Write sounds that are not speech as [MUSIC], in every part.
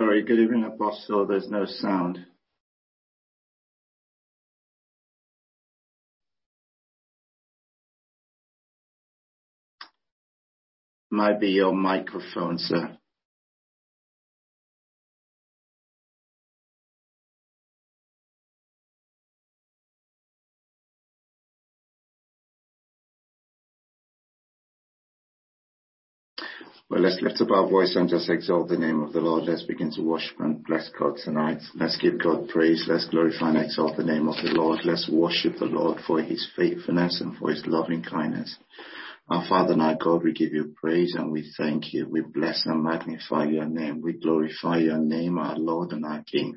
Sorry, good evening, Apostle. There's no sound. Might be your microphone, sir. Well, let's lift up our voice and just exalt the name of the Lord. Let's begin to worship and bless God tonight. Let's give God praise. Let's glorify and exalt the name of the Lord. Let's worship the Lord for his faithfulness and for his loving kindness. Our Father and our God, we give you praise and we thank you. We bless and magnify your name. We glorify your name, our Lord and our King.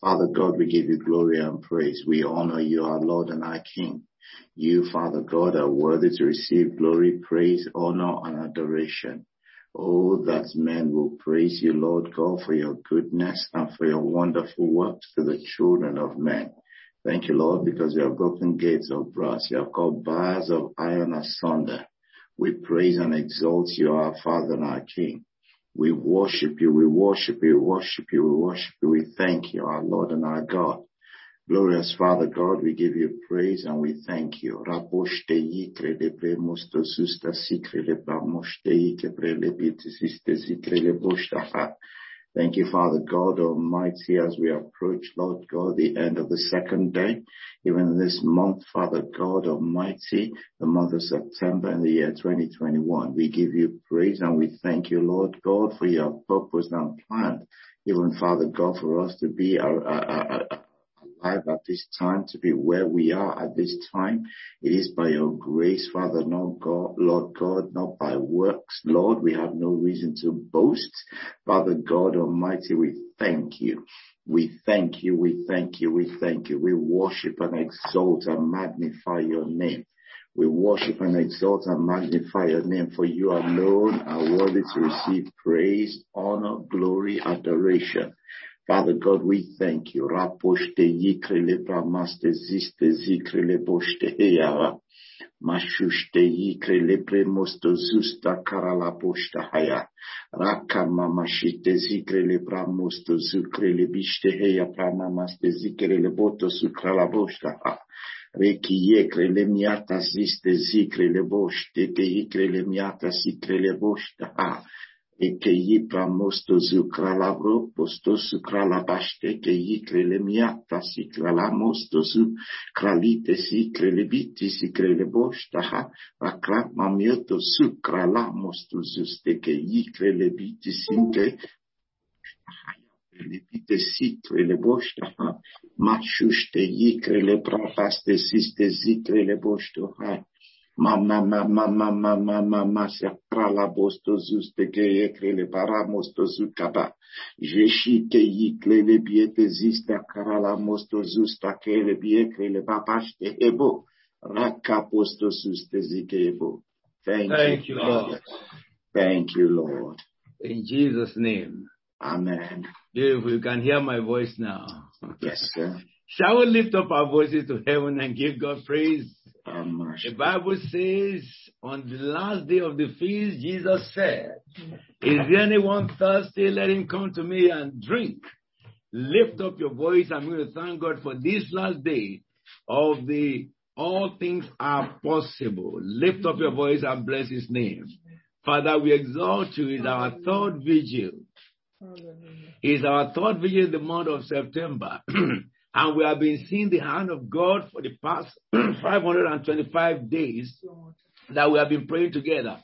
Father God, we give you glory and praise. We honor you, our Lord and our King. You, Father God, are worthy to receive glory, praise, honor, and adoration. Oh, that men will praise you, Lord God, for your goodness and for your wonderful works to the children of men. Thank you, Lord, because you have broken gates of brass. You have cut bars of iron asunder. We praise and exalt you, our Father and our King. We worship you, we worship you, we worship you, we worship you. We thank you, our Lord and our God. Glorious Father God, we give you praise and we thank you. Thank you, Father God Almighty, as we approach, Lord God, the end of the second day, even this month, Father God Almighty, the month of September in the year 2021. We give you praise and we thank you, Lord God, for your purpose and plan, even Father God, for us to be a, a, a, at this time, to be where we are at this time. It is by your grace, Father, not God, Lord God, not by works. Lord, we have no reason to boast. Father God Almighty, we thank you. We thank you, we thank you, we thank you. We worship and exalt and magnify your name. We worship and exalt and magnify your name for you alone are worthy to receive praise, honor, glory, adoration. Father God, we thank you. Rapoște ikrele pramaste ziste zikrele boște heiara. Mashuște ikrele premosto zusta karala poșta haya. Raka mamashite zikrele pramosto zukrele biște heia pramamaste zikrele boto sukrala boșta ha. Reki ikrele miata ziste zikrele boște te ikrele miata sikrele boșta ha Ekei pramostos ukralavro, postos ukralabaste, kei krelemiata, si kralamostos, kralite, si krelebiti, si krelebostaha, akramamiotos, kralamostos, te kei krelebiti, si kre, krelebite, si krelebostaha, machuste, i kreleprapaste, si te si krelebostaha, Mama, mama, mama, mama, mama, prala bosto zuste ke ekrele para mosto zukaba. Jeshi ke yiklele biete zista karala mosto zusta kele biekrele babaste ebo. Raka posto zuste zike ebo. Thank, Thank you, you, Lord. Thank you, Lord. In Jesus' name. Amen. Beautiful. You can hear my voice now. Yes, sir. [LAUGHS] Shall we lift up our voices to heaven and give God praise? Um, The Bible says on the last day of the feast, Jesus said, [LAUGHS] Is there anyone thirsty? Let him come to me and drink. Lift up your voice. I'm going to thank God for this last day of the all things are possible. Lift up your voice and bless his name. Father, we exalt you. It's our third vigil. It's our third vigil in the month of September. [CLEARS THROAT] and we have been seeing the hand of God for the past [CLEARS THROAT] 525 days that we have been praying together.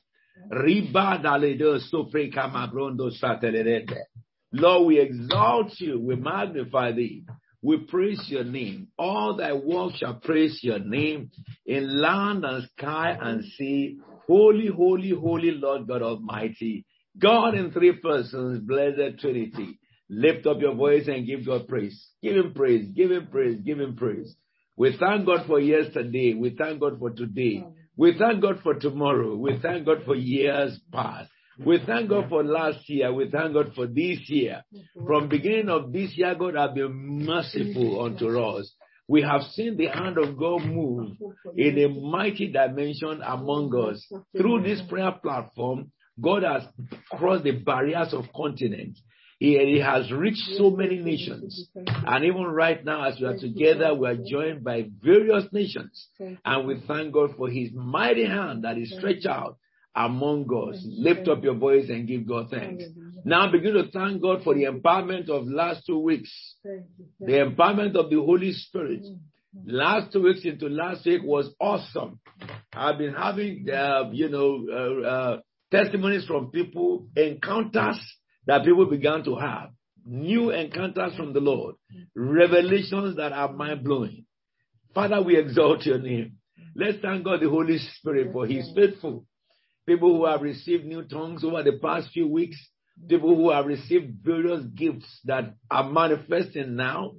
Lord, we exalt you, we magnify thee, we praise your name. All thy works shall praise your name in land and sky and sea. Holy, holy, holy Lord God Almighty. God in three persons, blessed Trinity. Lift up your voice and give God praise. Give him praise, give him praise, give him praise. We thank God for yesterday. We thank God for today. We thank God for tomorrow. We thank God for years past. We thank God for last year. We thank God for this year. From beginning of this year, God has been merciful unto us. We have seen the hand of God move in a mighty dimension among us. Through this prayer platform, God has crossed the barriers of continents. He, he, has reached so many nations. And even right now, as we are together, we are joined by various nations. And we thank God for his mighty hand that is stretched out among us. Lift up your voice and give God thanks. Now begin to thank God for the empowerment of last two weeks. The empowerment of the Holy Spirit. Last two weeks into last week was awesome. I've been having, uh, you know, uh, uh, testimonies from people, encounters that people began to have, new encounters from the Lord, revelations that are mind blowing. Father, we exalt your name. Let's thank God, the Holy Spirit, for He's faithful. People who have received new tongues over the past few weeks, people who have received various gifts that are manifesting now.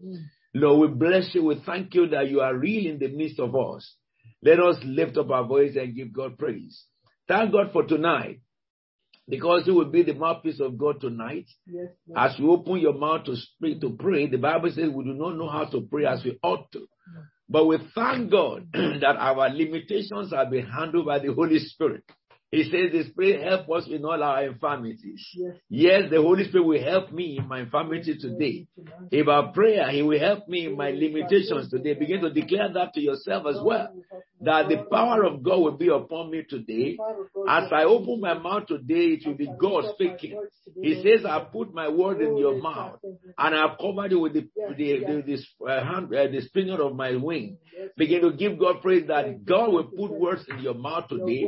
Lord, we bless you. We thank you that you are real in the midst of us. Let us lift up our voice and give God praise. Thank God for tonight because you will be the mouthpiece of God tonight. Yes, as you open your mouth to speak, to pray, the Bible says we do not know how to pray as we ought to. Mm. But we thank God [CLEARS THROAT] that our limitations have been handled by the Holy Spirit. He says the Spirit help us in all our infirmities. Yes. yes, the Holy Spirit will help me in my infirmity today. If I pray, He will help me in my limitations today. Begin to declare that to yourself as well. That the power of God will be upon me today. As I open my mouth today, it will be God speaking. He says, I put my word in your mouth and I've covered you with the, the, the, the, uh, hand, uh, the springer of my wing. Begin to give God praise that God will put words in your mouth today.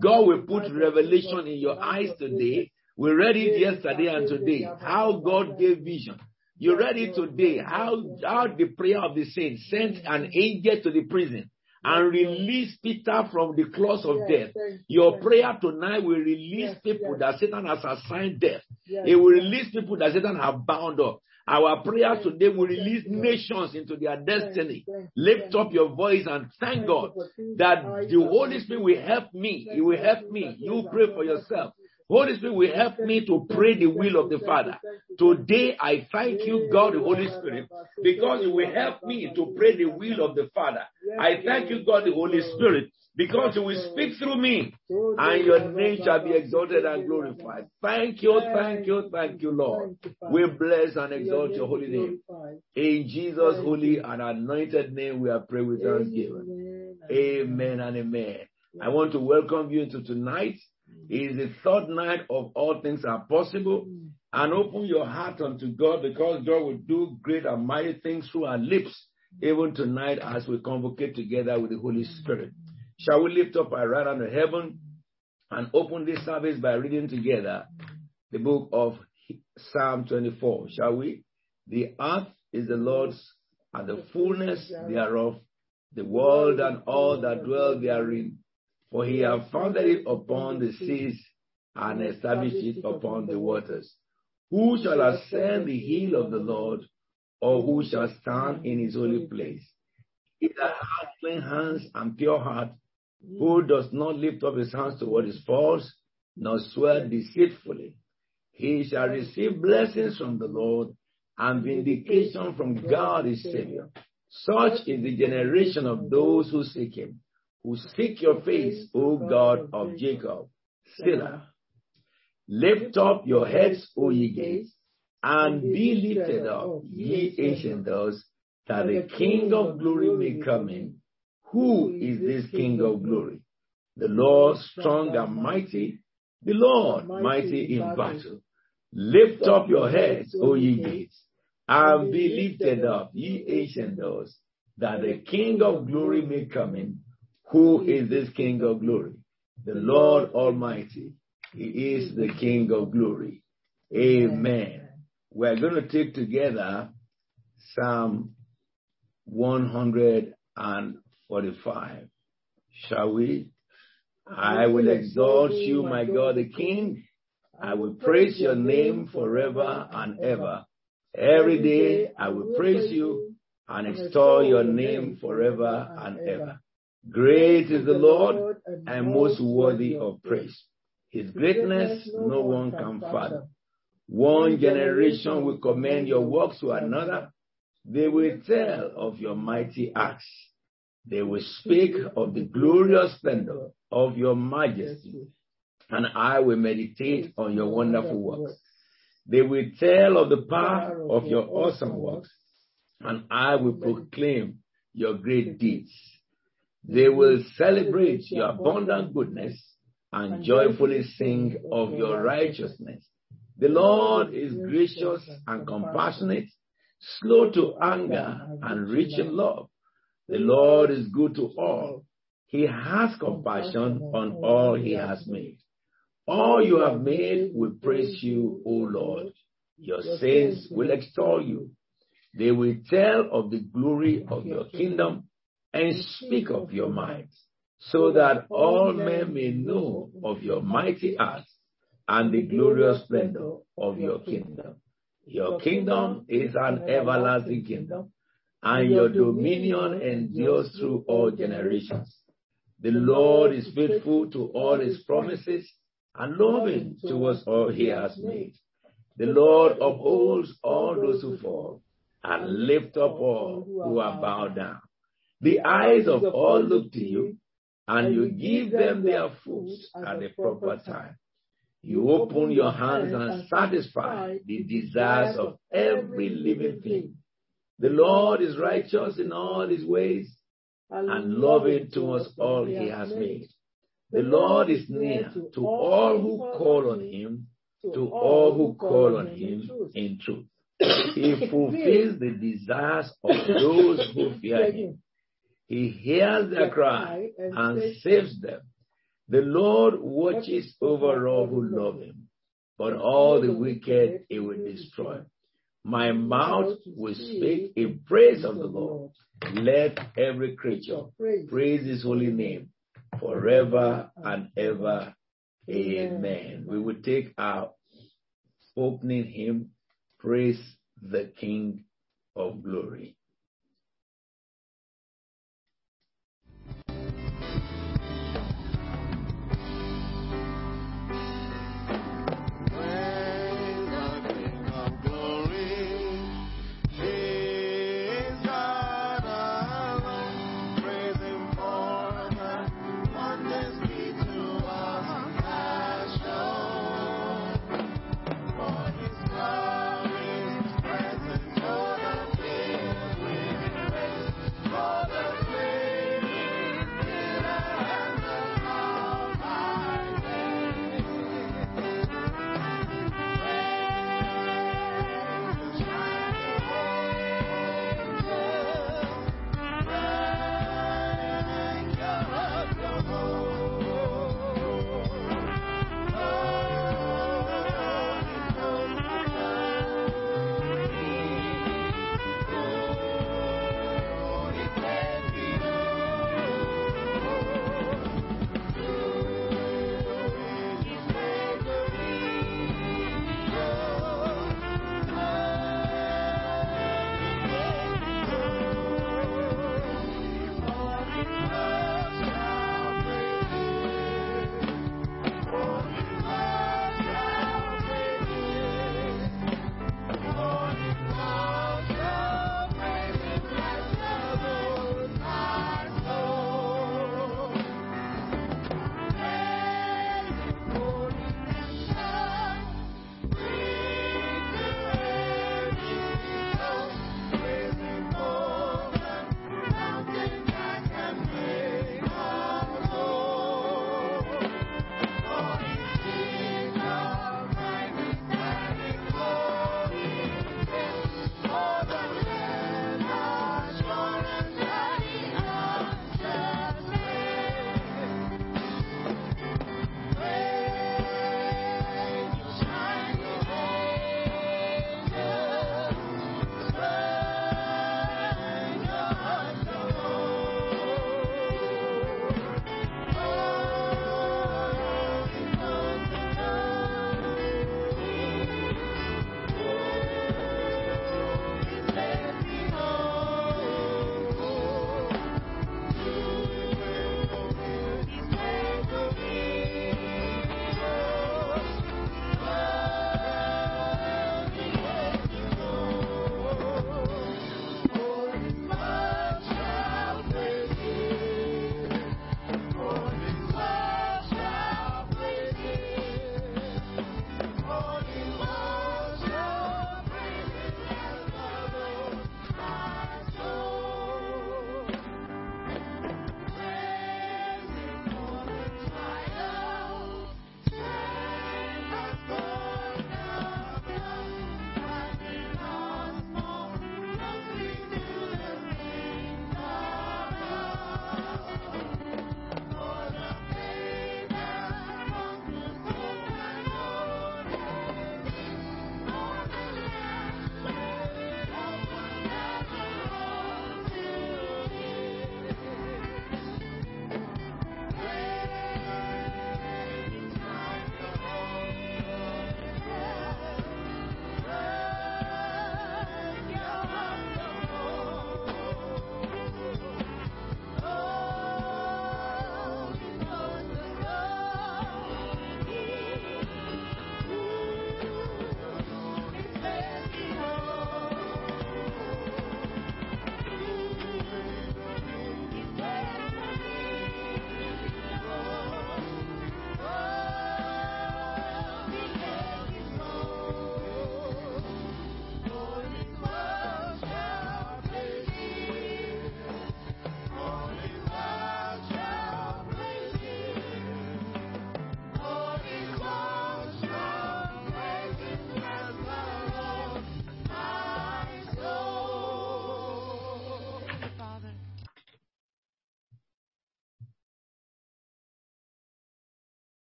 God will put revelation in your eyes today. We read it yesterday and today. How God gave vision. You read it today. How, how the prayer of the saints sent an angel to the prison and release Peter from the claws of death. Your prayer tonight will release people that Satan has assigned death. It will release people that Satan have bound up. Our prayer today will release nations into their destiny. Lift up your voice and thank God that the Holy Spirit will help me. He will help me. You pray for yourself. Holy Spirit will help me to pray the will of the Father. Today I thank you, God, the Holy Spirit, because you will help me to pray the will of the Father. I thank you, God, the Holy Spirit, because you will speak through me and your name shall be exalted and glorified. Thank you, thank you, thank you, Lord. We bless and exalt your holy name. In Jesus' holy and anointed name, we are with thanksgiving. Amen and amen. I want to welcome you to tonight. It is the third night of all things are possible. And open your heart unto God because God will do great and mighty things through our lips, even tonight as we convocate together with the Holy Spirit. Shall we lift up our right hand to heaven and open this service by reading together the book of Psalm 24? Shall we? The earth is the Lord's and the fullness thereof, the world and all that dwell therein. For he hath founded it upon the seas and established it upon the waters. Who shall ascend the hill of the Lord, or who shall stand in his holy place? He that hath clean hands and pure heart, who does not lift up his hands to what is false, nor swear deceitfully. He shall receive blessings from the Lord and vindication from God his Savior. Such is the generation of those who seek him, who seek your face, O God of Jacob. Selah. Lift up your heads, O ye gates, and be lifted up, ye ancient doors, that the King of glory may come in. Who is this King of glory? The Lord strong and mighty, the Lord mighty in battle. Lift up your heads, O ye gates, and be lifted up, ye ancient doors, that the King of glory may come in. Who is this King of glory? The Lord Almighty. He is the King of glory. Amen. We're going to take together Psalm 100 and 45. Shall we? I will exalt you, my God the King. I will praise your name forever and ever. Every day I will praise you and extol your name forever and ever. Great is the Lord and most worthy of praise. His greatness no one can fathom. One generation will commend your works to another They will tell of your mighty acts. They will speak of the glorious splendor of your majesty. And I will meditate on your wonderful works. They will tell of the power of your awesome works. And I will proclaim your great deeds. They will celebrate your abundant goodness and joyfully sing of your righteousness. The Lord is gracious and compassionate, slow to anger and rich in love. The Lord is good to all. He has compassion on all he has made. All you have made will praise you, O Lord. Your saints will extol you. They will tell of the glory of your kingdom and speak of your might, so that all men may know of your mighty acts and the glorious splendor of your kingdom. Your kingdom is an everlasting kingdom, and your dominion endures through all generations. The Lord is faithful to all his promises and loving towards all he has made. The Lord upholds all those who fall and lift up all who are bowed down. The eyes of all look to you, and you give them their food at the proper time. You open your hands and satisfy the desires of every living thing. The Lord is righteous in all his ways and loving towards all he has made. The Lord is near to all who call on him, to all who call on him in truth. [LAUGHS] He fulfills the desires of those who [LAUGHS] fear him. He hears their cry and saves them. The Lord watches over all who love him, but all the wicked he will destroy. My mouth will speak in praise of the Lord. Let every creature praise his holy name forever and ever. Amen. We will take our opening hymn, Praise the King of Glory.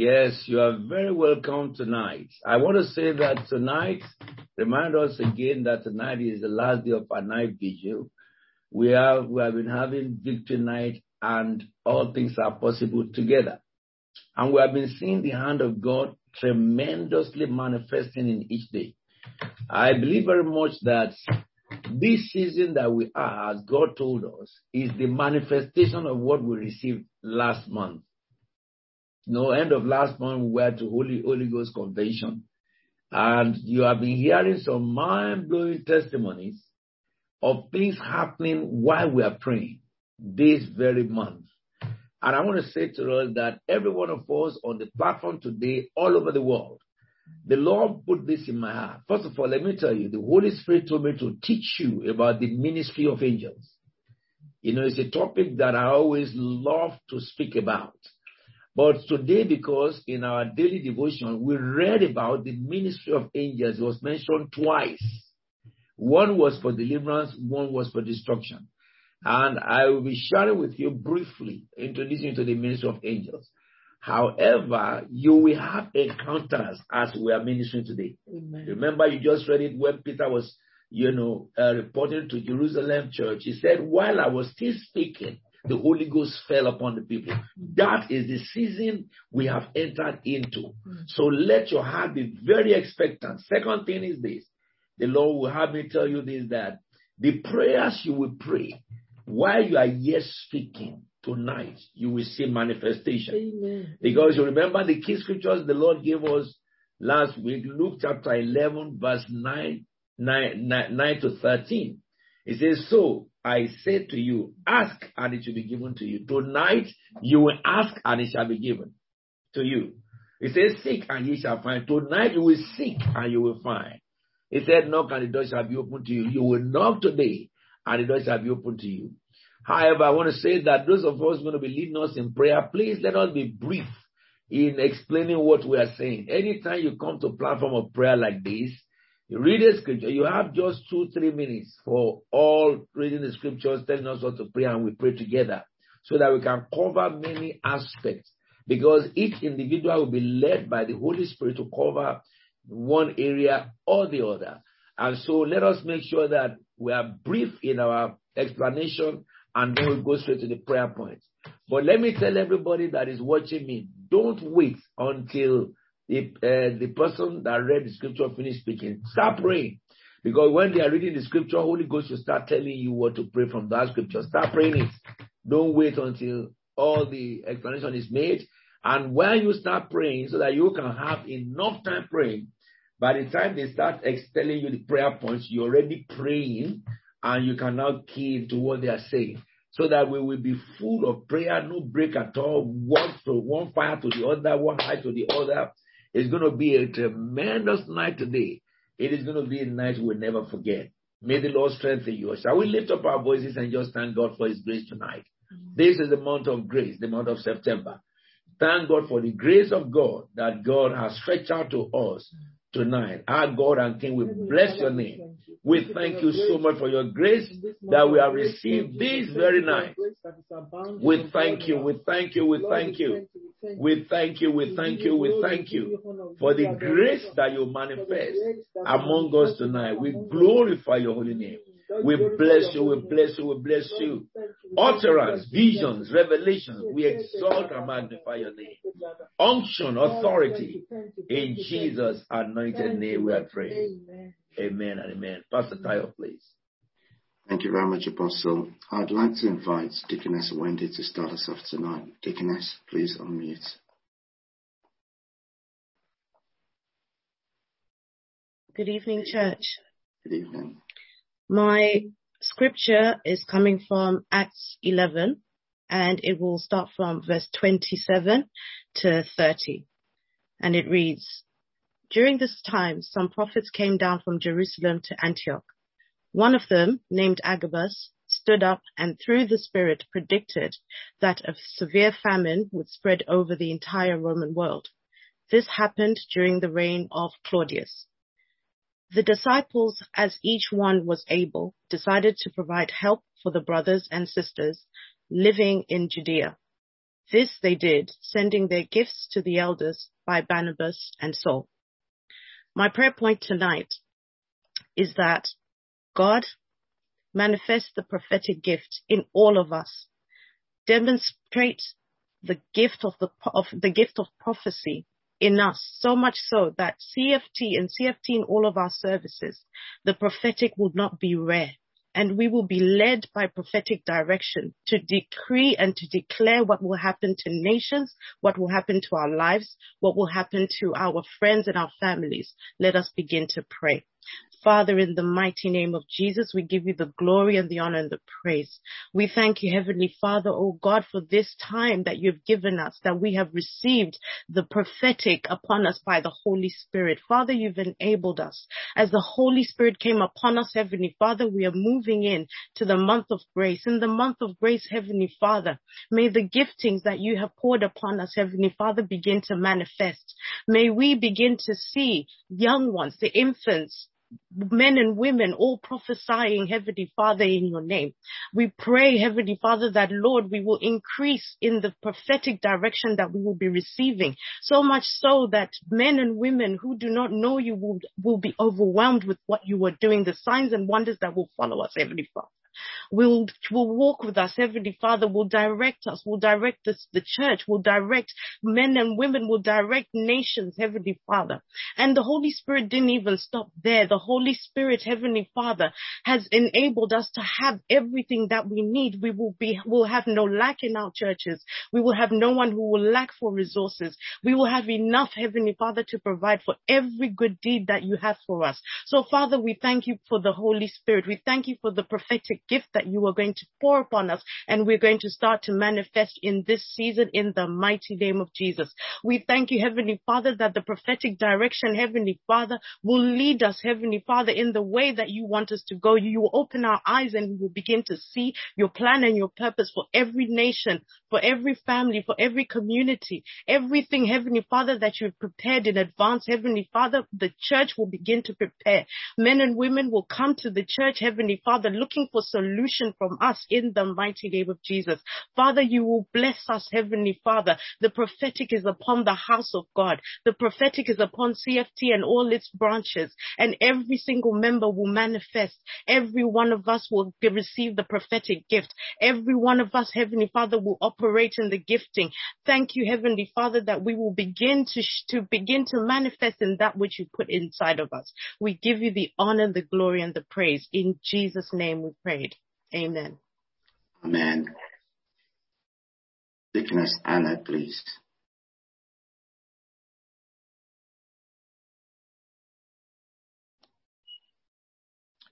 Yes, you are very welcome tonight. I want to say that tonight, remind us again that tonight is the last day of our night vigil. We have, we have been having victory night and all things are possible together. And we have been seeing the hand of God tremendously manifesting in each day. I believe very much that this season that we are, as God told us, is the manifestation of what we received last month. You know, end of last month, we went to Holy, Holy Ghost Convention. And you have been hearing some mind blowing testimonies of things happening while we are praying this very month. And I want to say to us that every one of us on the platform today, all over the world, the Lord put this in my heart. First of all, let me tell you, the Holy Spirit told me to teach you about the ministry of angels. You know, it's a topic that I always love to speak about. But today, because in our daily devotion, we read about the ministry of angels, it was mentioned twice. One was for deliverance, one was for destruction. And I will be sharing with you briefly, introducing you to the ministry of angels. However, you will have encounters as we are ministering today. Amen. Remember, you just read it when Peter was, you know, uh, reporting to Jerusalem church. He said, while I was still speaking, the Holy Ghost fell upon the people. That is the season we have entered into. So let your heart be very expectant. Second thing is this. The Lord will have me tell you this that the prayers you will pray while you are yet speaking tonight, you will see manifestation. Amen. Because you remember the key scriptures the Lord gave us last week, Luke chapter 11, verse 9, 9, 9, 9 to 13. It says, So I say to you, ask and it shall be given to you. Tonight you will ask and it shall be given to you. He says, seek and ye shall find. Tonight you will seek and you will find. He said, knock and the door shall be open to you. You will knock today and the door shall be open to you. However, I want to say that those of us going to be leading us in prayer, please let us be brief in explaining what we are saying. Anytime you come to a platform of prayer like this, you read the scripture, you have just two, three minutes for all reading the scriptures, telling us what to pray, and we pray together so that we can cover many aspects. Because each individual will be led by the Holy Spirit to cover one area or the other. And so let us make sure that we are brief in our explanation and then we go straight to the prayer point. But let me tell everybody that is watching me, don't wait until the, uh, the person that read the scripture finished speaking. Start praying. Because when they are reading the scripture, Holy Ghost will start telling you what to pray from that scripture. Start praying it. Don't wait until all the explanation is made. And when you start praying, so that you can have enough time praying, by the time they start telling you the prayer points, you're already praying and you can now key into what they are saying. So that we will be full of prayer, no break at all, one from one fire to the other, one high to the other, it's going to be a tremendous night today. It is going to be a night we'll never forget. May the Lord strengthen you. Shall we lift up our voices and just thank God for His grace tonight? This is the month of grace, the month of September. Thank God for the grace of God that God has stretched out to us tonight. Our God and King, we bless your name. We thank you so much for your grace that we have received this very night. We thank you, we thank you, we thank you. We thank you, we thank you, we thank you for the grace that you manifest among us tonight. We glorify your holy name. We bless you, we bless you, we bless you. Utterance, visions, revelations, we exalt and magnify your name. Unction, authority, in Jesus' anointed name we are praying. Amen and amen. Pastor Tayo, please. Thank you very much, Apostle. I'd like to invite Deaconess Wendy to start us off tonight. Deaconess, please unmute. Good evening, church. Good evening. My scripture is coming from Acts 11 and it will start from verse 27 to 30. And it reads, During this time, some prophets came down from Jerusalem to Antioch. One of them, named Agabus, stood up and through the Spirit predicted that a severe famine would spread over the entire Roman world. This happened during the reign of Claudius. The disciples, as each one was able, decided to provide help for the brothers and sisters living in Judea. This they did, sending their gifts to the elders by Barnabas and Saul. My prayer point tonight is that God manifest the prophetic gift in all of us. Demonstrate the gift of the, of the gift of prophecy in us, so much so that CFT and CFT in all of our services, the prophetic will not be rare and we will be led by prophetic direction to decree and to declare what will happen to nations, what will happen to our lives, what will happen to our friends and our families. Let us begin to pray. Father, in the mighty name of Jesus, we give you the glory and the honor and the praise. We thank you, Heavenly Father, oh God, for this time that you've given us, that we have received the prophetic upon us by the Holy Spirit. Father, you've enabled us. As the Holy Spirit came upon us, Heavenly Father, we are moving in to the month of grace. In the month of grace, Heavenly Father, may the giftings that you have poured upon us, Heavenly Father, begin to manifest. May we begin to see young ones, the infants, men and women all prophesying, Heavenly Father, in your name. We pray, Heavenly Father, that Lord, we will increase in the prophetic direction that we will be receiving. So much so that men and women who do not know you will, will be overwhelmed with what you are doing, the signs and wonders that will follow us, Heavenly Father will, will walk with us. Heavenly Father will direct us, will direct us, the church, will direct men and women, will direct nations, Heavenly Father. And the Holy Spirit didn't even stop there. The Holy Spirit, Heavenly Father, has enabled us to have everything that we need. We will be, will have no lack in our churches. We will have no one who will lack for resources. We will have enough, Heavenly Father, to provide for every good deed that you have for us. So Father, we thank you for the Holy Spirit. We thank you for the prophetic gift that you are going to pour upon us and we're going to start to manifest in this season in the mighty name of Jesus. We thank you, Heavenly Father, that the prophetic direction, Heavenly Father, will lead us, Heavenly Father, in the way that you want us to go. You will open our eyes and we will begin to see your plan and your purpose for every nation, for every family, for every community, everything, Heavenly Father, that you've prepared in advance, Heavenly Father, the church will begin to prepare. Men and women will come to the church, Heavenly Father, looking for solution from us in the mighty name of Jesus. Father, you will bless us, Heavenly Father. The prophetic is upon the house of God. The prophetic is upon CFT and all its branches and every single member will manifest. Every one of us will receive the prophetic gift. Every one of us, Heavenly Father, will operate in the gifting. Thank you, Heavenly Father, that we will begin to, to begin to manifest in that which you put inside of us. We give you the honor, the glory, and the praise. In Jesus' name we prayed. Amen. Amen. Deaconess Anna, please.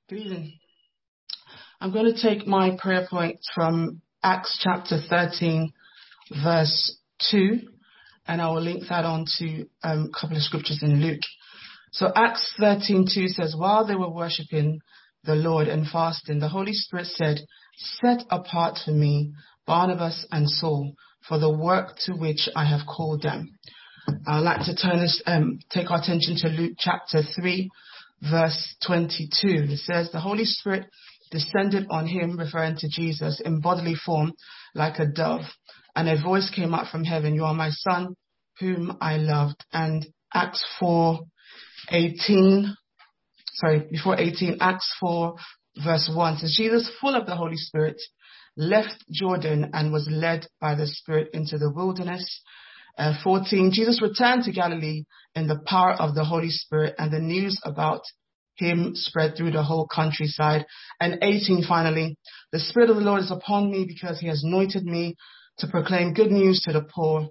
Good evening. I'm going to take my prayer point from Acts chapter 13, verse 2, and I will link that on to um, a couple of scriptures in Luke. So Acts 13:2 says, While they were worshipping the Lord and fasting, the Holy Spirit said, Set apart for me Barnabas and Saul for the work to which I have called them. I'd like to turn this, um, take our attention to Luke chapter 3, verse 22. It says, The Holy Spirit descended on him, referring to Jesus, in bodily form like a dove. And a voice came out from heaven, You are my son, whom I loved. And Acts 4, 18 sorry, before 18, Acts 4, verse 1 says, Jesus, full of the Holy Spirit, left Jordan and was led by the Spirit into the wilderness. Uh, 14, Jesus returned to Galilee in the power of the Holy Spirit and the news about him spread through the whole countryside. And 18, finally, the Spirit of the Lord is upon me because he has anointed me to proclaim good news to the poor.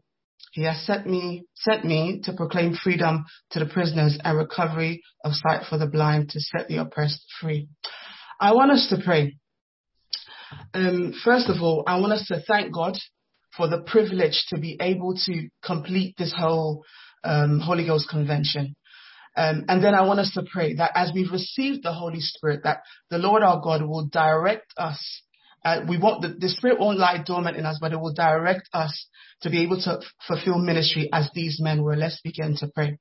He has sent me, sent me to proclaim freedom to the prisoners and recovery of sight for the blind to set the oppressed free. I want us to pray. Um, first of all, I want us to thank God for the privilege to be able to complete this whole um, Holy Ghost convention. Um, and then I want us to pray that as we've received the Holy Spirit, that the Lord our God will direct us uh, we want the, the spirit won't lie dormant in us, but it will direct us to be able to fulfill ministry as these men were. Let's begin to pray.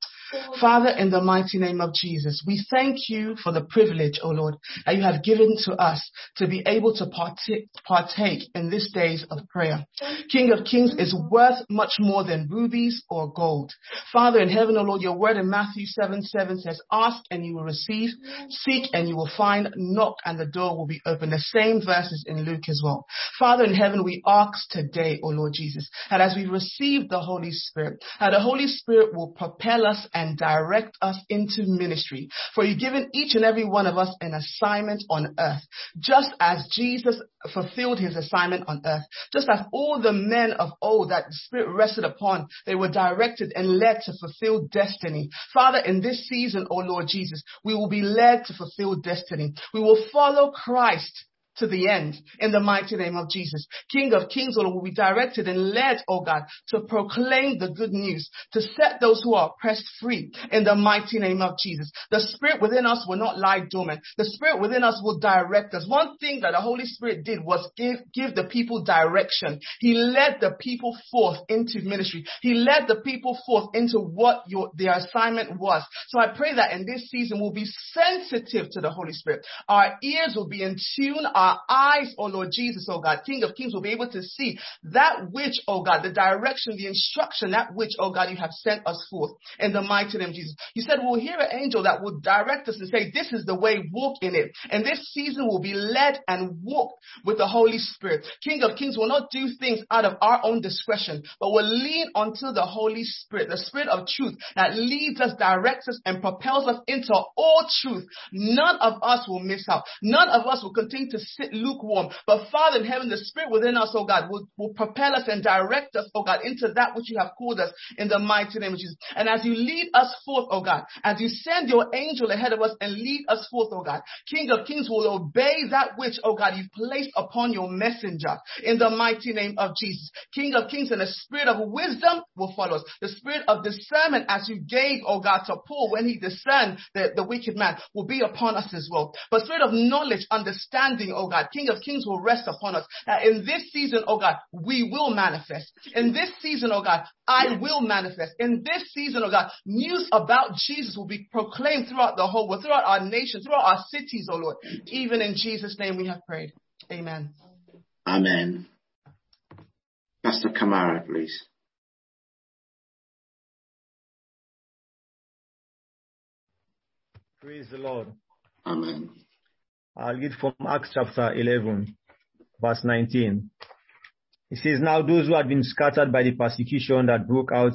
Father, in the mighty name of Jesus, we thank you for the privilege, O oh Lord, that you have given to us to be able to partake, partake in these days of prayer. King of Kings is worth much more than rubies or gold. Father in heaven, O oh Lord, your word in Matthew 7 7 says, Ask and you will receive, seek and you will find, knock and the door will be open. The same verses in Luke as well. Father in heaven, we ask today, O oh Lord Jesus, that as we receive the Holy Spirit, how the Holy Spirit will propel us and direct us into ministry. For you've given each and every one of us an assignment on earth. Just as Jesus fulfilled his assignment on earth, just as all the men of old that the Spirit rested upon, they were directed and led to fulfill destiny. Father, in this season, O Lord Jesus, we will be led to fulfill destiny. We will follow Christ to the end in the mighty name of Jesus. King of Kings, Lord, will be directed and led, oh God, to proclaim the good news, to set those who are oppressed free in the mighty name of Jesus. The Spirit within us will not lie dormant. The Spirit within us will direct us. One thing that the Holy Spirit did was give, give the people direction. He led the people forth into ministry. He led the people forth into what your, their assignment was. So I pray that in this season we'll be sensitive to the Holy Spirit. Our ears will be in tune. Our our eyes, oh Lord Jesus, oh God, King of Kings, will be able to see that which, oh God, the direction, the instruction, that which, oh God, you have sent us forth in the mighty name of Jesus. You said we'll hear an angel that will direct us and say, this is the way, walk in it. And this season will be led and walked with the Holy Spirit. King of Kings will not do things out of our own discretion, but will lean onto the Holy Spirit, the Spirit of truth that leads us, directs us, and propels us into all truth. None of us will miss out. None of us will continue to lukewarm. But Father in heaven, the Spirit within us, oh God, will, will propel us and direct us, oh God, into that which you have called us in the mighty name of Jesus. And as you lead us forth, oh God, as you send your angel ahead of us and lead us forth, oh God, King of Kings will obey that which, oh God, you've placed upon your messenger in the mighty name of Jesus. King of Kings and the Spirit of wisdom will follow us. The Spirit of discernment as you gave, oh God, to Paul when he discerned the, the wicked man will be upon us as well. But Spirit of knowledge, understanding, oh God, God, King of Kings will rest upon us. That in this season, oh God, we will manifest. In this season, oh God, I will manifest. In this season, oh God, news about Jesus will be proclaimed throughout the whole world, throughout our nation, throughout our cities, oh Lord. Even in Jesus' name we have prayed. Amen. Amen. Pastor Kamara, please. Praise the Lord. Amen. I'll read from Acts chapter 11, verse 19. It says, Now those who had been scattered by the persecution that broke out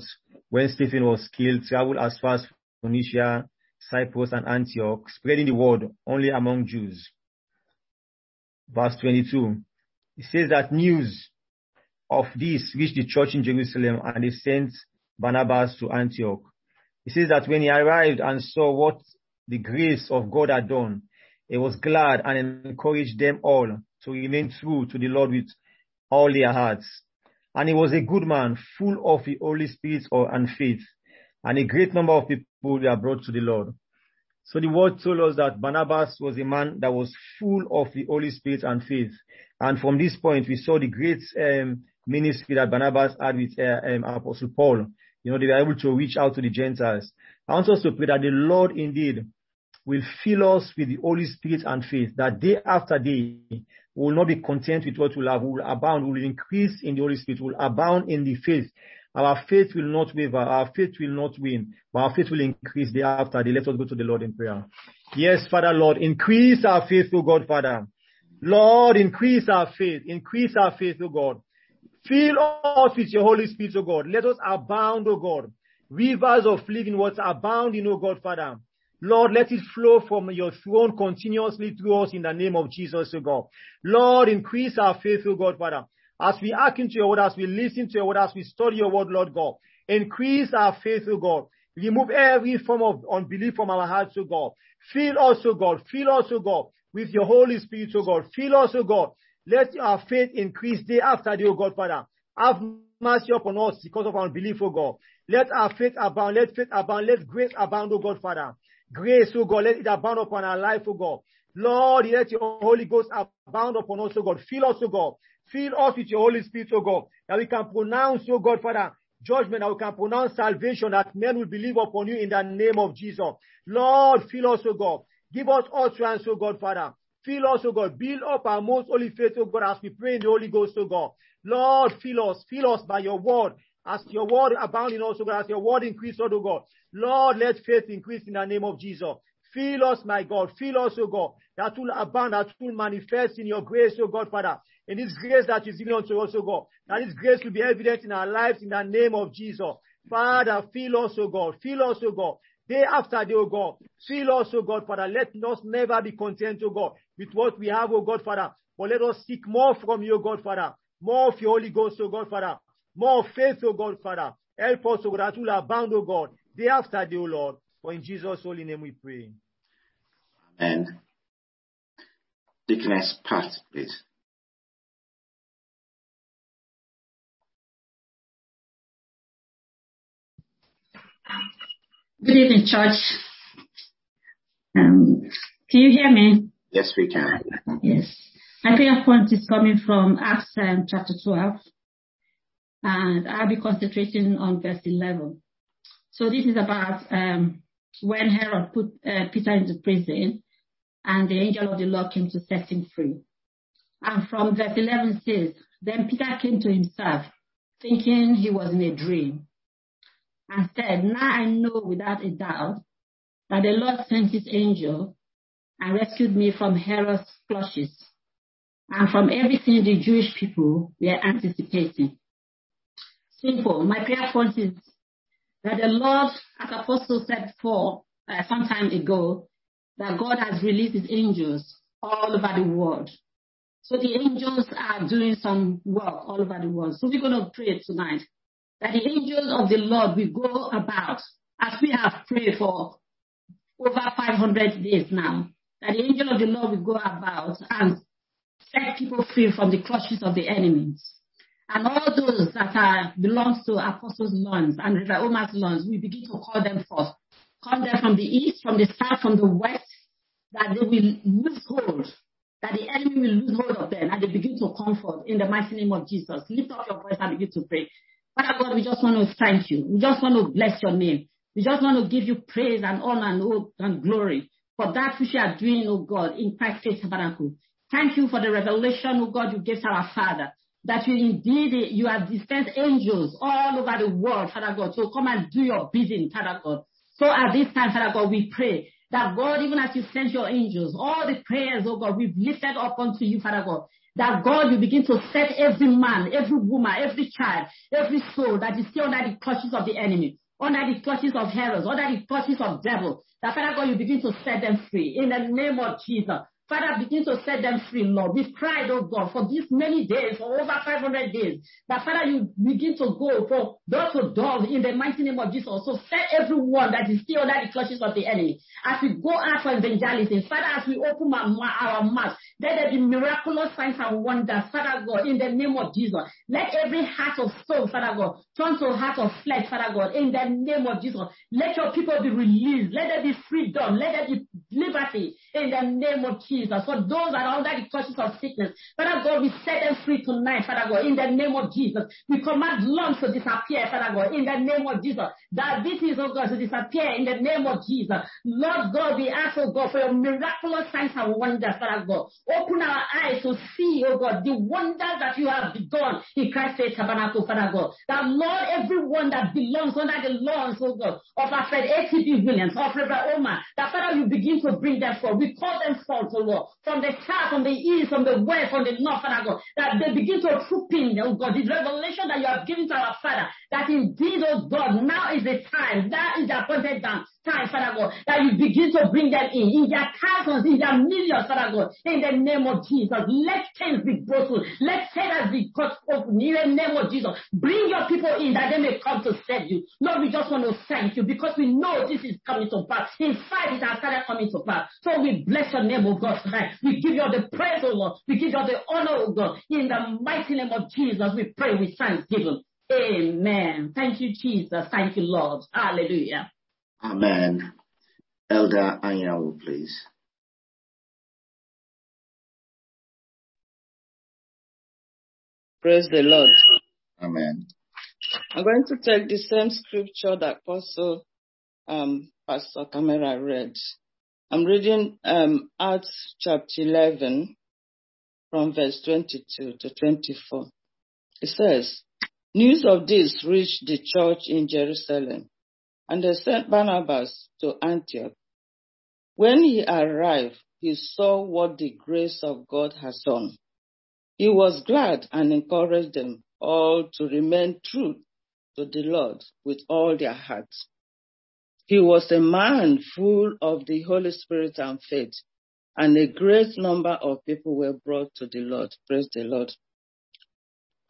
when Stephen was killed traveled as far as Phoenicia, Cyprus, and Antioch, spreading the word only among Jews. Verse 22. It says that news of this reached the church in Jerusalem and they sent Barnabas to Antioch. It says that when he arrived and saw what the grace of God had done, he was glad and encouraged them all to remain true to the Lord with all their hearts. And he was a good man, full of the Holy Spirit and faith. And a great number of people were brought to the Lord. So the word told us that Barnabas was a man that was full of the Holy Spirit and faith. And from this point, we saw the great um, ministry that Barnabas had with uh, um, Apostle Paul. You know, they were able to reach out to the Gentiles. I want us to pray that the Lord indeed will fill us with the Holy Spirit and faith, that day after day we will not be content with what we have, we will abound, we will increase in the Holy Spirit, we will abound in the faith. Our faith will not waver, our faith will not win, but our faith will increase day after day. Let us go to the Lord in prayer. Yes, Father, Lord, increase our faith, O God, Father. Lord, increase our faith, increase our faith, O God. Fill us with your Holy Spirit, O God. Let us abound, O God. Rivers of living water abounding, O God, Father. Lord, let it flow from your throne continuously through us in the name of Jesus, O God. Lord, increase our faith, O God, Father. As we act into your word, as we listen to your word, as we study your word, Lord God. Increase our faith, O God. Remove every form of unbelief from our hearts, O God. Fill us, O God. Fill us, O God, with your Holy Spirit, O God. Fill us, O God. Let our faith increase day after day, O God, Father. Have mercy upon us because of our unbelief, O God. Let our faith abound. Let faith abound. Let grace abound, O God, Father. Grace, oh God, let it abound upon our life, oh God. Lord, let your Holy Ghost abound upon us, O God. Fill us, O God. Fill us with your Holy Spirit, O God, that we can pronounce, O God, Father, judgment, that we can pronounce salvation, that men will believe upon you in the name of Jesus. Lord, fill us, O God. Give us utterance, O God, Father. Fill us, O God. Build up our most holy faith, O God, as we pray in the Holy Ghost, O God. Lord, fill us. Fill us by your word. As your word abound in us, God, as your word increase, O God. Lord, let faith increase in the name of Jesus. Fill us, my God. Fill us, O God. That will abound, that will manifest in your grace, O God, Father. In this grace that is given unto us, O God. That this grace will be evident in our lives in the name of Jesus. Father, fill us, O God. Fill us, O God. Day after day, O God. Fill us, O God, Father. Let us never be content, O God, with what we have, O God, Father. But let us seek more from you, O God, Father. More of your Holy Ghost, O God, Father. More faith, O God, Father. Help us, O God, that will abound, O God, day after day, O Lord. For in Jesus' holy name we pray. Amen. Deaconess Pat, please. Good evening, church. Um, can you hear me? Yes, we can. Yes. My prayer point is coming from Acts um, chapter 12, and I'll be concentrating on verse 11. So this is about um, when Herod put uh, Peter into prison, and the angel of the Lord came to set him free. And from verse 11 says, Then Peter came to himself, thinking he was in a dream, and said, Now I know without a doubt that the Lord sent his angel and rescued me from Herod's clutches and from everything the Jewish people were anticipating. Simple. My prayer point is that the Lord, as Apostle said for uh, some time ago, that God has released his angels all over the world. So the angels are doing some work all over the world. So we're going to pray tonight that the angels of the Lord will go about as we have prayed for over 500 days now. That the angel of the Lord will go about and set people free from the clutches of the enemies. And all those that are belongs to Apostles' Lawns and Reverend Omar's Lawns, we begin to call them forth. Call them from the east, from the south, from the west, that they will lose hold, that the enemy will lose hold of them, and they begin to comfort in the mighty name of Jesus. Lift up your voice and begin to pray. Father God, we just want to thank you. We just want to bless your name. We just want to give you praise and honor and hope and glory for that which you are doing, oh God, in Christ Tabernacle. Thank you for the revelation, oh God, you gave to our Father. That you indeed, you have dispensed angels all over the world, Father God, to come and do your bidding, Father God. So at this time, Father God, we pray that God, even as you send your angels, all the prayers, oh God, we've lifted up unto you, Father God, that God, you begin to set every man, every woman, every child, every soul that is still under the clutches of the enemy, under the clutches of Herod, under the clutches of devil, that Father God, you begin to set them free in the name of Jesus. Father, begin to set them free, Lord. We've cried, oh God, for these many days, for over 500 days. That Father, you begin to go from door to door in the mighty name of Jesus. So set everyone that is still under the clutches of the enemy. As we go out for evangelism, Father, as we open our, our mouth, let there be miraculous signs and wonders, Father God, in the name of Jesus. Let every heart of stone, Father God, turn to heart of flesh, Father God, in the name of Jesus. Let your people be released. Let there be freedom. Let there be liberty in the name of Jesus. For those that are under the clutches of sickness, Father God, we set them free tonight, Father God, in the name of Jesus. We command lungs to disappear, Father God, in the name of Jesus. Diabetes, oh God, to disappear in the name of Jesus. Lord God, we ask, oh God, for your miraculous signs and wonders, Father God. Open our eyes to see, oh God, the wonders that you have begun in Christ's tabernacle, Father God. That Lord, everyone that belongs under the laws, oh God, of our friend ATB Williams, of Reverend Omar, that Father, you begin to bring them forth. We call them forth, oh Lord, from the south, from the east, from the west, from the north, Father God, that they begin to troop in, oh God, this revelation that you have given to our Father, that indeed, oh God, now is the time, that is the appointed time, time, Father God, that you begin to bring them in, in their thousands, in their millions, Father God, in the name of Jesus. Let things be broken. Let chains be cut open in the name of Jesus. Bring your people in that they may come to serve you. Lord, we just want to thank you because we know this is coming to pass. In fact, it has started coming to pass. So we bless your name, O God, tonight. We give you all the praise, O Lord. We give you all the honor, O God. In the mighty name of Jesus, we pray with thanksgiving. Amen. Thank you, Jesus. Thank you, Lord. Hallelujah. Amen. Elder Anyanwu, please. Praise the Lord. Amen. I'm going to take the same scripture that Apostle um, Pastor Camera read. I'm reading um, Acts chapter 11 from verse 22 to 24. It says, News of this reached the church in Jerusalem and they sent Barnabas to Antioch. When he arrived, he saw what the grace of God has done. He was glad and encouraged them all to remain true to the Lord with all their hearts. He was a man full of the Holy Spirit and faith, and a great number of people were brought to the Lord. Praise the Lord.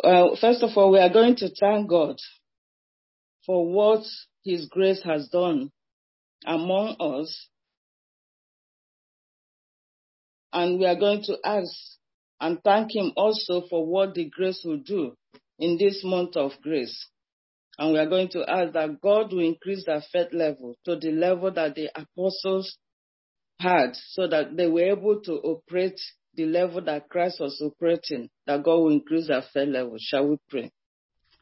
Uh, first of all, we are going to thank God for what His grace has done among us. And we are going to ask and thank Him also for what the grace will do in this month of grace. And we are going to ask that God will increase their faith level to the level that the apostles had so that they were able to operate the level that Christ was operating, that God will increase their faith level. Shall we pray?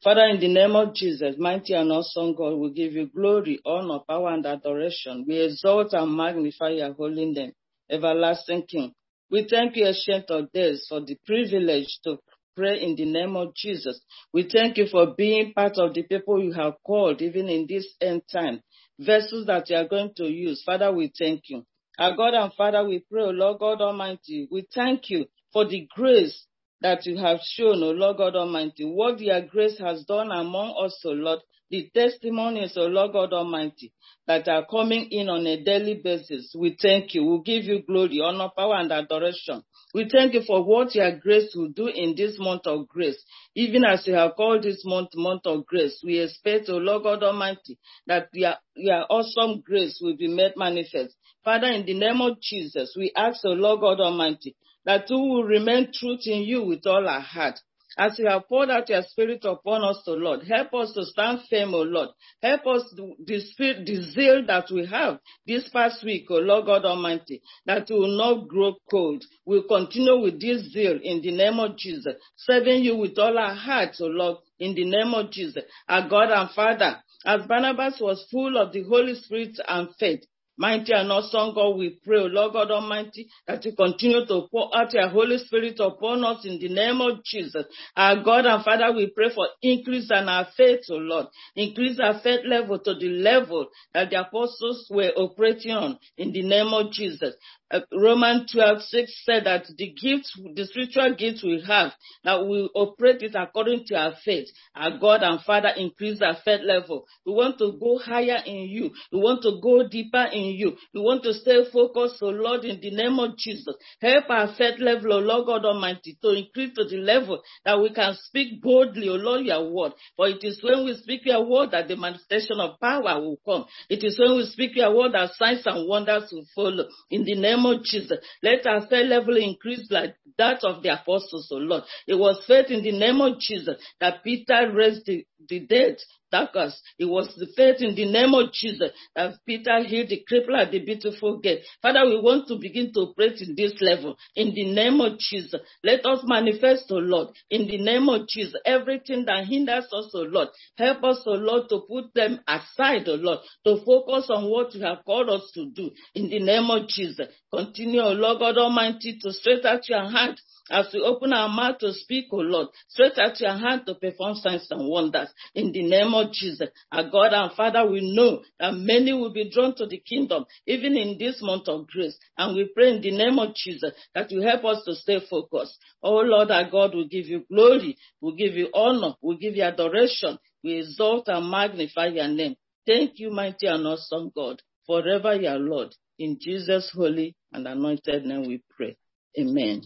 Father, in the name of Jesus, mighty and awesome God, we give you glory, honor, power, and adoration. We exalt and magnify your holy name, everlasting King. We thank you, Ancient of Days, for the privilege to pray in the name of Jesus. We thank you for being part of the people you have called, even in this end time, vessels that you are going to use. Father, we thank you. Our God and Father, we pray, Lord God Almighty, we thank you for the grace that you have shown, O Lord God Almighty, what your grace has done among us, O Lord, the testimonies, O Lord God Almighty, that are coming in on a daily basis. We thank you. We give you glory, honor, power, and adoration. We thank you for what your grace will do in this month of grace. Even as you have called this month month of grace, we expect, O Lord God Almighty, that your, your awesome grace will be made manifest. Father, in the name of Jesus, we ask, O Lord God Almighty, that we will remain truth in you with all our heart. As you have poured out your spirit upon us, O Lord, help us to stand firm, O Lord. Help us the spirit, the zeal that we have this past week, O Lord God Almighty, that will not grow cold. We'll continue with this zeal in the name of Jesus, serving you with all our hearts, O Lord, in the name of Jesus. Our God and Father, as Barnabas was full of the Holy Spirit and faith, Mighty and awesome God, we pray, Lord God Almighty, that you continue to pour out your Holy Spirit upon us in the name of Jesus. Our God and Father, we pray for increase in our faith, O Lord. Increase our faith level to the level that the apostles were operating on in the name of Jesus. Uh, Romans 12, 6 said that the gifts, the spiritual gifts we have, that we operate it according to our faith. Our God and Father increase our faith level. We want to go higher in you. We want to go deeper in you. We want to stay focused, so Lord, in the name of Jesus. Help our faith level, O Lord God Almighty, to increase to the level that we can speak boldly, O Lord, your word. For it is when we speak your word that the manifestation of power will come. It is when we speak your word that signs and wonders will follow. In the name of Jesus, let our faith level increase like that of the apostles, O Lord. It was faith in the name of Jesus that Peter raised the, the dead darkness. It was the faith in the name of Jesus that Peter healed the cripple at the beautiful gate. Father, we want to begin to operate in this level in the name of Jesus. Let us manifest, O Lord, in the name of Jesus. Everything that hinders us, O Lord, help us, O Lord, to put them aside, O Lord, to focus on what you have called us to do in the name of Jesus. Continue, O Lord God Almighty, to stretch out your hand as we open our mouth to speak, O Lord, stretch out your hand to perform signs and wonders in the name of Jesus. Our God and Father, we know that many will be drawn to the kingdom, even in this month of grace. And we pray in the name of Jesus that you help us to stay focused. Oh Lord, our God, we give you glory, we give you honor, we give you adoration, we exalt and magnify your name. Thank you, mighty and awesome God, forever your Lord. In Jesus' holy and anointed name we pray. Amen.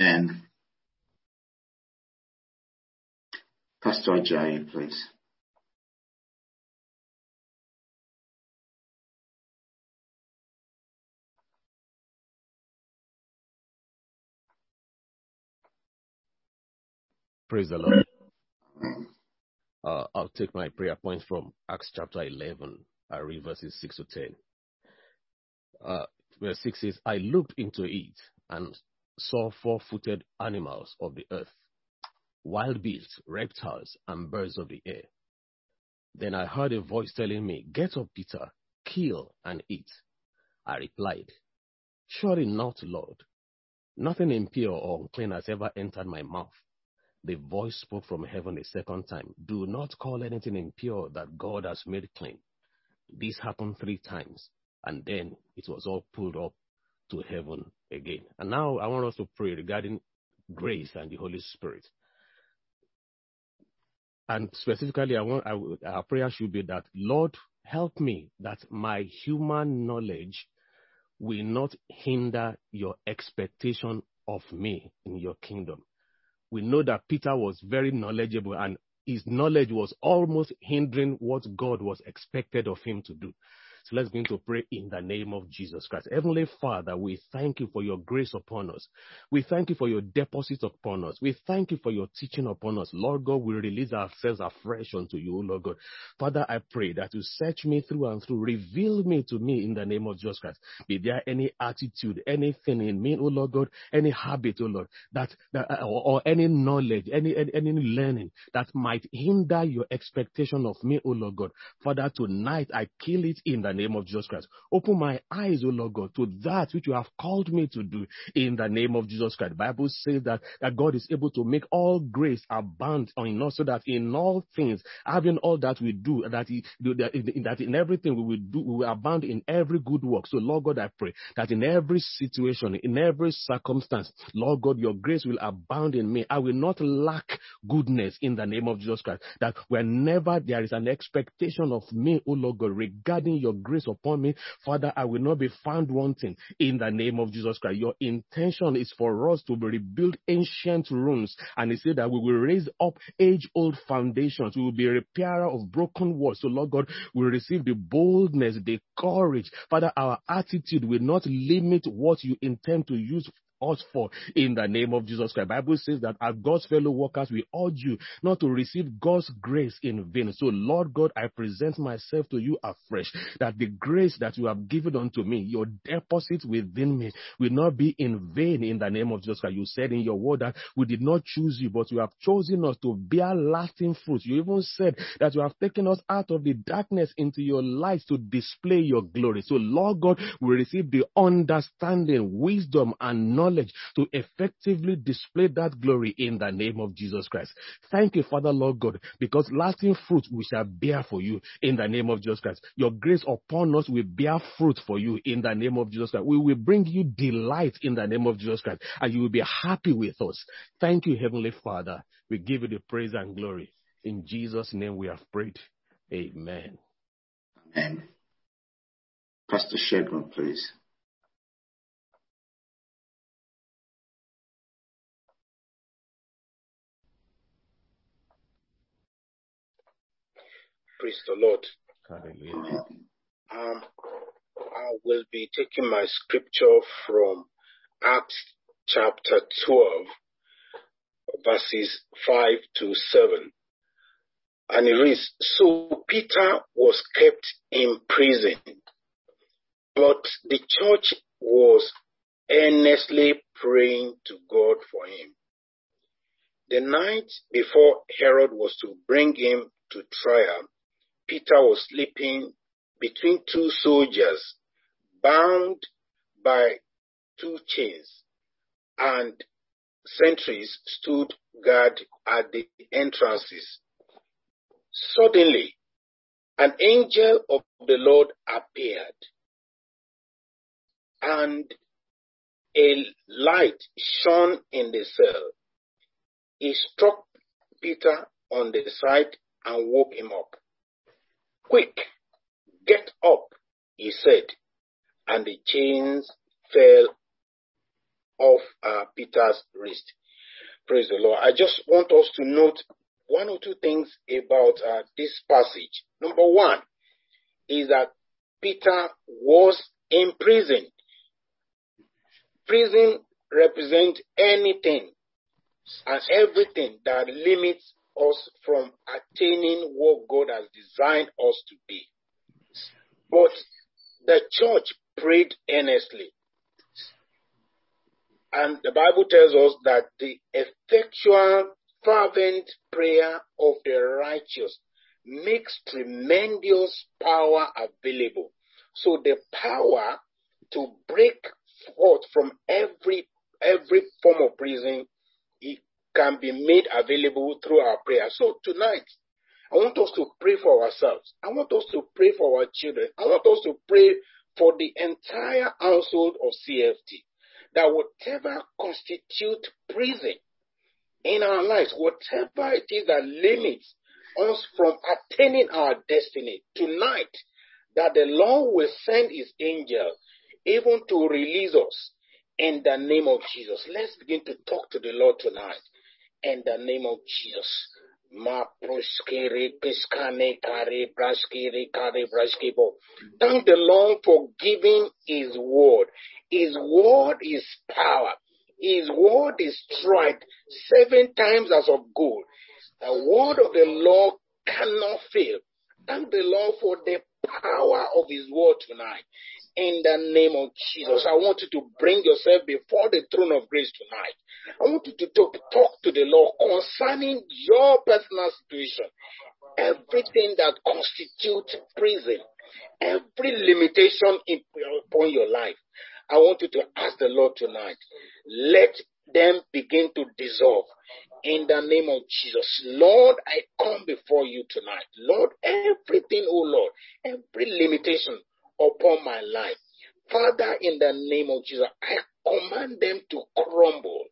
Amen. Pastor Ajayi, please. Praise the Lord. Uh, I'll take my prayer points from Acts chapter 11. I read verses 6 to 10. Uh, verse 6 says, I looked into it and saw four footed animals of the earth, wild beasts, reptiles, and birds of the air. Then I heard a voice telling me, Get up, Peter, kill and eat. I replied, Surely not, Lord. Nothing impure or unclean has ever entered my mouth. The voice spoke from heaven a second time. Do not call anything impure that God has made clean. This happened three times, and then it was all pulled up to heaven again. And now I want us to pray regarding grace and the Holy Spirit. And specifically, I want I, our prayer should be that Lord, help me that my human knowledge will not hinder your expectation of me in your kingdom. We know that Peter was very knowledgeable and his knowledge was almost hindering what God was expected of him to do. So let's begin to pray in the name of Jesus Christ. Heavenly Father, we thank you for your grace upon us. We thank you for your deposit upon us. We thank you for your teaching upon us. Lord God, we release ourselves afresh unto you, Lord God. Father, I pray that you search me through and through. Reveal me to me in the name of Jesus Christ. Be there any attitude, anything in me, oh Lord God, any habit, oh Lord, that, that uh, or, or any knowledge, any, any, any learning that might hinder your expectation of me, oh Lord God. Father, tonight I kill it in the name of Jesus Christ. Open my eyes, O Lord God, to that which you have called me to do in the name of Jesus Christ. The Bible says that, that God is able to make all grace abound in us so that in all things, having all that we do, that, he, that in everything we will do, we will abound in every good work. So Lord God, I pray that in every situation, in every circumstance, Lord God, your grace will abound in me. I will not lack goodness in the name of Jesus Christ. That whenever there is an expectation of me, O Lord God, regarding your grace upon me, Father, I will not be found wanting in the name of Jesus Christ. Your intention is for us to rebuild ancient ruins, and He said that we will raise up age-old foundations. We will be a repairer of broken walls. So, Lord God, we receive the boldness, the courage. Father, our attitude will not limit what you intend to use us for in the name of Jesus Christ. Bible says that as God's fellow workers, we urge you not to receive God's grace in vain. So Lord God, I present myself to you afresh that the grace that you have given unto me, your deposit within me will not be in vain in the name of Jesus Christ. You said in your word that we did not choose you, but you have chosen us to bear lasting fruit. You even said that you have taken us out of the darkness into your light to display your glory. So Lord God, we receive the understanding, wisdom, and knowledge knowledge to effectively display that glory in the name of Jesus Christ. Thank you, Father, Lord God, because lasting fruit we shall bear for you in the name of Jesus Christ. Your grace upon us will bear fruit for you in the name of Jesus Christ. We will bring you delight in the name of Jesus Christ, and you will be happy with us. Thank you, Heavenly Father. We give you the praise and glory. In Jesus' name we have prayed. Amen. Amen. Pastor Shegun, please. Praise the Lord. Hallelujah. Um, I will be taking my scripture from Acts chapter 12, verses 5 to 7. And it reads, So Peter was kept in prison, but the church was earnestly praying to God for him. The night before Herod was to bring him to trial, Peter was sleeping between two soldiers, bound by two chains, and sentries stood guard at the entrances. Suddenly, an angel of the Lord appeared, and a light shone in the cell. He struck Peter on the side and woke him up. Quick, get up, he said, and the chains fell off uh, Peter's wrist. Praise the Lord. I just want us to note one or two things about uh, this passage. Number one is that Peter was in prison. Prison represents anything and everything that limits us from attaining what God has designed us to be. But the church prayed earnestly. And the Bible tells us that the effectual fervent prayer of the righteous makes tremendous power available. So the power to break forth from every every form of prison can be made available through our prayer. So tonight, I want us to pray for ourselves. I want us to pray for our children. I want us to pray for the entire household of CFT that whatever constitute prison in our lives, whatever it is that limits us from attaining our destiny tonight, that the Lord will send his angel even to release us in the name of Jesus. Let's begin to talk to the Lord tonight in the name of Jesus. Thank the Lord for giving His word. His word is power. His word is strength, seven times as of gold. The word of the Lord cannot fail. Thank the Lord for the power of His word tonight. In the name of Jesus, I want you to bring yourself before the throne of grace tonight. I want you to talk, talk to the Lord concerning your personal situation. Everything that constitutes prison, every limitation in, upon your life. I want you to ask the Lord tonight. Let them begin to dissolve in the name of Jesus. Lord, I come before you tonight. Lord, everything, oh Lord, every limitation upon my life. Father, in the name of Jesus, I command them to crumble.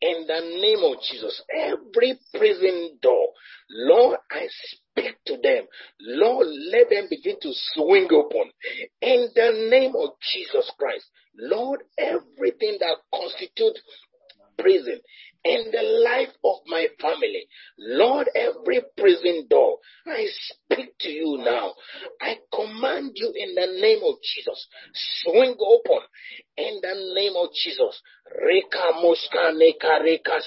In the name of Jesus, every prison door, Lord, I speak to them. Lord, let them begin to swing open. In the name of Jesus Christ, Lord, everything that constitutes prison in the life of my family. Lord, every prison door, I speak to you now. I command you in the name of Jesus, swing open in the name of Jesus. Reka muskane kareka.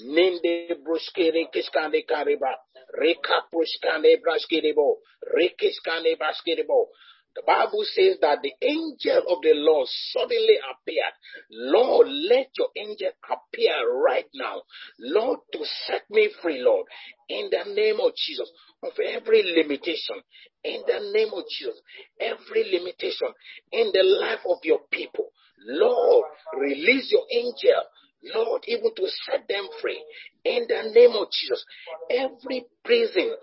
Ninde bruskere kiskane kariba. Reka bruskane braskedebo. Rekiskane baskedebo. The Bible says that the angel of the Lord suddenly appeared. Lord, let your angel appear right now. Lord, to set me free, Lord, in the name of Jesus, of every limitation. In the name of Jesus, every limitation in the life of your people. Lord, release your angel Lord, even to set them free in the name of Jesus. Every prison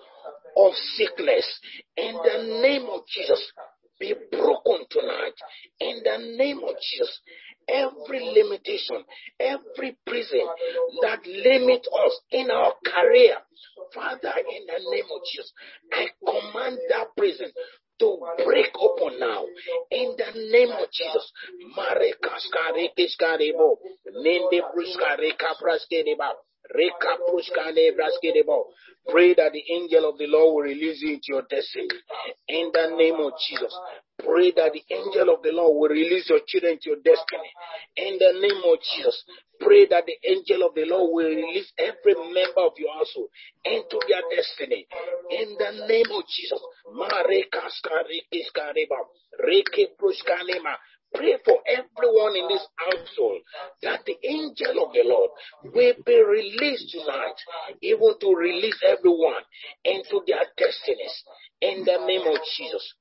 of sickness in the name of Jesus be broken tonight in the name of Jesus. Every limitation, every prison that limit us in our career, Father, in the name of Jesus, I command that prison to break open now in the name of Jesus. Mare kaskare kiskarebo, nende bruskare kapraskedeba. Pray that the angel of the Lord will release you into your destiny. In the name of Jesus. Pray that the angel of the Lord will release your children into your destiny. In the name of Jesus. Pray that the angel of the Lord will release every member of your household into their destiny. In the name of Jesus. Pray for everyone in this household that the angel of the Lord will be released tonight, even to release everyone into their destinies. In the name of Jesus.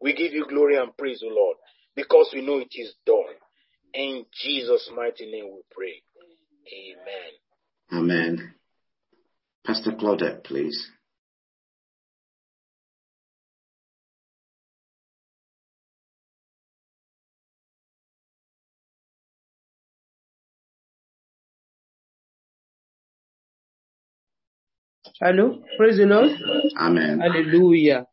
We give you glory and praise, O Lord, because we know it is done. In Jesus' mighty name we pray. Amen. Amen. Pastor Claudette, please. Hello, praise the Lord. Amen. Hallelujah.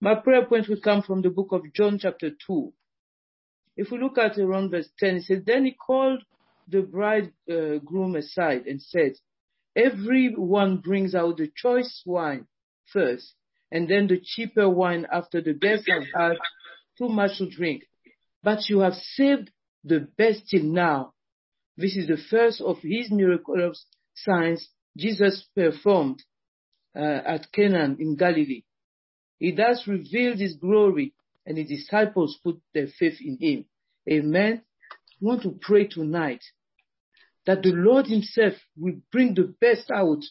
My prayer point will come from the book of John, chapter 2. If we look at around verse 10, it says, Then he called the bridegroom uh, aside and said, Everyone brings out the choice wine first, and then the cheaper wine after the guests have had too much to drink. But you have saved the best till now. This is the first of his miraculous signs Jesus performed uh, at Canaan in Galilee. He thus revealed his glory and his disciples put their faith in him. Amen. want to pray tonight that the Lord Himself will bring the best out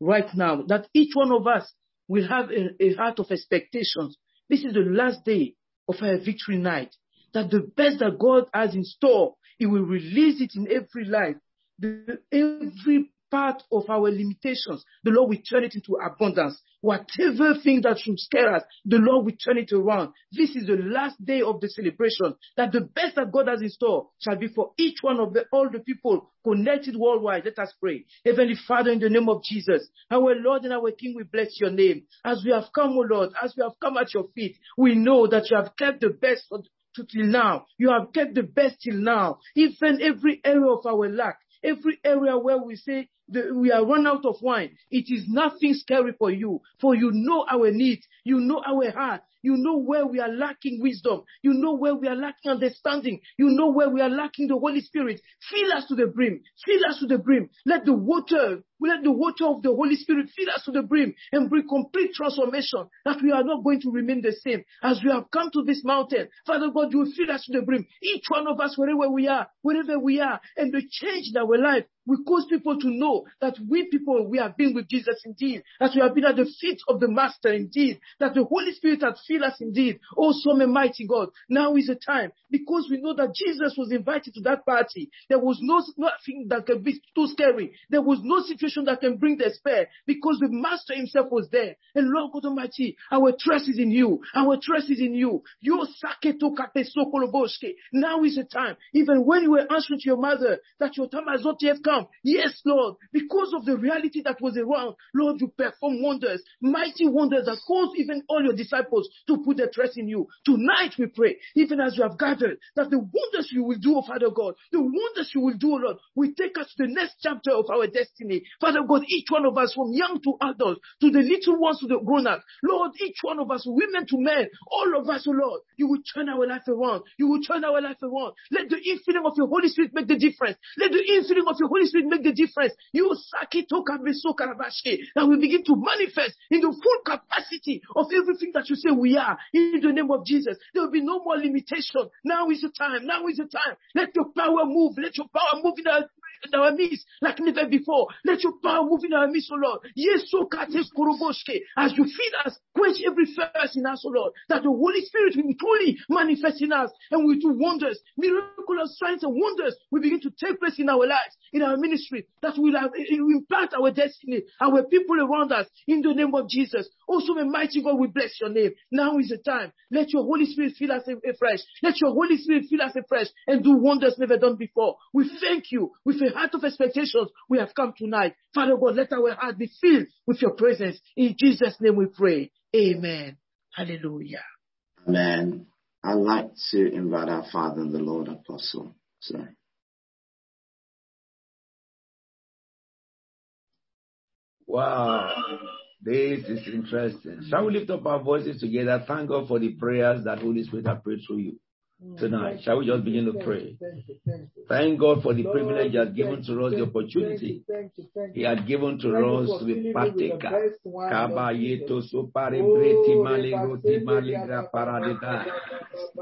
right now, that each one of us will have a, a heart of expectations. This is the last day of our victory night. That the best that God has in store, He will release it in every life. The, every part of our limitations, the Lord will turn it into abundance. Whatever thing that should scare us, the Lord will turn it around. This is the last day of the celebration. That the best that God has in store shall be for each one of the, all the people connected worldwide. Let us pray. Heavenly Father, in the name of Jesus, our Lord and our King, we bless your name. As we have come, O Lord, as we have come at your feet, we know that you have kept the best to till now. You have kept the best till now. Even every area of our lack, every area where we say we are run out of wine. It is nothing scary for you, for you know our needs, you know our heart, you know where we are lacking wisdom. You know where we are lacking understanding. You know where we are lacking the Holy Spirit. Fill us to the brim. Fill us to the brim. Let the water, let the water of the Holy Spirit fill us to the brim and bring complete transformation that we are not going to remain the same as we have come to this mountain. Father God, you will fill us to the brim. Each one of us, wherever we are, wherever we are, and the change in our life we cause people to know that we people, we have been with Jesus indeed, that we have been at the feet of the Master indeed, that the Holy Spirit has filled us indeed. Oh, some mighty God. Now is the time because we know that Jesus was invited to that party. There was no nothing that could be too scary. There was no situation that can bring despair because the Master himself was there. And Lord God Almighty, our trust is in you. Our trust is in you. Now is the time. Even when you were answering to your mother that your time has not yet come, Yes, Lord, because of the reality that was around, Lord, you perform wonders, mighty wonders that caused even all your disciples to put their trust in you. Tonight we pray, even as you have gathered, that the wonders you will do, O Father God, the wonders you will do, O Lord, will take us to the next chapter of our destiny. Father God, each one of us from young to adult, to the little ones to the grown ups, Lord, each one of us, women to men, all of us, oh Lord, you will turn our life around. You will turn our life around. Let the infilling of your Holy Spirit make the difference. Let the infilling of your Holy Spirit make the difference. You sake to oh Kabiso Karabashi that we begin to manifest in the full capacity of everything that you say we are in the name of Jesus. There will be no more limitation. Now is the time. Now is the time. Let your power move. Let your power move in our in our midst like never before. Let power move in our midst, O Lord. Yes, so as you feed us, quench every thirst in us, O Lord, that the Holy Spirit will truly manifest in us and we do wonders, miraculous signs and wonders will begin to take place in our lives, in our ministry, that will impact our destiny, our people around us, in the name of Jesus. Also, my mighty God, we bless your name. Now is the time. Let your Holy Spirit fill us afresh. Let your Holy Spirit fill us afresh and do wonders never done before. We thank you with a heart of expectations. We have come tonight. Father God, let our heart be filled with your presence. In Jesus' name we pray. Amen. Hallelujah. Amen. I'd like to invite our Father and the Lord Apostle. Sorry. Wow. This is interesting. Shall we lift up our voices together? Thank God for the prayers that Holy Spirit has prayed through you tonight. Shall we just begin to pray? Thank God for the privilege He has given to us, the opportunity He has given to us to be partaker.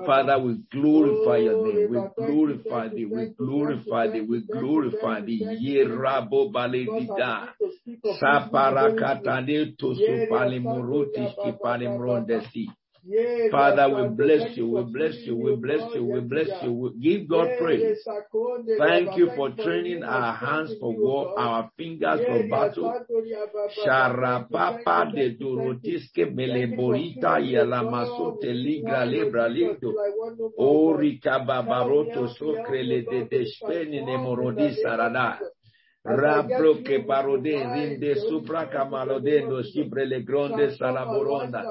Father, we glorify your name. We glorify thee. We glorify thee. We glorify thee. Yerabo balegida. Saparakatane to supalimuruti Father, we bless you, we bless you, we bless you, we bless you. We give God praise. Thank you for training our hands for war, our fingers for battle. Sharapapa de Dorotiske Meleborita Yalamasote Ligra Lebra Lindo. Orika Babaroto Socrele de Despeni Nemorodi Sarada. Rabro que parode rinde supra camalodendo sipre le gronde salaboronda.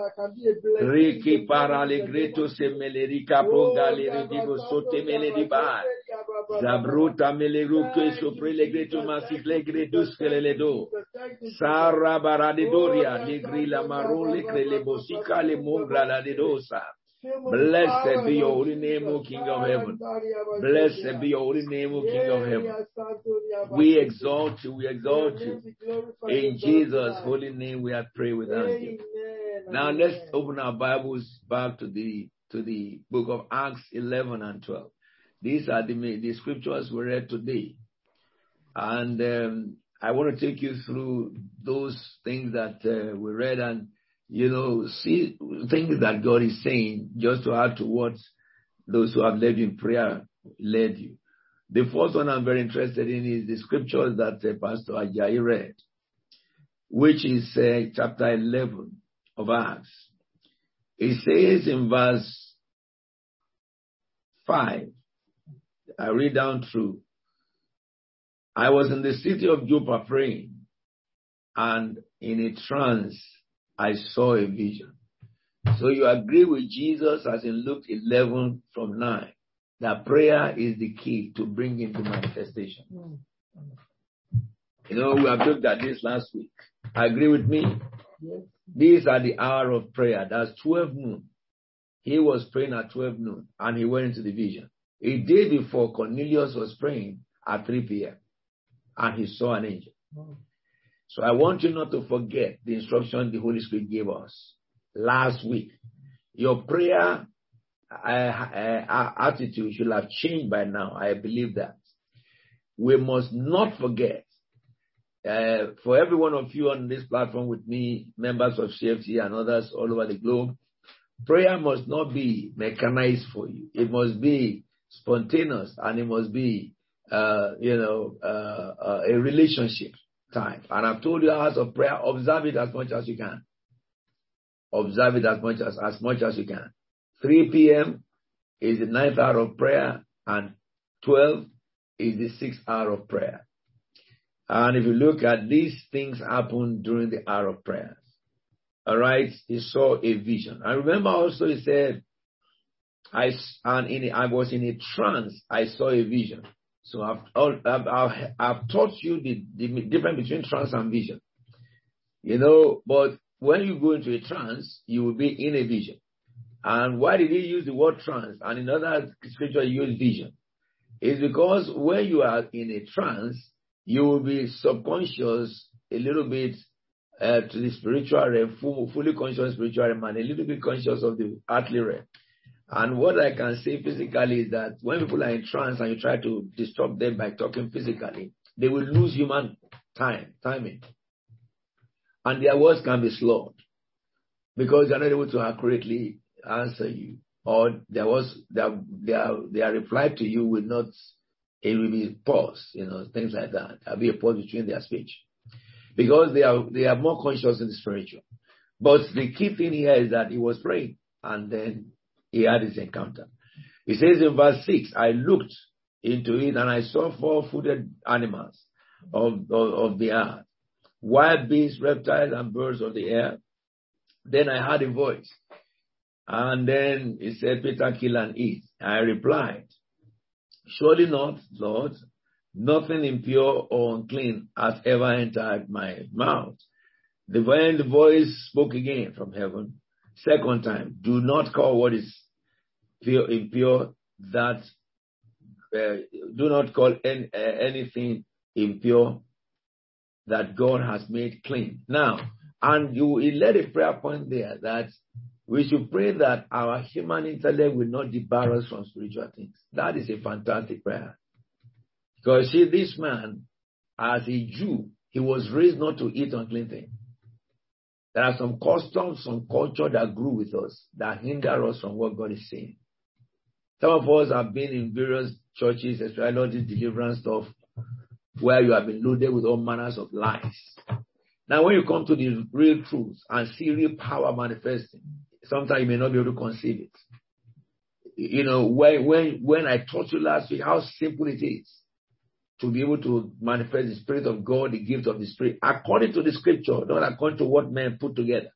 Riki para le greto se melerica bonga le ridivo sote melediba. Zabruta meleruke sopre le greto masifle gredus que le do. Sara baradidoria le grila maron le crele bosica le mongra la dedosa. Blessed be your holy name, O King of heaven. Blessed be your holy name, O King of heaven. We exalt you, we exalt you. In Jesus' holy name we have prayed with you. Now let's open our Bibles back to the to the book of Acts 11 and 12. These are the, the scriptures we read today. And um, I want to take you through those things that uh, we read and, you know, see things that God is saying just to add to what those who have led you in prayer led you. The first one I'm very interested in is the scriptures that uh, Pastor Ajayi read, which is uh, chapter 11 of Acts. It says in verse 5, I read down through, I was in the city of Joppa praying, and in a trance I saw a vision. So you agree with Jesus as in Luke 11 from 9 that prayer is the key to bring into manifestation. You know, we have looked at this last week. Agree with me? Yes. These are the hour of prayer. That's 12 noon. He was praying at 12 noon and he went into the vision. A day before Cornelius was praying at 3 p.m. and he saw an angel. So I want you not to forget the instruction the Holy Spirit gave us last week. Your prayer uh, uh, attitude should have changed by now. I believe that. We must not forget. Uh, for every one of you on this platform with me, members of CFC and others all over the globe, prayer must not be mechanized for you. It must be spontaneous and it must be, uh, you know, uh, uh, a relationship time. And I've told you hours of prayer, observe it as much as you can. Observe it as much as, as much as you can. 3 p.m. is the ninth hour of prayer and 12 is the sixth hour of prayer. And if you look at these things happen during the hour of prayer. All right, he saw a vision. I remember also he said, I and in I was in a trance. I saw a vision. So I've I've, I've, I've taught you the, the difference between trance and vision. You know, but when you go into a trance, you will be in a vision. And why did he use the word trance? And in other scripture, he used vision. It's because when you are in a trance, you will be subconscious a little bit uh, to the spiritual realm, full, fully conscious spiritual realm, and a little bit conscious of the earthly realm. And what I can say physically is that when people are in trance and you try to disturb them by talking physically, they will lose human time, timing. And their words can be slurred because they're not able to accurately answer you, or there was their their their reply to you will not it will be pause, you know, things like that. There'll be a pause between their speech. Because they are they are more conscious in the spiritual. But the key thing here is that he was praying and then he had his encounter. He says in verse 6, I looked into it and I saw four footed animals of, of, of the earth, wild beasts, reptiles, and birds of the air. Then I heard a voice and then he said, Peter, kill and eat. I replied, Surely not, Lord. Nothing impure or unclean has ever entered my mouth. The, the voice spoke again from heaven, second time, do not call what is pure, impure that, uh, do not call any, uh, anything impure that God has made clean. Now, and you, led a prayer point there that we should pray that our human intellect will not debar us from spiritual things. That is a fantastic prayer. Because see, this man, as a Jew, he was raised not to eat unclean things. There are some customs, some culture that grew with us that hinder us from what God is saying. Some of us have been in various churches, especially all this deliverance stuff, where you have been loaded with all manners of lies. Now, when you come to the real truth and see real power manifesting, sometimes you may not be able to conceive it. You know, when, when, when I taught you last week how simple it is to be able to manifest the Spirit of God, the gift of the Spirit, according to the scripture, not according to what men put together.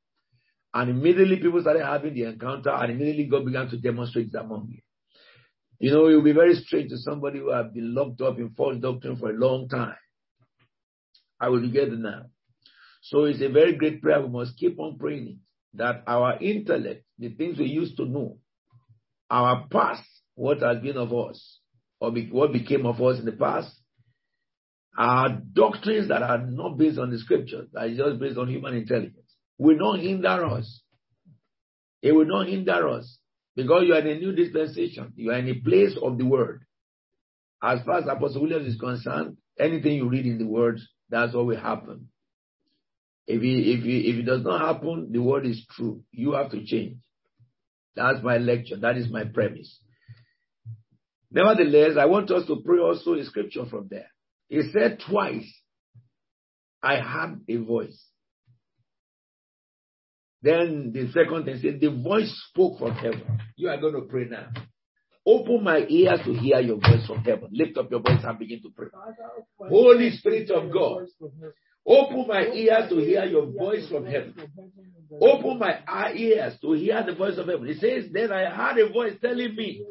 And immediately people started having the encounter, and immediately God began to demonstrate it among you. You know, it will be very strange to somebody who have been locked up in false doctrine for a long time. I will get it now. So it's a very great prayer. We must keep on praying it that our intellect, the things we used to know, our past, what has been of us, or be, what became of us in the past, are doctrines that are not based on the scriptures, that are just based on human intelligence, will not hinder us. It will not hinder us because you are in a new dispensation. You are in a place of the word. As far as Apostle Williams is concerned, anything you read in the word, that's what will happen. If it, if if it does not happen, the word is true. You have to change. That's my lecture. That is my premise. Nevertheless, I want us to pray also a scripture from there. He said twice, I had a voice. Then the second thing said, the voice spoke from heaven. You are going to pray now. Open my ears to hear your voice from heaven. Lift up your voice and begin to pray. Holy Spirit of God, open my ears to hear your voice from heaven. Open my ears to hear the voice of heaven. It says, Then I heard a voice telling me,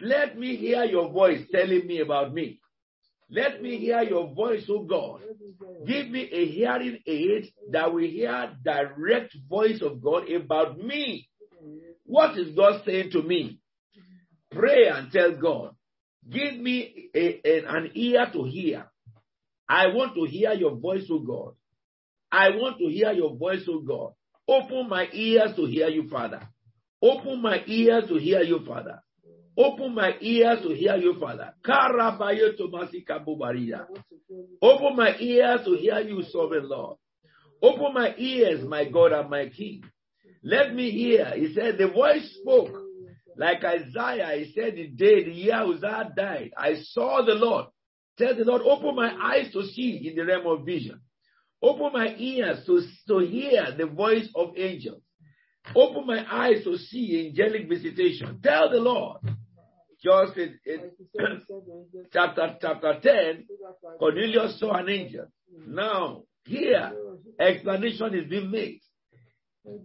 Let me hear your voice telling me about me. Let me hear your voice, O God. Give me a hearing aid that will hear direct voice of God about me. What is God saying to me? Pray and tell God, give me a, a, an ear to hear. I want to hear your voice, O God. I want to hear your voice, O God. Open my ears to hear you, Father. Open my ears to hear you, Father. Open my ears to hear you, Father. Open my ears to hear you, sovereign Lord. Open my ears, my God and my King. Let me hear. He said, the voice spoke like Isaiah. He said, the day, the year Uzziah died, I saw the Lord. Tell the Lord, open my eyes to see in the realm of vision. Open my ears to, to hear the voice of angels. Open my eyes to see angelic visitation. Tell the Lord, just in, in chapter chapter 10, Cornelius saw an angel. Now, here, explanation is being made.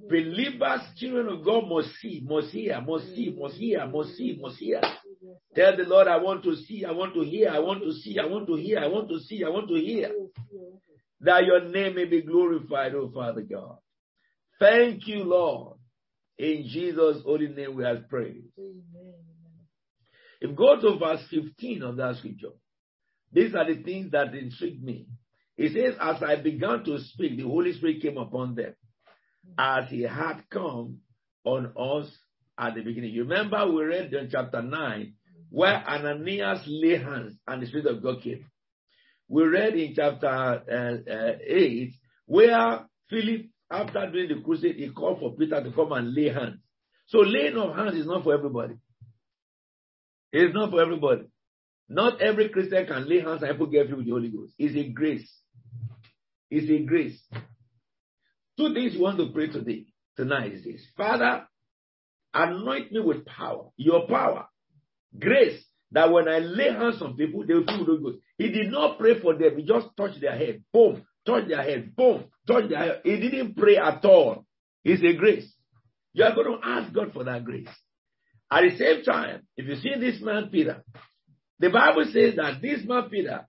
Believers, children of God must see, must hear, must see, must hear, must see, must hear. Tell the Lord, I want to see, I want to hear, I want to see, I want to hear, I want to see, I want to hear. That your name may be glorified, oh Father God. Thank you, Lord. In Jesus' holy name we have prayed. If go to verse 15 of that scripture, these are the things that intrigued me. It says, As I began to speak, the Holy Spirit came upon them, as he had come on us at the beginning. You remember we read in chapter 9 where Ananias lay hands and the Spirit of God came. We read in chapter uh, uh, 8 where Philip, after doing the crusade, he called for Peter to come and lay hands. So laying of hands is not for everybody. It's not for everybody. Not every Christian can lay hands and people get filled with the Holy Ghost. It's a grace. It's a grace. Two things you want to pray today, tonight is this. Father, anoint me with power, your power, grace, that when I lay hands on people, they will feel the Holy Ghost. He did not pray for them. He just touched their head. Boom. Touch their head. Boom. Touch their head. He didn't pray at all. It's a grace. You are going to ask God for that grace. At the same time, if you see this man Peter, the Bible says that this man Peter,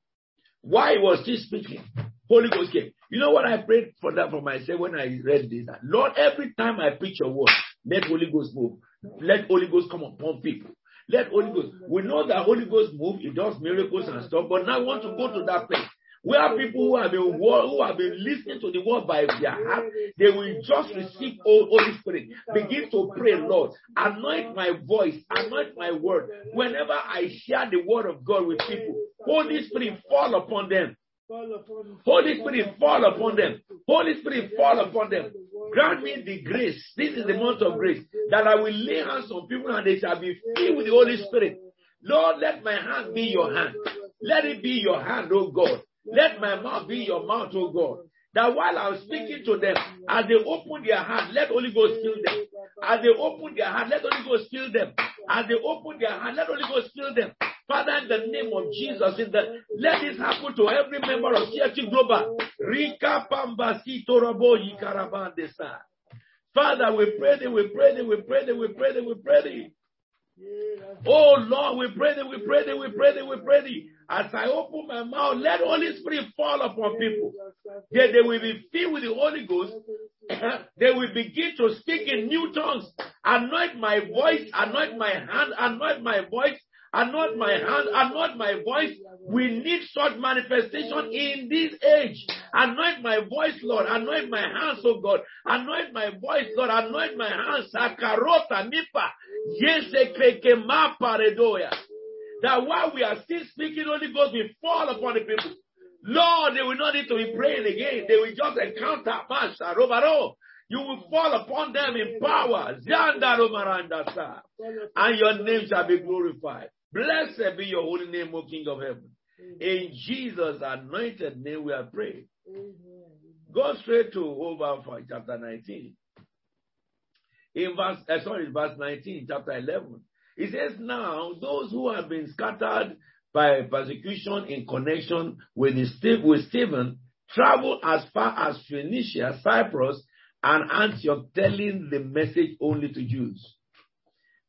why he was still speaking, Holy Ghost came. You know what I prayed for that for myself when I read this? Lord, every time I preach your word, let Holy Ghost move. Let Holy Ghost come upon people. Let Holy Ghost. We know that Holy Ghost move, it does miracles and stuff, but now I want to go to that place where people who have been who have been listening to the word by their heart, they will just receive Holy Spirit. Begin to pray, Lord. Anoint my voice, anoint my word. Whenever I share the word of God with people, Holy Spirit fall upon them. Holy Spirit fall upon them. Holy Spirit fall upon them. Grant me the grace. This is the month of grace that I will lay hands on people and they shall be filled with the Holy Spirit. Lord, let my hand be your hand. Let it be your hand, oh God. Let my mouth be your mouth, oh God. That while I'm speaking to them, as they open their heart, let Holy Ghost fill them. As they open their heart, let Holy Ghost fill them. As they open their heart, let Holy Ghost fill them. Father, in the name of Jesus, in the, let this happen to every member of CFT Global. Rika Pambasi Torobo Yikarabandesa. Father, we pray thee, we pray thee, we pray thee, we pray thee, we pray thee. Oh Lord, we pray thee, we pray thee, we pray thee, we pray thee. As I open my mouth, let Holy Spirit fall upon people. That they will be filled with the Holy Ghost. [COUGHS] they will begin to speak in new tongues. Anoint my voice, anoint my hand, anoint my voice, anoint my hand, anoint my voice. We need such manifestation in this age. Anoint my voice, Lord. Anoint my hands, oh God. Anoint my voice, Lord. Anoint my hands. Sakarota nipa. Yes, paredoya That while we are still speaking, Holy Ghost will fall upon the people. Lord, they will not need to be praying again. They will just encounter Masha, Robaro. You will fall upon them in power. And your name shall be glorified. Blessed be your holy name, O King of heaven. In Jesus' anointed name we are praying. Go straight to over for chapter 19. In verse, uh, sorry, verse 19, chapter 11. It says, Now those who have been scattered by persecution in connection with, the, with Stephen travel as far as Phoenicia, Cyprus, and Antioch, telling the message only to Jews.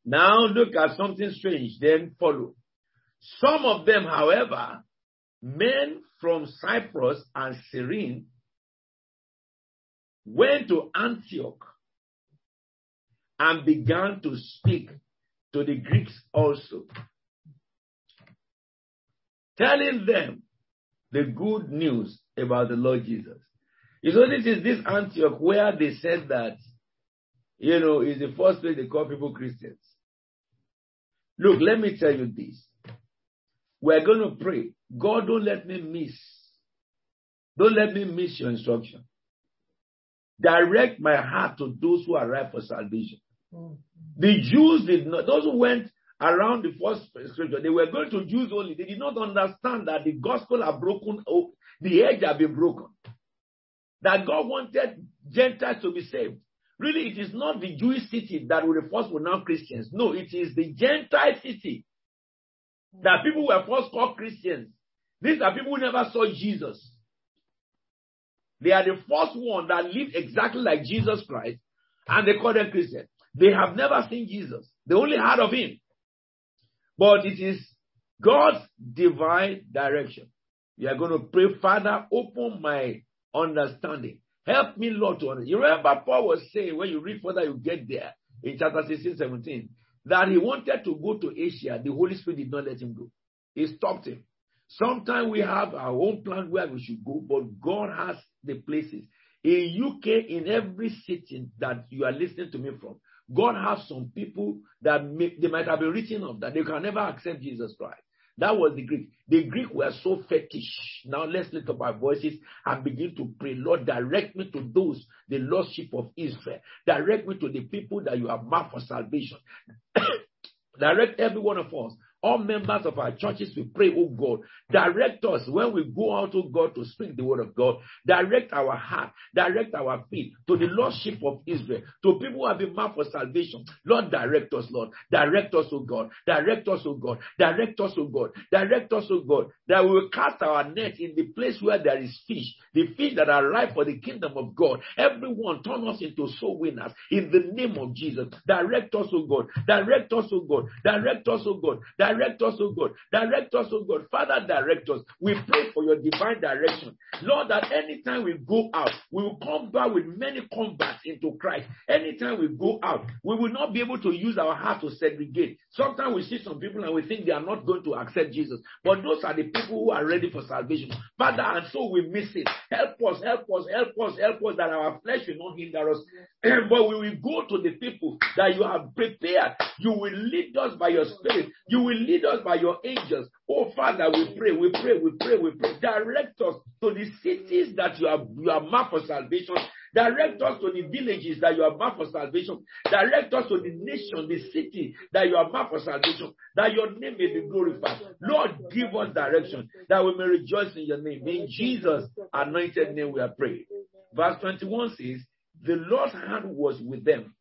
Now look at something strange, then follow. Some of them, however, men from Cyprus and Cyrene, went to Antioch and began to speak to the Greeks also, telling them the good news about the Lord Jesus. You know, this is this Antioch where they said that, you know, is the first place they call people Christians. Look, let me tell you this. We're going to pray. God, don't let me miss. Don't let me miss your instruction. Direct my heart to those who are ripe for salvation. Mm-hmm. The Jews did not, those who went around the first scripture, they were going to Jews only. They did not understand that the gospel had broken, the edge had been broken. That God wanted Gentiles to be saved. Really, it is not the Jewish city that were the first now Christians. No, it is the Gentile city that people were first called Christians. These are people who never saw Jesus. They are the first one that lived exactly like Jesus Christ, and they call them Christians. They have never seen Jesus. They only heard of him. But it is God's divine direction. We are going to pray, Father, open my understanding. Help me, Lord, to understand. You remember Paul was saying, when you read further, you get there in chapter 16, 17, that he wanted to go to Asia. The Holy Spirit did not let him go. He stopped him. Sometimes we have our own plan where we should go, but God has the places. In UK, in every city that you are listening to me from, God has some people that may, they might have been written of that they can never accept Jesus Christ. That was the Greek. The Greek were so fetish. Now let's lift up our voices and begin to pray. Lord, direct me to those, the lost sheep of Israel. Direct me to the people that you have marked for salvation. [COUGHS] direct every one of us all members of our churches, we pray, oh God, direct us when we go out, oh God, to speak the word of God. Direct our heart, direct our feet to the Lordship of Israel, to people who have been marked for salvation. Lord, direct us, Lord. Direct us, oh God. Direct us, oh God. Direct us, oh God. Direct us, oh God. That we will cast our net in the place where there is fish, the fish that are ripe for the kingdom of God. Everyone turn us into soul winners in the name of Jesus. Direct us, oh God. Direct us, oh God. Direct us, oh God. Direct Direct us, oh God. Direct us, oh God. Father, direct us. We pray for your divine direction. Lord, that anytime we go out, we will come back with many combats into Christ. Anytime we go out, we will not be able to use our heart to segregate. Sometimes we see some people and we think they are not going to accept Jesus. But those are the people who are ready for salvation. Father, and so we miss it. Help us, help us, help us, help us that our flesh will not hinder us. [CLEARS THROAT] but we will go to the people that you have prepared. You will lead us by your spirit. You will lead us by your angels. Oh Father, we pray, we pray, we pray, we pray. Direct us to the cities that you have you have marked for salvation. Direct us to the villages that you have marked for salvation. Direct us to the nation, the city that you have marked for salvation. That your name may be glorified. Lord, give us direction that we may rejoice in your name. In Jesus' anointed name we are praying. Verse 21 says, The Lord's hand was with them,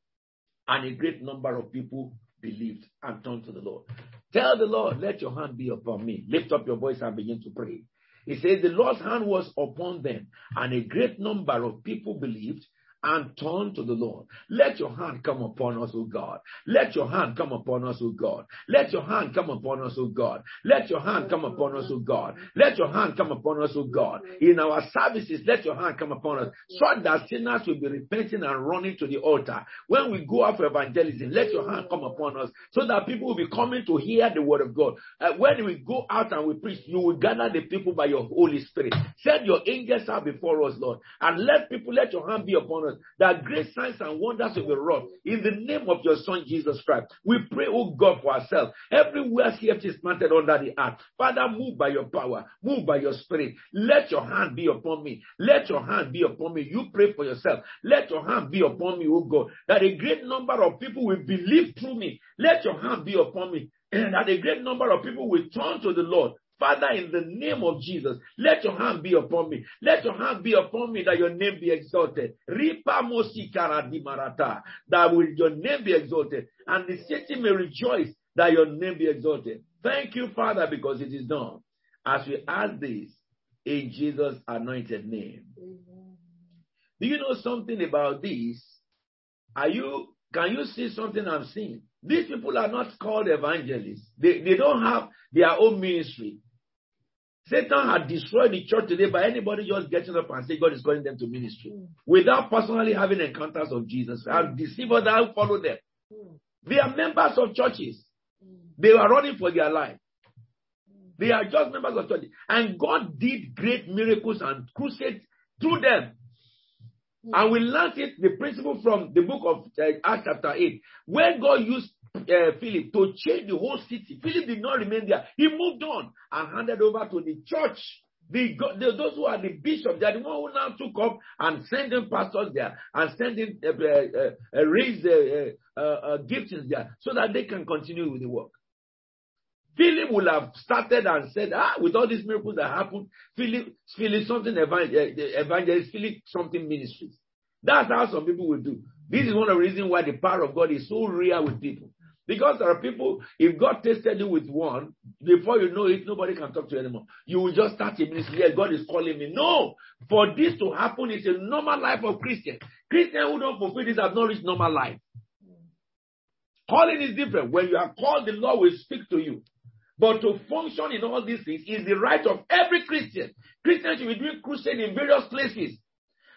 and a great number of people believed and turned to the Lord. Tell the Lord, let your hand be upon me. Lift up your voice and begin to pray. He says, The Lord's hand was upon them, and a great number of people believed, and turn to the Lord. Let your hand come upon us, O God. Let your hand come upon us, O God. Let your hand come upon us, O God. Let your hand come upon us, O God. Let your hand come upon us, O God. In our services, let your hand come upon us so that sinners will be repenting and running to the altar. When we go out for evangelism, let your hand come upon us so that people will be coming to hear the word of God. Uh, when we go out and we preach, you will gather the people by your Holy Spirit. Send your angels out before us, Lord, and let people, let your hand be upon us that great signs and wonders will be wrought in the name of your Son Jesus Christ. We pray, oh God, for ourselves. Everywhere CFT is planted under the earth, Father, move by your power, move by your spirit. Let your hand be upon me. Let your hand be upon me. You pray for yourself. Let your hand be upon me, oh God, that a great number of people will believe through me. Let your hand be upon me, and [CLEARS THROAT] that a great number of people will turn to the Lord. Father, in the name of Jesus, let your hand be upon me. Let your hand be upon me that your name be exalted. Ripa dimarata, that will your name be exalted, and the city may rejoice that your name be exalted. Thank you, Father, because it is done. As we ask this in Jesus' anointed name. Do you know something about this? Are you can you see something I'm seeing? These people are not called evangelists. They, they don't have their own ministry. Satan had destroyed the church today by anybody just getting up and saying God is calling them to ministry without personally having encounters of Jesus and deceivers that follow them. They are members of churches. They are running for their life. They are just members of churches. And God did great miracles and crusades through them. And we learned it, the principle from the book of uh, Acts chapter 8. When God used uh, Philip to change the whole city. Philip did not remain there. He moved on and handed over to the church. The, the, those who are the bishops, they are the one who now took up and sending pastors there and sending uh, uh, uh, raised uh, uh, uh, gifts there so that they can continue with the work. Philip would have started and said, ah, with all these miracles that happened, Philip, Philip something evangelist, Philip something ministries. That's how some people will do. This is one of the reasons why the power of God is so real with people. Because there are people, if God tested you with one, before you know it, nobody can talk to you anymore. You will just start a ministry. Yes, God is calling me. No. For this to happen, it's a normal life of Christians. Christians who don't fulfill this have not reached normal life. Calling is different. When you are called, the Lord will speak to you. But to function in all these things is the right of every Christian. Christians should be doing crusade in various places.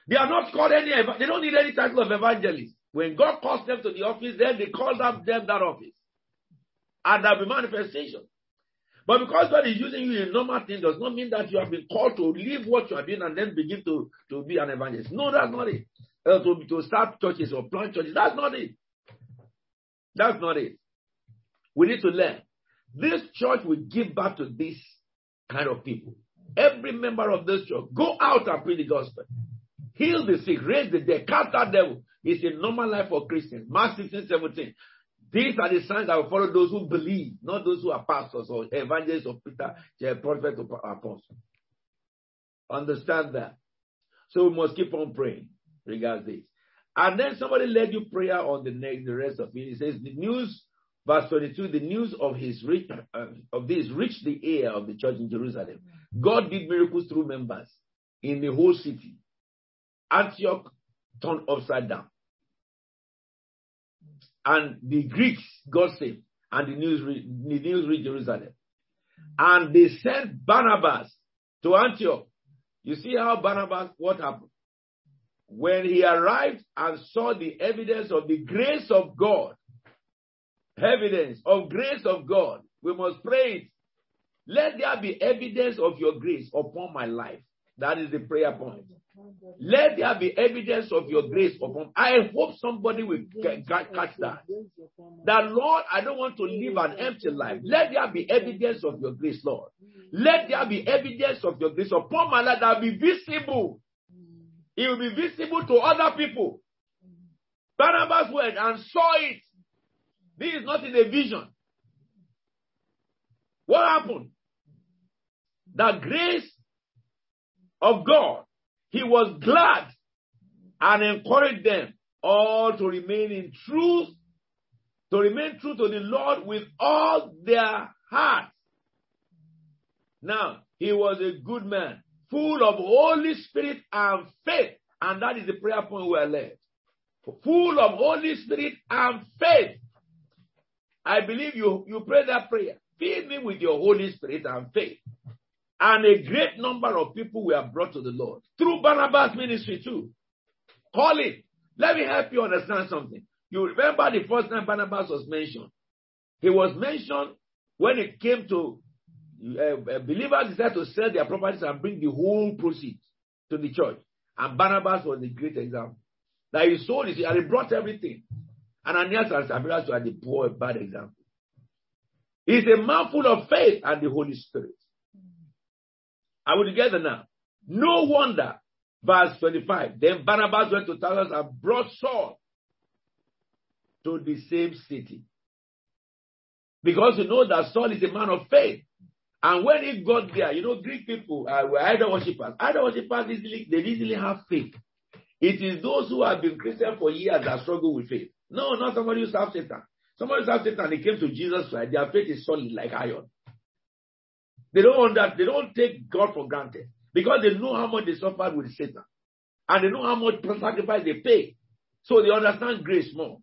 They are not called any, they don't need any title of evangelist. When God calls them to the office, then they call them, them that office. And there'll be manifestation. But because God is using you in normal things does not mean that you have been called to leave what you are doing and then begin to, to be an evangelist. No, that's not it. Uh, to, to start churches or plant churches. That's not it. That's not it. We need to learn. This church will give back to this kind of people. Every member of this church, go out and preach the gospel. Heal the sick, raise the dead, cast out devil. It's a normal life for Christians. Mark 16, 17. These are the signs that will follow those who believe, not those who are pastors or evangelists or Peter, the prophet or apostle. Understand that. So we must keep on praying regards this. And then somebody led you prayer on the next, the rest of it. It says the news, verse 22, the news of his rich, uh, of this reached the ear of the church in Jerusalem. God did miracles through members in the whole city. Antioch turned upside down. And the Greeks got saved, and the news, the news reached Jerusalem. And they sent Barnabas to Antioch. You see how Barnabas, what happened? When he arrived and saw the evidence of the grace of God, evidence of grace of God, we must pray it. Let there be evidence of your grace upon my life. That is the prayer point. Let there be evidence of your grace upon. I hope somebody will catch that. That Lord, I don't want to live an empty life. Let there be evidence of your grace, Lord. Let there be evidence of your grace upon my life that will be visible. It will be visible to other people. Barnabas went and saw it. This is not in a vision. What happened? The grace of God he was glad and encouraged them all to remain in truth, to remain true to the Lord with all their heart. Now, he was a good man, full of Holy Spirit and faith. And that is the prayer point we are led. Full of Holy Spirit and faith. I believe you, you pray that prayer. Fill me with your Holy Spirit and faith. And a great number of people were brought to the Lord through Barnabas' ministry too. Call it. Let me help you understand something. You remember the first time Barnabas was mentioned. He was mentioned when it came to uh, believers decided to sell their properties and bring the whole proceeds to the church. And Barnabas was a great example. that he sold his, and he brought everything. And Ananias and Sapphira are the poor, bad example. He's a man full of faith and the Holy Spirit. Are we together now? No wonder. Verse 25. Then Barnabas went to Tarsus and brought Saul to the same city. Because you know that Saul is a man of faith. And when he got there, you know, Greek people uh, were idol worshippers. Idol worshippers easily, they easily have faith. It is those who have been Christian for years that struggle with faith. No, not somebody who serves Satan. Somebody who serves Satan, they came to Jesus Christ. Their faith is solid like iron. They don't that they don't take God for granted because they know how much they suffered with Satan, and they know how much sacrifice they pay. So they understand grace more.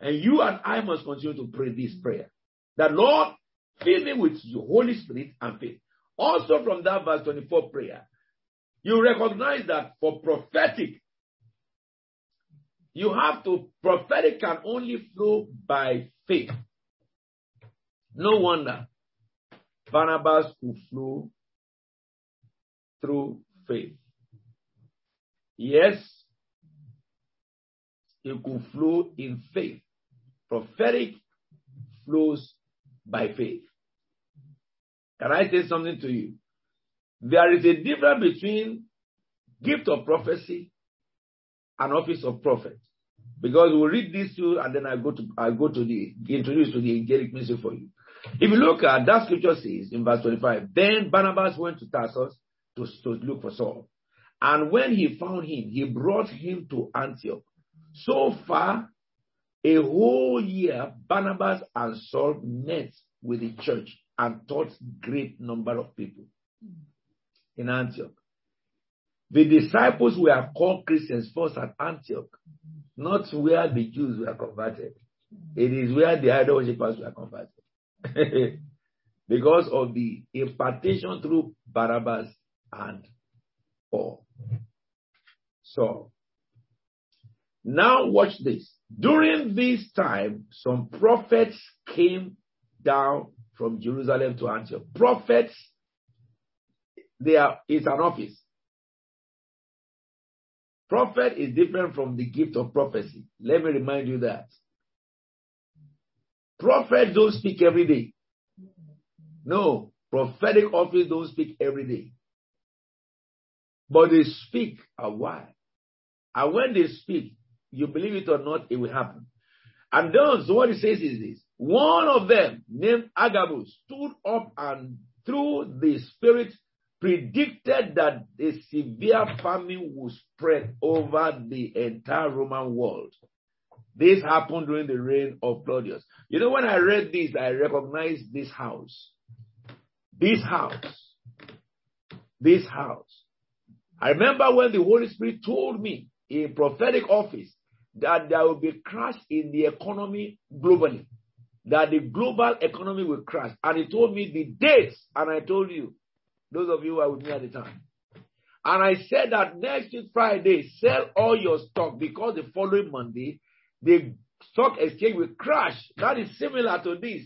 And you and I must continue to pray this prayer. That Lord, fill me with your Holy Spirit and faith. Also from that verse 24 prayer, you recognize that for prophetic, you have to, prophetic can only flow by faith. No wonder Barnabas could flow through faith. Yes, it could flow in faith. Prophetic flows by faith. Can I say something to you? There is a difference between gift of prophecy and office of prophet. Because we'll read this to and then I go to I go to the introduce to the angelic ministry for you. If you look at that scripture says in verse 25, then Barnabas went to Tarsus to, to look for Saul. And when he found him, he brought him to Antioch. So far, a whole year, Barnabas and Saul met with the church and taught great number of people in Antioch. The disciples were called Christians first at Antioch, not where the Jews were converted. It is where the idol worshippers were converted. [LAUGHS] because of the impartation through Barnabas and Paul. So, now watch this. During this time, some prophets came down from Jerusalem to Antioch. Prophets, they are, it's an office. Prophet is different from the gift of prophecy. Let me remind you that. Prophets don't speak every day. No, prophetic office don't speak every day. But they speak a while. And when they speak, you believe it or not, it will happen. And then, so what he says is this. One of them, named Agabus, stood up and through the Spirit predicted that a severe famine would spread over the entire Roman world. This happened during the reign of Claudius. You know, when I read this, I recognized this house. This house. This house. I remember when the Holy Spirit told me in prophetic office that there will be crash in the economy globally. That the global economy will crash. And he told me the dates, and I told you, those of you who are with me at the time. And I said that next Friday, sell all your stock because the following Monday, the stock exchange will crash. That is similar to this.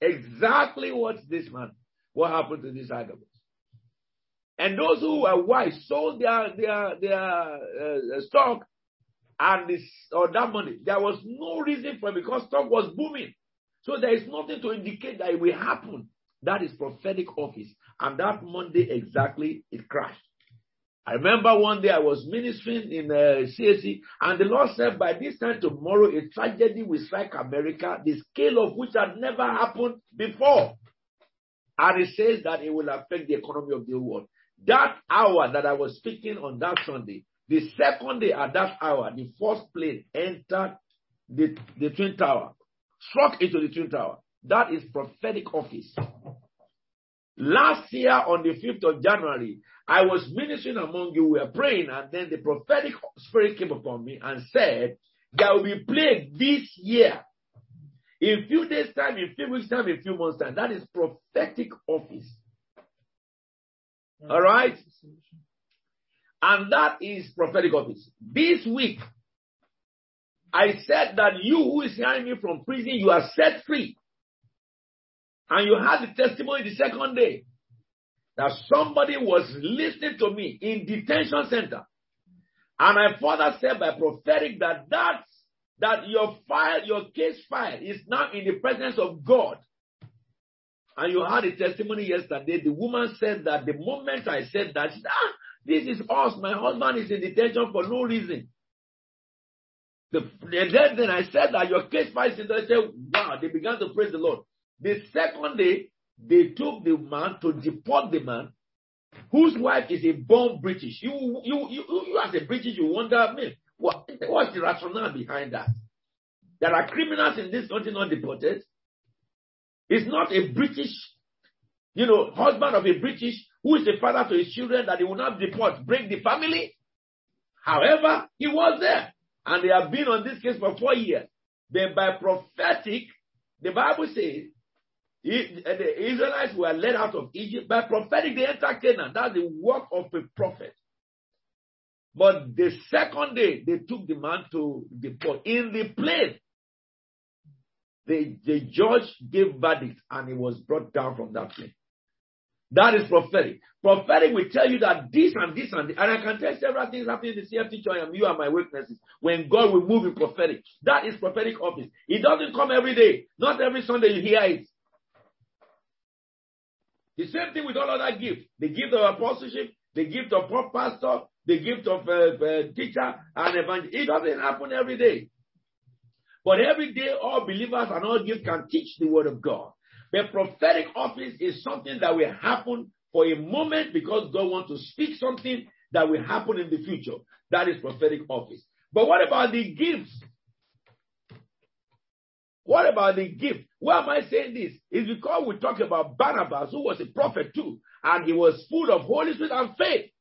Exactly what this man, what happened to this Agabus. And those who were wise sold their their their uh, stock and this or that money. There was no reason for it because stock was booming. So there is nothing to indicate that it will happen. That is prophetic office. And that Monday exactly it crashed. I remember one day I was ministering in uh, CAC, and the Lord said, by this time tomorrow, a tragedy will strike America, the scale of which had never happened before. And it says that it will affect the economy of the world. That hour that I was speaking on that Sunday, the second day at that hour, the first plane entered the, the Twin Tower, struck into the Twin Tower. That is prophetic office. Last year on the 5th of January, I was ministering among you, we were praying, and then the prophetic spirit came upon me and said, There will be plague this year. In a few days' time, in a few weeks' time, in a few months' time. That is prophetic office. All right? And that is prophetic office. This week, I said that you who is hearing me from prison, you are set free. And you had the testimony the second day that somebody was listening to me in detention center. And I further said by prophetic that that, that your file, your case file is now in the presence of God. And you had a testimony yesterday. The woman said that the moment I said that, said, ah, this is us. My husband is in detention for no reason. The, then, then I said that your case file is in said, wow, they began to praise the Lord. The second day, they took the man to deport the man whose wife is a born British. You, you, you, you as a British, you wonder, me, what, what's the rationale behind that? There are criminals in this country not deported. It's not a British, you know, husband of a British who is the father to his children that he will not deport, break the family. However, he was there. And they have been on this case for four years. Then by prophetic, the Bible says the Israelites were led out of Egypt. By prophetic, they entered Canaan. That's the work of a prophet. But the second day, they took the man to the port. In the plane, the, the judge gave verdict and he was brought down from that plane. That is prophetic. Prophetic will tell you that this and this and this, and I can tell several things happening in the CFT church and you are my witnesses when God will move in prophetic. That is prophetic office. It doesn't come every day. Not every Sunday you hear it. The same thing with all other gifts. The gift of apostleship, the gift of pastor, the gift of uh, uh, teacher and evangelist. It doesn't happen every day. But every day, all believers and all gifts can teach the word of God. The prophetic office is something that will happen for a moment because God wants to speak something that will happen in the future. That is prophetic office. But what about the gifts? What about the gift? Why am I saying this? It's because we talk about Barnabas, who was a prophet too, and he was full of Holy Spirit and faith.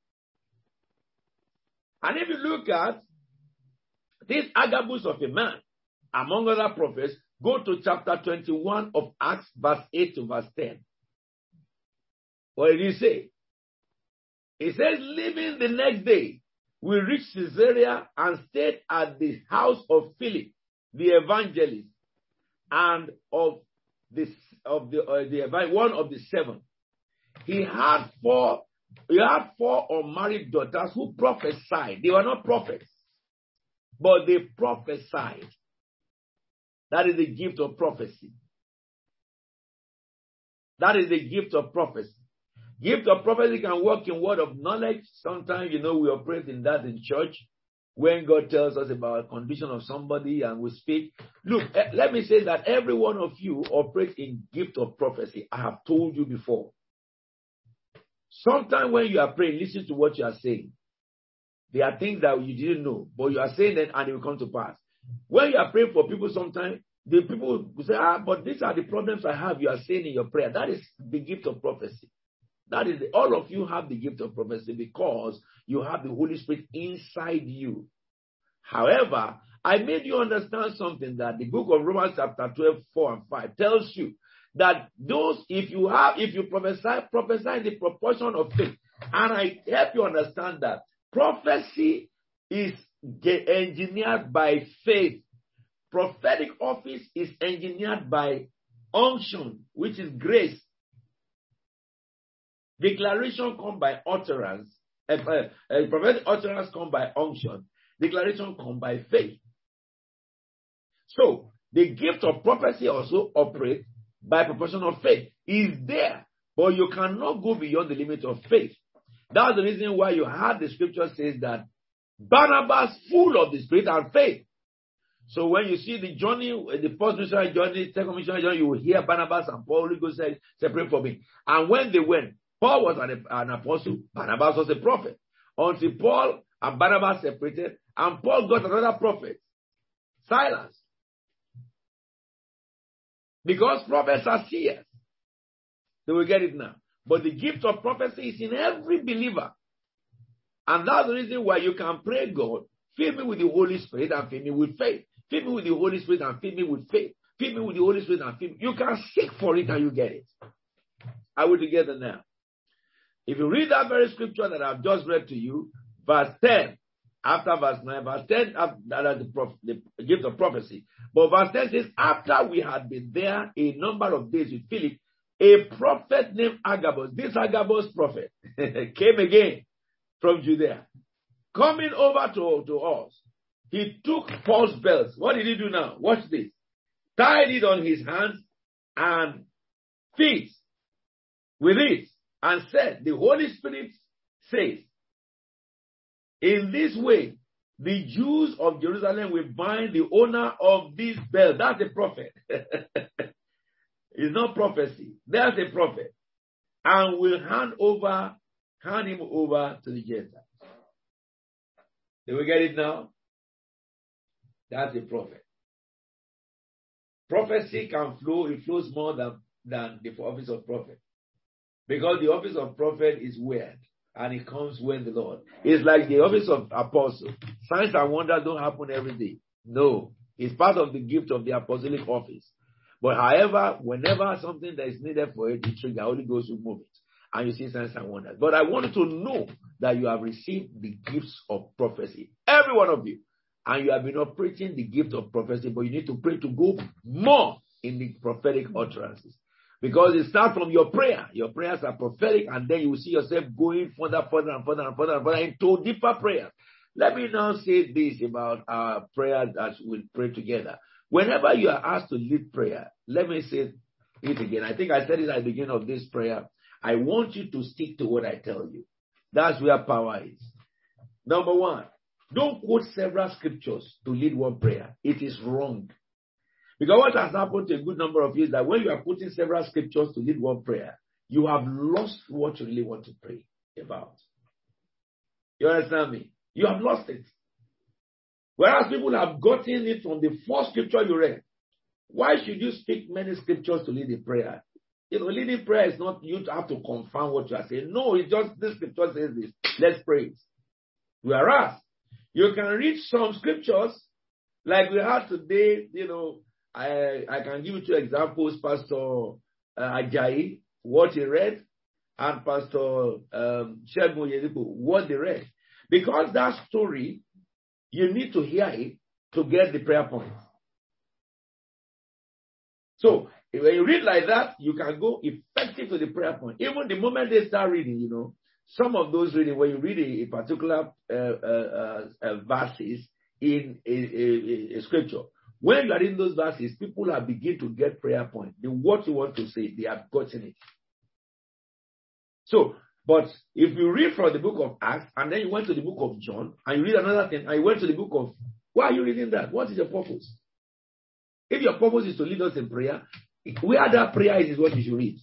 And if you look at this Agabus of a man, among other prophets, go to chapter 21 of Acts, verse 8 to verse 10. What did he say? He says, leaving the next day, we reached Caesarea and stayed at the house of Philip, the evangelist, and of this of the, uh, the one of the seven. He had four. He had four unmarried daughters who prophesied. They were not prophets, but they prophesied. That is the gift of prophecy. That is the gift of prophecy. Gift of prophecy can work in word of knowledge. Sometimes, you know, we operate in that in church when God tells us about condition of somebody and we speak. Look, eh, let me say that every one of you operates in gift of prophecy. I have told you before. Sometimes when you are praying, listen to what you are saying. There are things that you didn't know, but you are saying them and it will come to pass. When you are praying for people, sometimes the people will say, ah, but these are the problems I have. You are saying in your prayer. That is the gift of prophecy. That is, all of you have the gift of prophecy because you have the Holy Spirit inside you. However, I made you understand something that the book of Romans chapter 12, 4 and 5 tells you that those, if you have, if you prophesy, prophesy in the proportion of faith. And I help you understand that prophecy is engineered by faith. Prophetic office is engineered by unction, which is grace. Declaration come by utterance. Uh, uh, uh, prophetic utterance come by unction. Declaration come by faith. So the gift of prophecy also operates by proportion of faith. Is there, but you cannot go beyond the limit of faith. That's the reason why you have the scripture says that Barnabas full of the Spirit and faith. So when you see the journey, the first missionary journey, second missionary journey, you will hear Barnabas and Paul, Holy Ghost say, separate from me. And when they went, Paul was an, an apostle, Barnabas was a prophet. Until Paul and Barnabas separated, and Paul got another prophet, Silas. Because prophets are seers. They will get it now. But the gift of prophecy is in every believer. And that's the reason why you can pray, God, fill me with the Holy Spirit and fill me with faith. Fill me with the Holy Spirit and fill me with faith. Fill me with the Holy Spirit and fill me. You can seek for it and you get it. Are we together now? If you read that very scripture that I've just read to you, verse 10, after verse 9, verse 10, that is the, the gift of prophecy. But verse 10 says, after we had been there a number of days with Philip, a prophet named Agabus, this Agabus prophet, [LAUGHS] came again from Judea. coming over to, to us, he took Paul's belt. What did he do now? Watch this. Tied it on his hands and feet with it and said, the Holy Spirit says, in this way, the Jews of Jerusalem will bind the owner of this bell. That's a prophet. [LAUGHS] it's not prophecy. That's a prophet. And will hand over, hand him over to the Gentiles. Do we get it now? That's a prophet. Prophecy can flow, it flows more than, than the office of prophet. Because the office of prophet is weird and it comes when the Lord. It's like the office of apostle. Signs and wonders don't happen every day. No, it's part of the gift of the apostolic office. But however, whenever something that is needed for it, the Holy Ghost will move it. And you see signs and wonders. But I want you to know that you have received the gifts of prophecy. Every one of you. And you have been operating the gift of prophecy, but you need to pray to go more in the prophetic utterances. Because it starts from your prayer. Your prayers are prophetic, and then you see yourself going further, further, and further, and further, and further into deeper prayers. Let me now say this about our prayer as we pray together. Whenever you are asked to lead prayer, let me say it again. I think I said it at the beginning of this prayer. I want you to stick to what I tell you. That's where power is. Number one, don't quote several scriptures to lead one prayer. It is wrong. Because what has happened to a good number of you is that when you are putting several scriptures to lead one prayer, you have lost what you really want to pray about. You understand me? You have lost it. Whereas people have gotten it from the first scripture you read. Why should you speak many scriptures to lead a prayer? You know, leading prayer is not you have to confirm what you are saying. No, it's just this scripture says this. Let's pray. Whereas you can read some scriptures like we had today, you know, I, I can give you two examples, Pastor uh, Ajayi, what he read, and Pastor um, Shegun what they read. Because that story, you need to hear it to get the prayer point. So when you read like that, you can go effective to the prayer point. Even the moment they start reading, you know, some of those reading, when you read a, a particular uh, uh, uh, verses in a, a, a, scripture, when you are in those verses, people are beginning to get prayer point. The what you want to say, they have gotten it. So, but if you read from the book of Acts and then you went to the book of John and you read another thing and you went to the book of, why are you reading that? What is your purpose? If your purpose is to lead us in prayer, where that prayer is, is what you should read.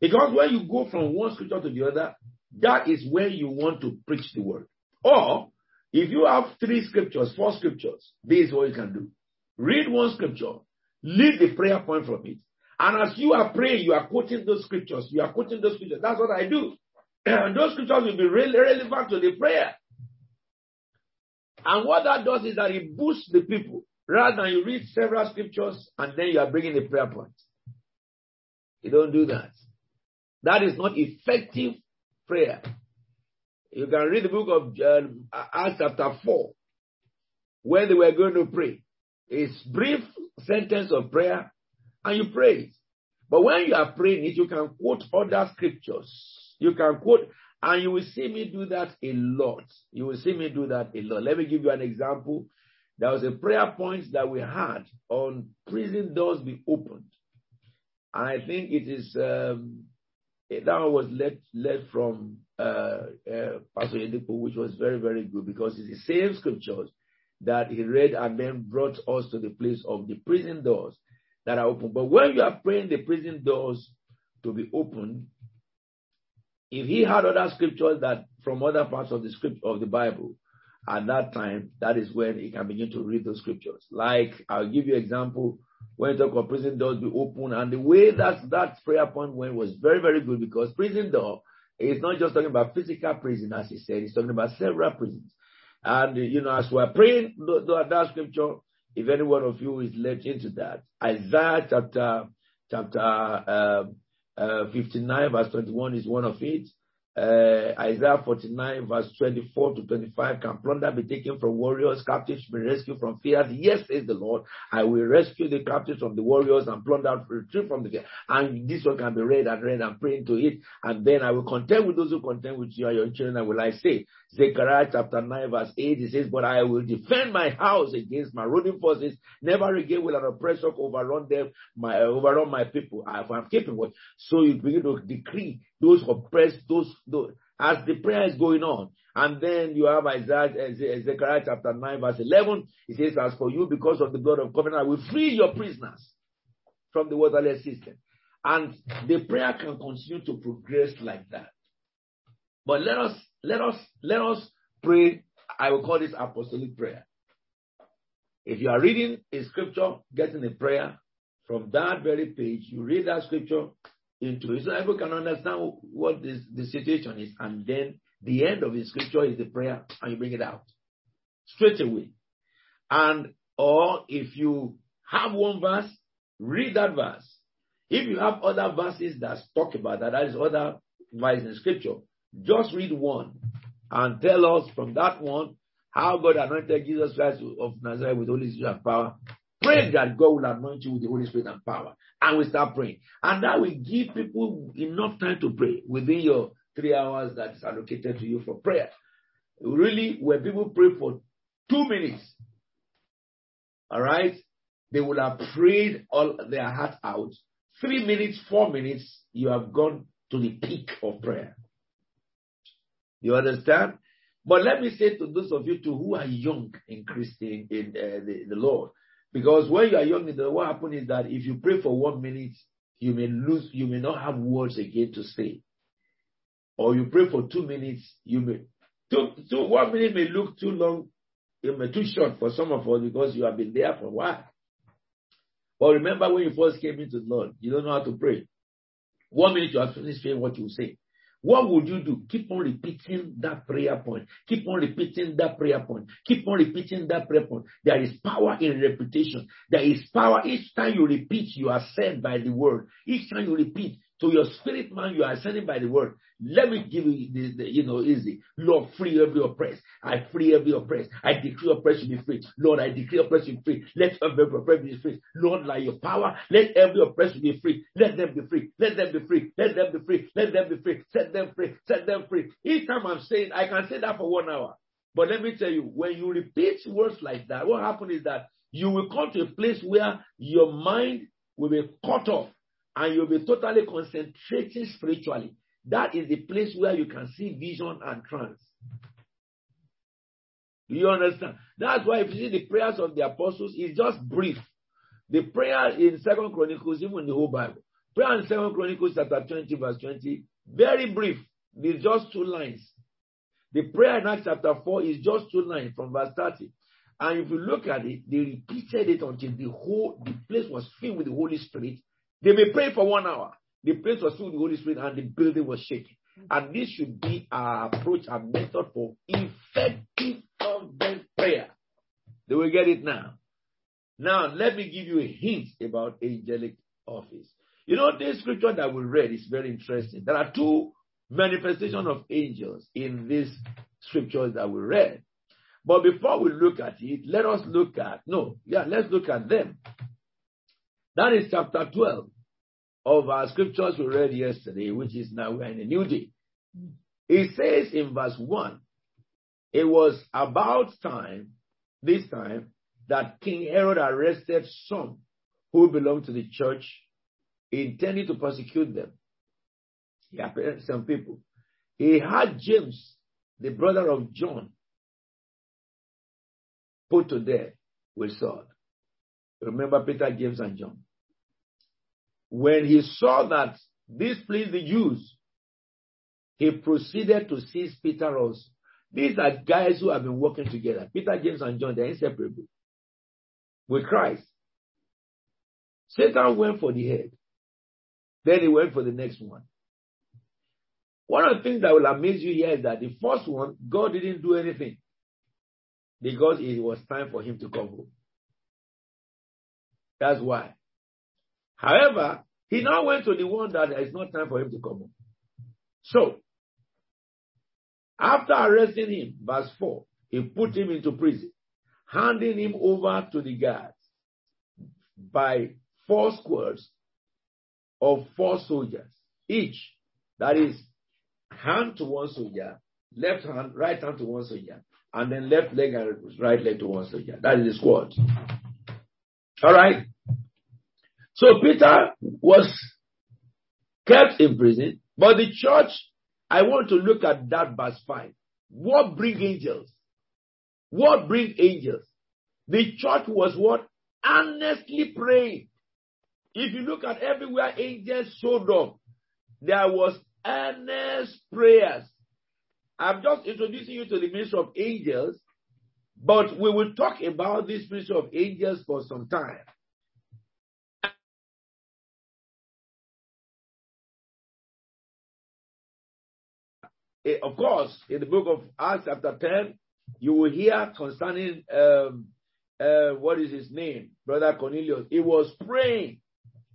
Because when you go from one scripture to the other, that is where you want to preach the word. Or if you have three scriptures, four scriptures, this is what you can do. Read one scripture, lead the prayer point from it. And as you are praying, you are quoting those scriptures. You are quoting those scriptures. That's what I do. [CLEARS THROAT] And those scriptures will be really relevant to the prayer. And what that does is that it boosts the people rather than you read several scriptures and then you are bringing the prayer point. You don't do that. That is not effective prayer. You can read the book of uh, Acts chapter 4, where they were going to pray. It's brief sentence of prayer, and you pray But when you are praying it, you can quote other scriptures. You can quote, and you will see me do that a lot. You will see me do that a lot. Let me give you an example. There was a prayer point that we had on prison doors be opened. And I think it is um, that was led led from Pastor Edipo, which was very, very good because it's the same scriptures that he read and then brought us to the place of the prison doors that are open. But when you are praying the prison doors to be open, if he had other scriptures that from other parts of the script of the Bible, at that time, that is when he can begin to read those scriptures. Like I'll give you example when you talk about prison doors be open, and the way that that prayer point went was very, very good because prison door it's not just talking about physical prison, as he said. He's talking about several prisons. And, you know, as we're praying that scripture, if any one of you is led into that, Isaiah chapter, chapter uh, uh, 59 verse 21 is one of it. Uh, Isaiah 49 verse 24 to 25, can plunder be taken from warriors, captives be rescued from fear? Yes, says the Lord, I will rescue the captives from the warriors and plunder retrieve from the fear. And this one can be read and read and pray into it. And then I will contend with those who contend with you and your children, will I say. Zechariah chapter 9 verse 8, it says, but I will defend my house against my ruling forces. Never again will an oppressor overrun them, my, overrun my people. I am what. So you begin to decree those oppressed, those, those as the prayer is going on. And then you have Isaiah, eh, eh, Zechariah chapter 9, verse 11. It says, As for you, because of the blood of covenant, I will free your prisoners from the waterless system. And the prayer can continue to progress like that. But let us, let us, let us pray. I will call this apostolic prayer. If you are reading a scripture, getting a prayer from that very page, you read that scripture, into it so everyone can understand what this, the situation is. And then the end of the scripture is the prayer and you bring it out straight away. And or if you have one verse, read that verse. If you have other verses that talk about that, that is other verses in scripture, just read one and tell us from that one how God anointed Jesus Christ of Nazareth with Holy Spirit and power Pray that God will anoint you with the Holy Spirit and power. And we start praying. And that will give people enough time to pray within your three hours that is allocated to you for prayer. Really, when people pray for two minutes, all right, they will have prayed all their heart out. Three minutes, four minutes, you have gone to the peak of prayer. You understand? But let me say to those of you too who are young in Christian in uh, the, the Lord, because when you are young, what happens is that if you pray for one minute, you may lose, you may not have words again to say. Or you pray for two minutes, you may two, two one minute may look too long, it may too short for some of us because you have been there for a while. But remember when you first came into the Lord, you don't know how to pray. One minute you have finished saying what you say. What would you do? Keep on repeating that prayer point. Keep on repeating that prayer point. Keep on repeating that prayer point. There is power in repetition. There is power. Each time you repeat, you are sent by the word. Each time you repeat, to your spirit man, you are sending by the word. Let me give you the, you know, easy. Lord, free every oppressed. I free every oppressed. I decree oppressed to be free. Lord, I decree be free. Let every oppressed be free. Lord, like your power, let every oppressed be free. Let them be free. Let them be free. Let them be free. Let them be free. Set them free. Set them free. Each time I'm saying, I can say that for one hour. But let me tell you, when you repeat words like that, what happens is that you will come to a place where your mind will be cut off and you'll be totally concentrating spiritually. That is the place where you can see vision and trance. Do you understand? That's why if you see the prayers of the apostles, it's just brief. The prayer in Second Chronicles, even the whole Bible, prayer in Second Chronicles chapter 20, verse 20, very brief. It's just two lines. The prayer in Acts chapter 4 is just two lines from verse 30. And if you look at it, they repeated it until the whole the place was filled with the Holy Spirit they may pray for one hour. The place was filled with the Holy Spirit and the building was shaking. Mm-hmm. And this should be our approach and method for effective fervent prayer. They will get it now. Now, let me give you a hint about angelic office. You know, this scripture that we read is very interesting. There are two manifestations of angels in these scriptures that we read. But before we look at it, let us look at, no, yeah, let's look at them. That is chapter 12 of our scriptures we read yesterday, which is now we're in a new day. It says in verse 1, it was about time, this time, that King Herod arrested some who belonged to the church, intending to persecute them. He apprehended some people. He had James, the brother of John, put to death with sword. Remember Peter, James, and John when he saw that this pleased the Jews, he proceeded to seize Peter also. These are guys who have been working together. Peter, James, and John, they're inseparable with Christ. Satan went for the head. Then he went for the next one. One of the things that will amaze you here is that the first one, God didn't do anything because it was time for him to come home. That's why. However, he now went to the one that it's not time for him to come home. So, After arresting him, verse 4, he put him into prison, handing him over to the guards by four squares of four soldiers, each, that is, hand to one soldier, left hand, right hand to one soldier, and then left leg and right leg to one soldier. That is the squad. All right. So Peter was kept in prison, but the church, I want to look at that verse 5. What bring angels? What bring angels? The church was what? Earnestly praying. If you look at everywhere angels showed up, there was earnest prayers. I'm just introducing you to the ministry of angels, but we will talk about this ministry of angels for some time. Of course, in the book of Acts, chapter 10, you will hear concerning um, uh, what is his name, Brother Cornelius. He was praying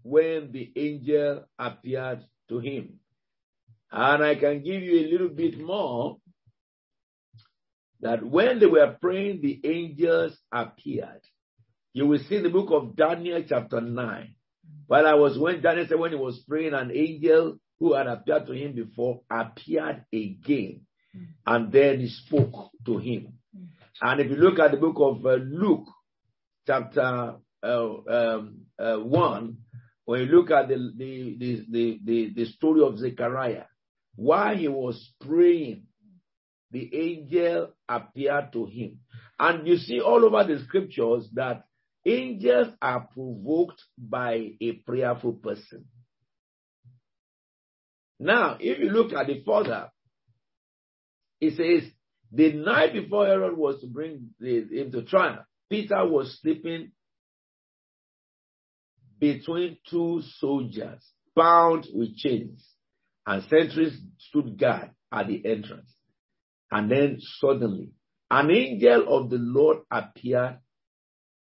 when the angel appeared to him. And I can give you a little bit more that when they were praying, the angels appeared. You will see in the book of Daniel, chapter 9. While I was when Daniel said when he was praying, an angel who had appeared to him before appeared again. And then he spoke to him. And if you look at the book of uh, Luke, chapter uh, um, uh, 1, when you look at the, the, the, the, the story of Zechariah, while he was praying, the angel appeared to him. And you see all over the scriptures that angels are provoked by a prayerful person. Now, if you look at the further, it says, the night before Herod was to bring him to trial, Peter was sleeping between two soldiers bound with chains, and sentries stood guard at the entrance. And then suddenly, an angel of the Lord appeared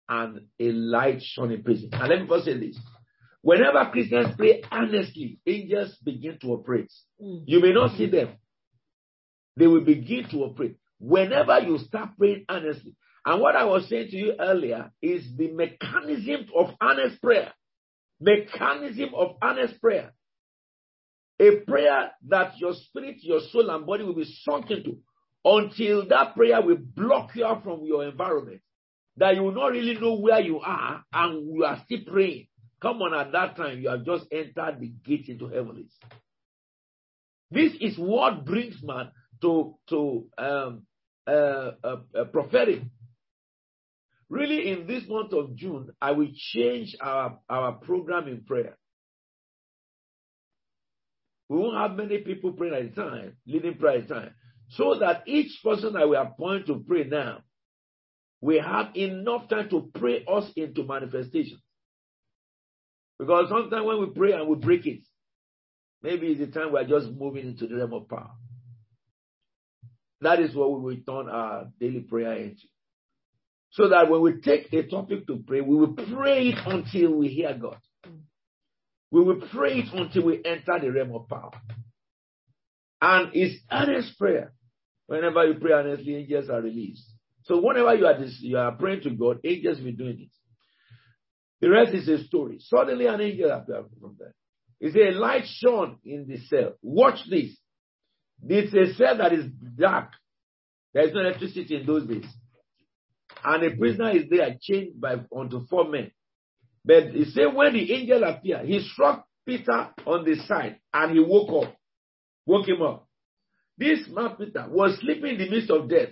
and a light shone in prison. And let me first say this. Whenever Christians pray earnestly, angels begin to operate. Mm. You may not see them. They will begin to operate. Whenever you start praying earnestly. And what I was saying to you earlier is the mechanism of earnest prayer. Mechanism of earnest prayer. A prayer that your spirit, your soul, and body will be sunk into until that prayer will block you out from your environment. That you will not really know where you are and you are still praying. Come on, at that time, you have just entered the gate into heavens. This is what brings man to, to um, uh, uh, uh, prophetic. Really, in this month of June, I will change our, our program in prayer. We won't have many people praying at a time, leading prayer at a time, so that each person I will appoint to pray now, we have enough time to pray us into manifestation. Because sometimes when we pray and we break it, maybe it's the time we're just moving into the realm of power. That is what we will turn our daily prayer into. So that when we take a topic to pray, we will pray it until we hear God. We will pray it until we enter the realm of power. And it's earnest prayer. Whenever you pray earnestly, angels are released. So whenever you are, this, you are praying to God, angels will be doing it. The rest is a story. Suddenly an angel appeared from there. It's a light shone in the cell. Watch this. It's a cell that is dark. There is no electricity in those days. And a prisoner is there chained by unto four men. But he said when the angel appeared, he struck Peter on the side and he woke up. Woke him up. This man Peter was sleeping in the midst of death.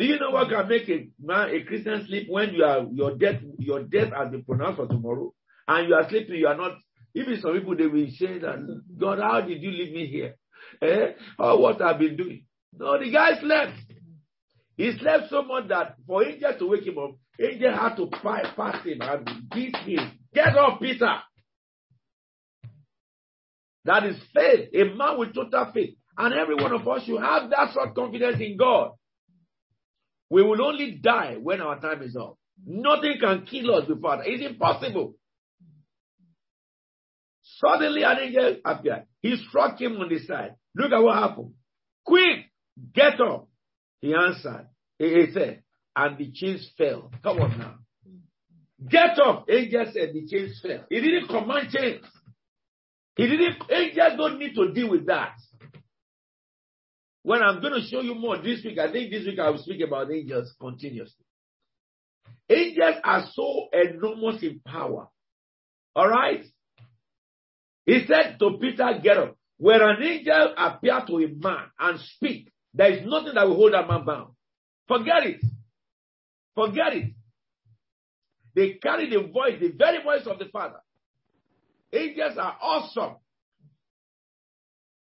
Do you know what can make a man, a Christian sleep when you are your death, your death has been pronounced for tomorrow, and you are sleeping, you are not. Even some people they will say that God, how did you leave me here? Eh? Or what I've been doing? No, the guy slept. He slept so much that for angel to wake him up, angel had to pass him and beat him. Get up, Peter. That is faith. A man with total faith. And every one of us should have that sort of confidence in God. We will only die when our time is up. Nothing can kill us before. It's impossible. Suddenly an angel appeared. He struck him on the side. Look at what happened. Quick, get up. He answered. He said, and the chains fell. Come on now. Get up. Angel said the chains fell. He didn't command chains. He didn't, angels don't need to deal with that. When I'm going to show you more this week, I think this week I will speak about angels continuously. Angels are so enormous in power. All right? He said to Peter, Get up. When an angel appear to a man and speak, there is nothing that will hold that man bound. Forget it. Forget it. They carry the voice, the very voice of the Father. Angels are awesome.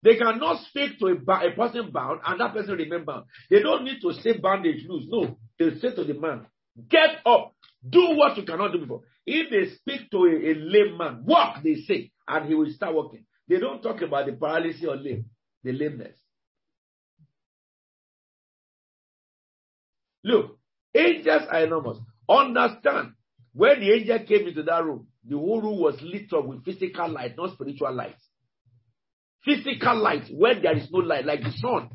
They cannot speak to a, a, person bound and that person bound. They don't need to say bandage loose. No, they say to the man, get up, do what you cannot do before. If they speak to a, a lame man, walk, they say, and he will start walking. They don't talk about the paralysis or lame, the lameness. Look, angels are enormous. Understand, when the angel came into that room, the whole room was lit up with physical light, not spiritual light. Physical light, where there is no light, like the sun.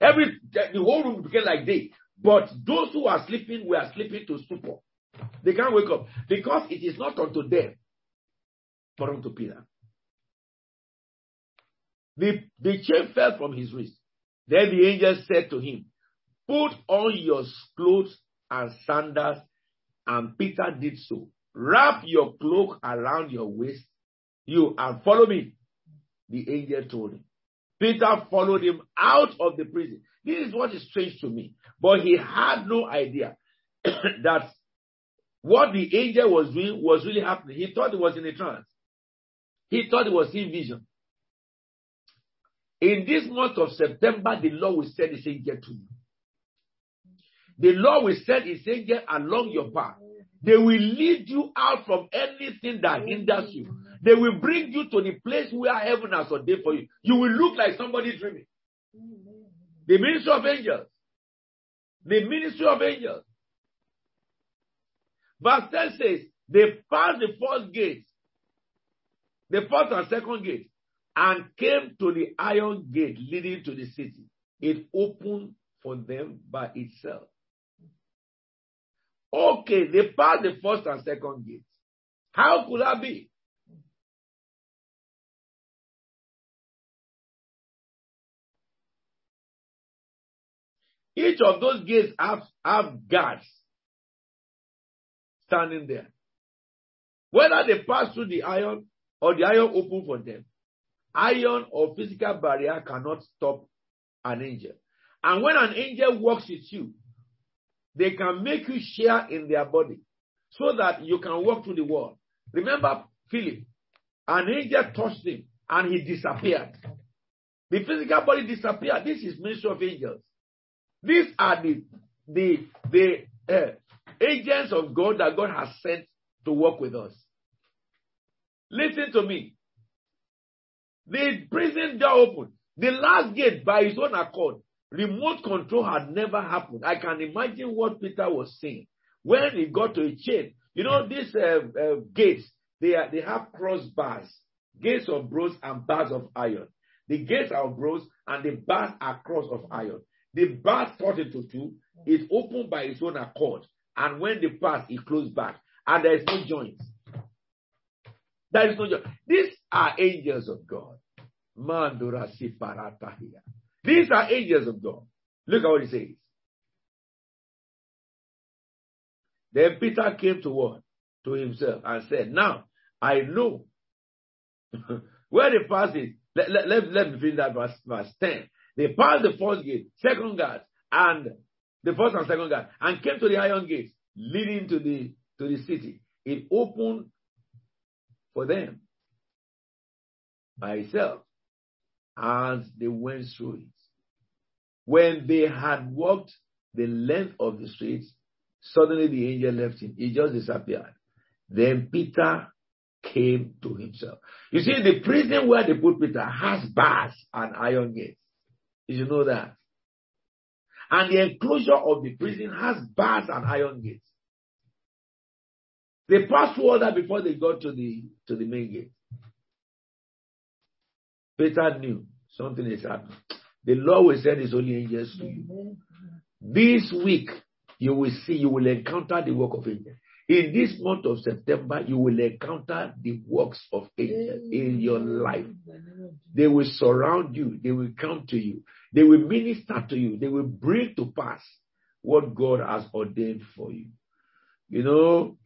Every the whole room became like day. But those who are sleeping were sleeping to stupor. They can't wake up because it is not unto them, but unto Peter. The, the chain fell from his wrist. Then the angel said to him, Put on your clothes and sandals. And Peter did so. Wrap your cloak around your waist, you and follow me. The angel told him. Peter followed him out of the prison. This is what is strange to me. But he had no idea [COUGHS] that what the angel was doing was really happening. He thought it was in a trance. He thought it was in vision. In this month of September, the Lord will send his angel to you. The Lord will send his angel along your path. They will lead you out from anything that hinders you. They will bring you to the place where heaven has ordained for you. You will look like somebody dreaming. The ministry of angels. The ministry of angels. Verse 10 says, they passed the first gate, the first and second gate, and came to the iron gate leading to the city. It opened for them by itself. Okay, they passed the first and second gate. How could that be? Each of those gates have, have guards standing there. Whether they pass through the iron or the iron open for them, iron or physical barrier cannot stop an angel. And when an angel walks with you, they can make you share in their body so that you can walk through the wall. Remember Philip, an angel touched him and he disappeared. The physical body disappeared. This is ministry of angels. These are the the the uh, agents of God that God has sent to work with us. Listen to me. The prison door opened. The last gate by his own accord. Remote control had never happened. I can imagine what Peter was saying when he got to a chain. You know, these uh, uh, gates, they, are, they have crossbars, gates of bronze and bars of iron. The gates are of bronze and the bars are cross of iron. The bars cut into two, is opened by its own accord. And when they pass, it closed back. And there is no joints. There is no joint. These are angels of God. These are angels of God. Look at what he says. Then Peter came to what? To himself and said, Now I know [LAUGHS] where the pass it. Let, let, let, let me finish that verse, verse 10. They passed the first gate, second guard, and the first and second guard, and came to the iron gate leading to the to the city. It opened for them by itself as they went through it. When they had walked the length of the streets, suddenly the angel left him. He just disappeared. Then Peter came to himself. You see, the prison where they put Peter has bars and iron gates. Did you know that? And the enclosure of the prison has bars and iron gates. They passed through all that before they got to the to the main gate. Peter knew something is happening. The Lord will send his holy angels to you. This week, you will see, you will encounter the work of angels. In this month of September, you will encounter the works of angels in your life. They will surround you. They will come to you. They will minister to you. They will bring to pass what God has ordained for you. You know,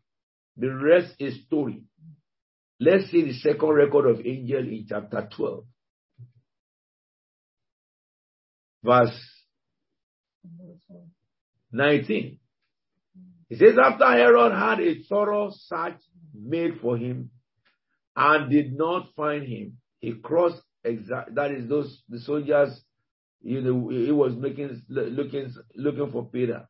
the rest is story. Let's see the second record of angel in chapter 12. Verse 19. It says, after Herod had a thorough search made for him and did not find him, he crossed, exa- that is those, the soldiers, you know, he was making, looking, looking for Peter.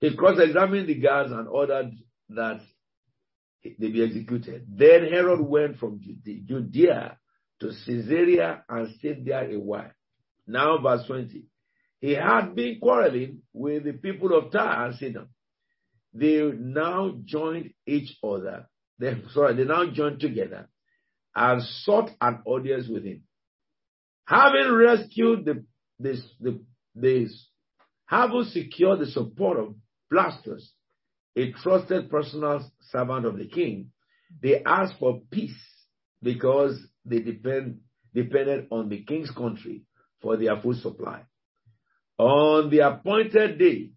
He cross-examined the guards and ordered that they be executed. Then Herod went from Judea to Caesarea and stayed there a while. Now verse 20. He had been quarreling with the people of Tyre and Sidon they now joined each other. They, sorry, they now joined together and sought an audience with him. Having rescued the, this, the, this, having secured the support of Blastus, a trusted personal servant of the king, they asked for peace because they depend, depended on the king's country for their food supply. On the appointed day,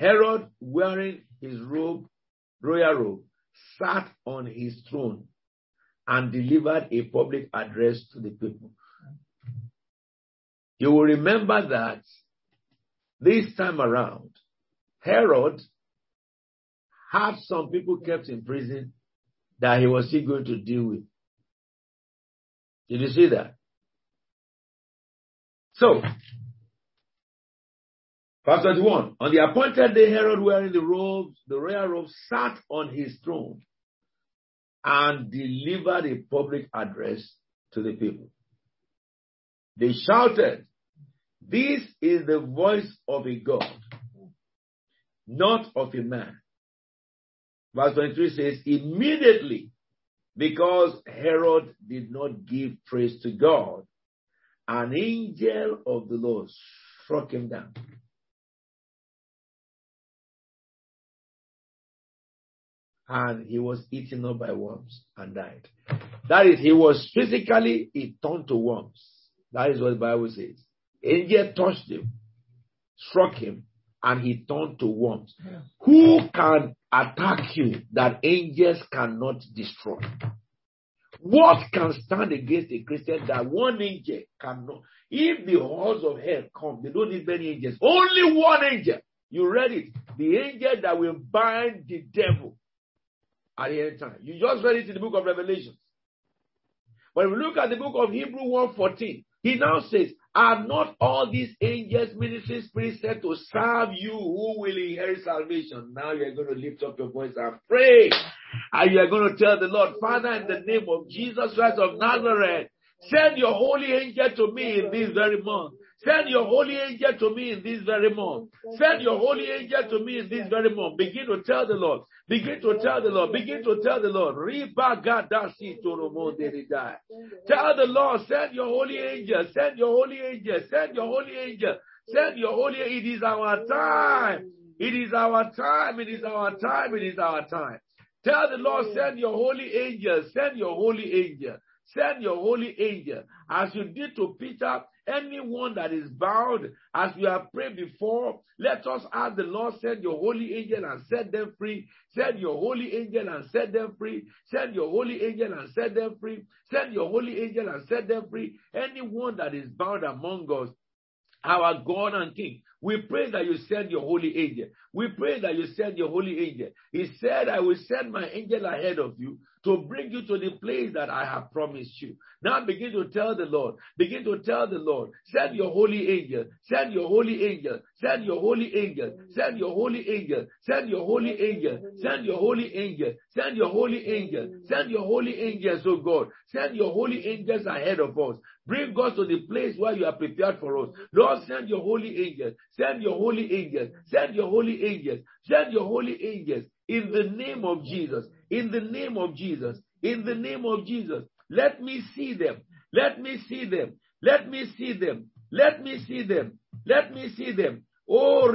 Herod, wearing his robe, royal robe, sat on his throne and delivered a public address to the people. You will remember that this time around, Herod had some people kept in prison that he was still going to deal with. Did you see that? So, Verse 21. On the appointed day, Herod, wearing the robes, the royal robes, sat on his throne and delivered a public address to the people. They shouted, This is the voice of a God, not of a man. Verse 23 says, Immediately, because Herod did not give praise to God, an angel of the Lord struck him down and he was eaten up by worms and died. That is, he was physically, he turned to worms. That is what the Bible says. Angel touched him, struck him, and he turned to worms. Yeah. Who can attack you that angels cannot destroy? What can stand against a Christian that one angel cannot? If the hordes of hell come, they don't need many angels. Only one angel. You read it. The angel that will bind the devil at the end time. You just read it in the book of Revelations. But if look at the book of Hebrew 1.14, he now says, Are not all these angels, ministering spirits set to serve you who will inherit salvation? Now you are going to lift up your voice and pray. And you are going to tell the Lord, Father, in the name of Jesus Christ of Nazareth, send your holy angel to me in this very month. Send your holy angel to me in this very month. Send your holy angel to me in this very month. Begin to tell the Lord. Begin to tell the Lord. Begin to tell the Lord. Tell the Lord, send your holy angel. Send your holy angel. Send your holy angel. Send your holy angel. It is our time. It is our time. It is our time. It is our time. Tell the Lord, send your holy angel. Send your holy angel. Send your holy angel. As you did to Peter, Anyone that is bound, as we have prayed before, let us ask the Lord, send your holy angel and set them free. Send your holy angel and set them free. Send your holy angel and set them free. Send your holy angel and set them free. Anyone that is bound among us, our God and King. We pray that you send your holy angel. We pray that you send your holy angel. He said, I will send my angel ahead of you to bring you to the place that I have promised you. Now begin to tell the Lord, begin to tell the Lord, send your holy angel, send your holy angel, send your holy angel, send your holy angel, send your holy angel, send your holy angel, send your holy angel, send your holy angels, oh God, send your holy angels ahead of us. Bring us to the place where you are prepared for us. Lord, send your holy angels, send your holy angels, send your holy angels, send your holy angels in the name of Jesus. In the name of Jesus. In the name of Jesus. Let me see them. Let me see them. Let me see them. Let me see them. Let me see them. Oh.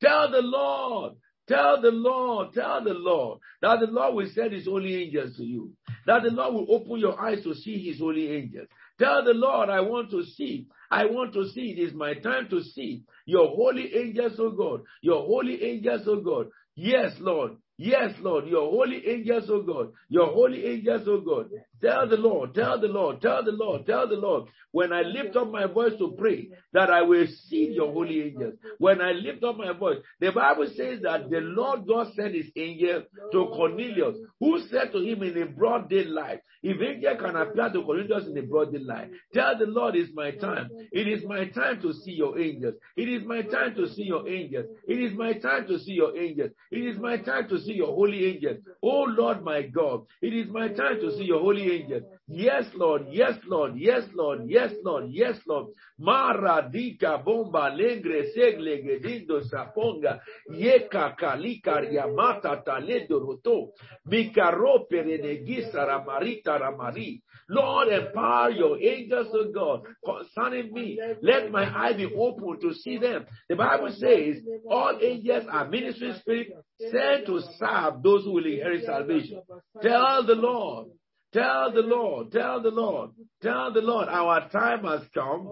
Tell the Lord, tell the Lord, tell the Lord that the Lord will send his holy angels to you. That the Lord will open your eyes to see his holy angels. Tell the Lord, I want to see. I want to see. It is my time to see your holy angels, oh God. Your holy angels, oh God. Yes, Lord. Yes, Lord, your holy angels, oh God, your holy angels, oh God. Tell the Lord, tell the Lord, tell the Lord, tell the Lord, when I lift up my voice to pray, that I will see your holy angels. When I lift up my voice, the Bible says that the Lord God sent his angel to Cornelius, who said to him in a broad daylight, if angel can appear to Cornelius in a broad daylight, tell the Lord it's my time. It is my time to see your angels. It is my time to see your angels. It is my time to see your angels. It is my time to see your holy angels. Oh Lord my God, it is my time to see your holy angels. Yes, Lord. Yes, Lord. Yes, Lord. Yes, Lord. Yes, Lord. Maradika bomba lengre segle gedindo saponga yeka kalika yamata taledo roto mikaro perenegisa ramarita ramari. Lord, empower your angels, of God, concerning me. Let my eye be open to see them. The Bible says all angels are ministering spirits sent to serve those who will inherit salvation. Tell the Lord Tell the Lord, tell the Lord, tell the Lord, our time has come.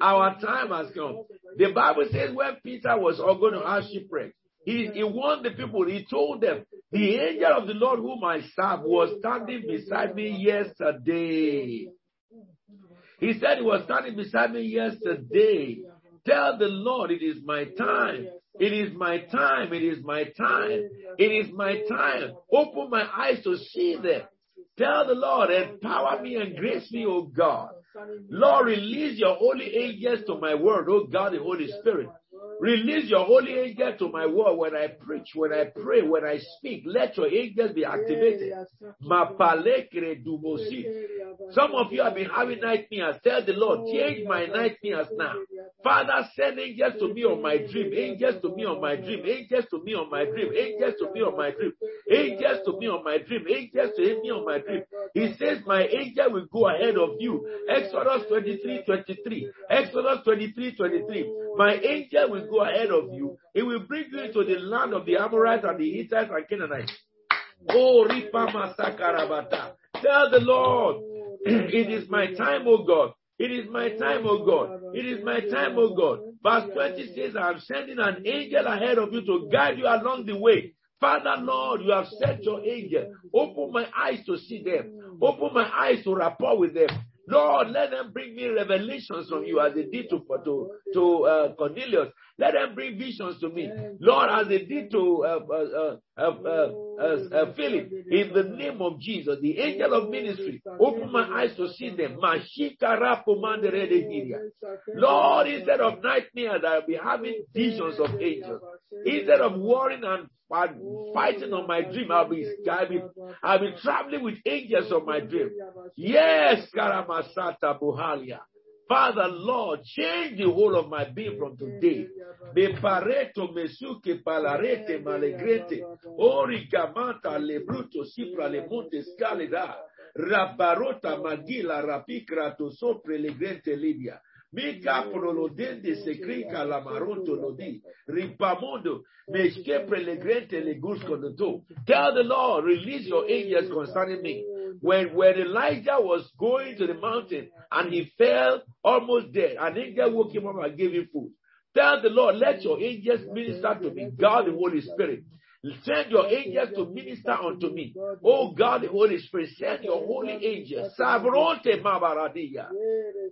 Our time has come. The Bible says when Peter was going to have shipwreck, he, he warned the people, he told them, the angel of the Lord whom I serve was standing beside me yesterday. He said he was standing beside me yesterday. Tell the Lord it is my time. It is my time. It is my time. It is my time. Open my eyes to see them. Tell the Lord, empower me and grace me, O God. Lord, release your holy angels to my word, O God, the Holy Spirit. Release your holy angel to my word when I preach, when I pray, when I speak. Let your angels be activated. Some of you have been having nightmares. Tell the Lord, oh, change my nightmares now. Father, send angels to me on my dream. Angels to me on my oh, dream. Angels to me on my dream. Angels to me on my dream. Angels to me on my dream. Angels to me on my dream. He says, My angel will go ahead of you. Exodus 23 23. Exodus 23 23. My angel will go ahead of you. He will bring you into the land of the Amorites and the Hittites and Canaanites. Oh, Ripa Masakarabata. Tell the Lord, [CLEARS THROAT] it is my time, O God. It is my time, O God. It is my time, O God. Verse 20 says, I am sending an angel ahead of you to guide you along the way. Father, Lord, you have sent your angel. Open my eyes to see them. Open my eyes to rapport with them. Lord, let them bring me revelations from you as they did to, to, to uh, Cornelius. Let them bring visions to me. Lord, as they did to uh, uh, uh, Philip, in the name of Jesus, the angel of ministry, open my eyes to see them. Lord, instead of nightmares, I'll be having visions of angels. Instead of worrying and fighting on my dream, I'll be, I'll be, I'll be traveling with angels on my dream. Yes, Karamasata Buhalia. Father, Lord, change the whole of my being from today. Me pareto mesuke palarete malegrete. Ori gamata lebruto sipra le monte scaleda. Rabarota magila rapicra to sopre le grente libia. Mika prolodende se crica la maronto lodi. Ripamondo. Meshke prelegrente le gusco Tell the Lord, release your angels concerning me. When, when Elijah was going to the mountain and he fell almost dead, an angel woke him up and gave him food. Tell the Lord, let your angels minister to me, God the Holy Spirit. Send your angels to minister unto me. Oh God, the Holy Spirit, send your holy angels, Sabronte Mabaradia,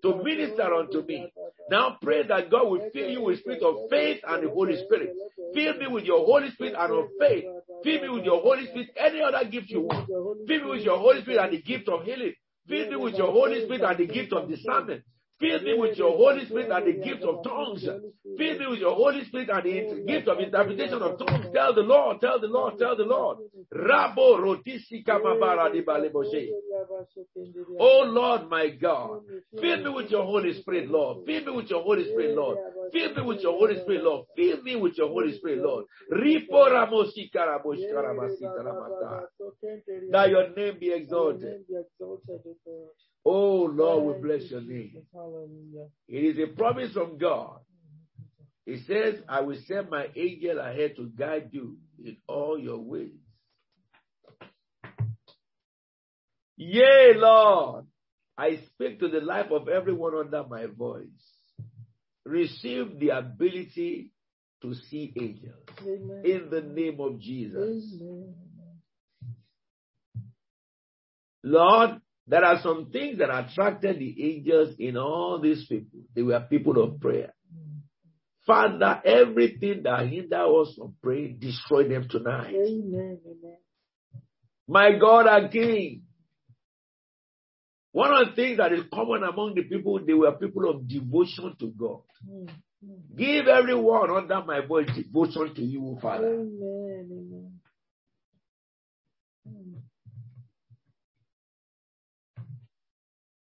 to minister unto me. Now pray that God will fill you with spirit of faith and the Holy Spirit. Fill me with your Holy Spirit and of faith. Fill me with your Holy Spirit, any other gift you want. Fill me with your Holy Spirit and the gift of healing. Fill me with your Holy Spirit and the gift of discernment. Fill me with your Holy Spirit and the gift of tongues. Fill me with your Holy Spirit and the gift of interpretation of tongues. Tell the Lord, tell the Lord, tell the Lord. Rabo rotisi. Oh Lord, my God, fill me with your Holy Spirit, Lord. Fill me with your Holy Spirit, Lord. Fill me with your Holy Spirit, Lord. Fill me with your Holy Spirit, Lord. Ripo ramosi. That your name be exalted. Oh Lord, we bless your name. It is a promise from God. He says, I will send my angel ahead to guide you in all your ways. Yea, Lord, I speak to the life of everyone under my voice. Receive the ability to see angels Amen. in the name of Jesus. Amen. Lord, there are some things that attracted the angels in all these people. They were people of prayer. Father, everything that hinder us from praying, destroy them tonight. Amen. Amen. My God and King. One of the things that is common among the people, they were people of devotion to God. Mm, mm. Give everyone under my voice devotion to you, Father. Amen. Amen.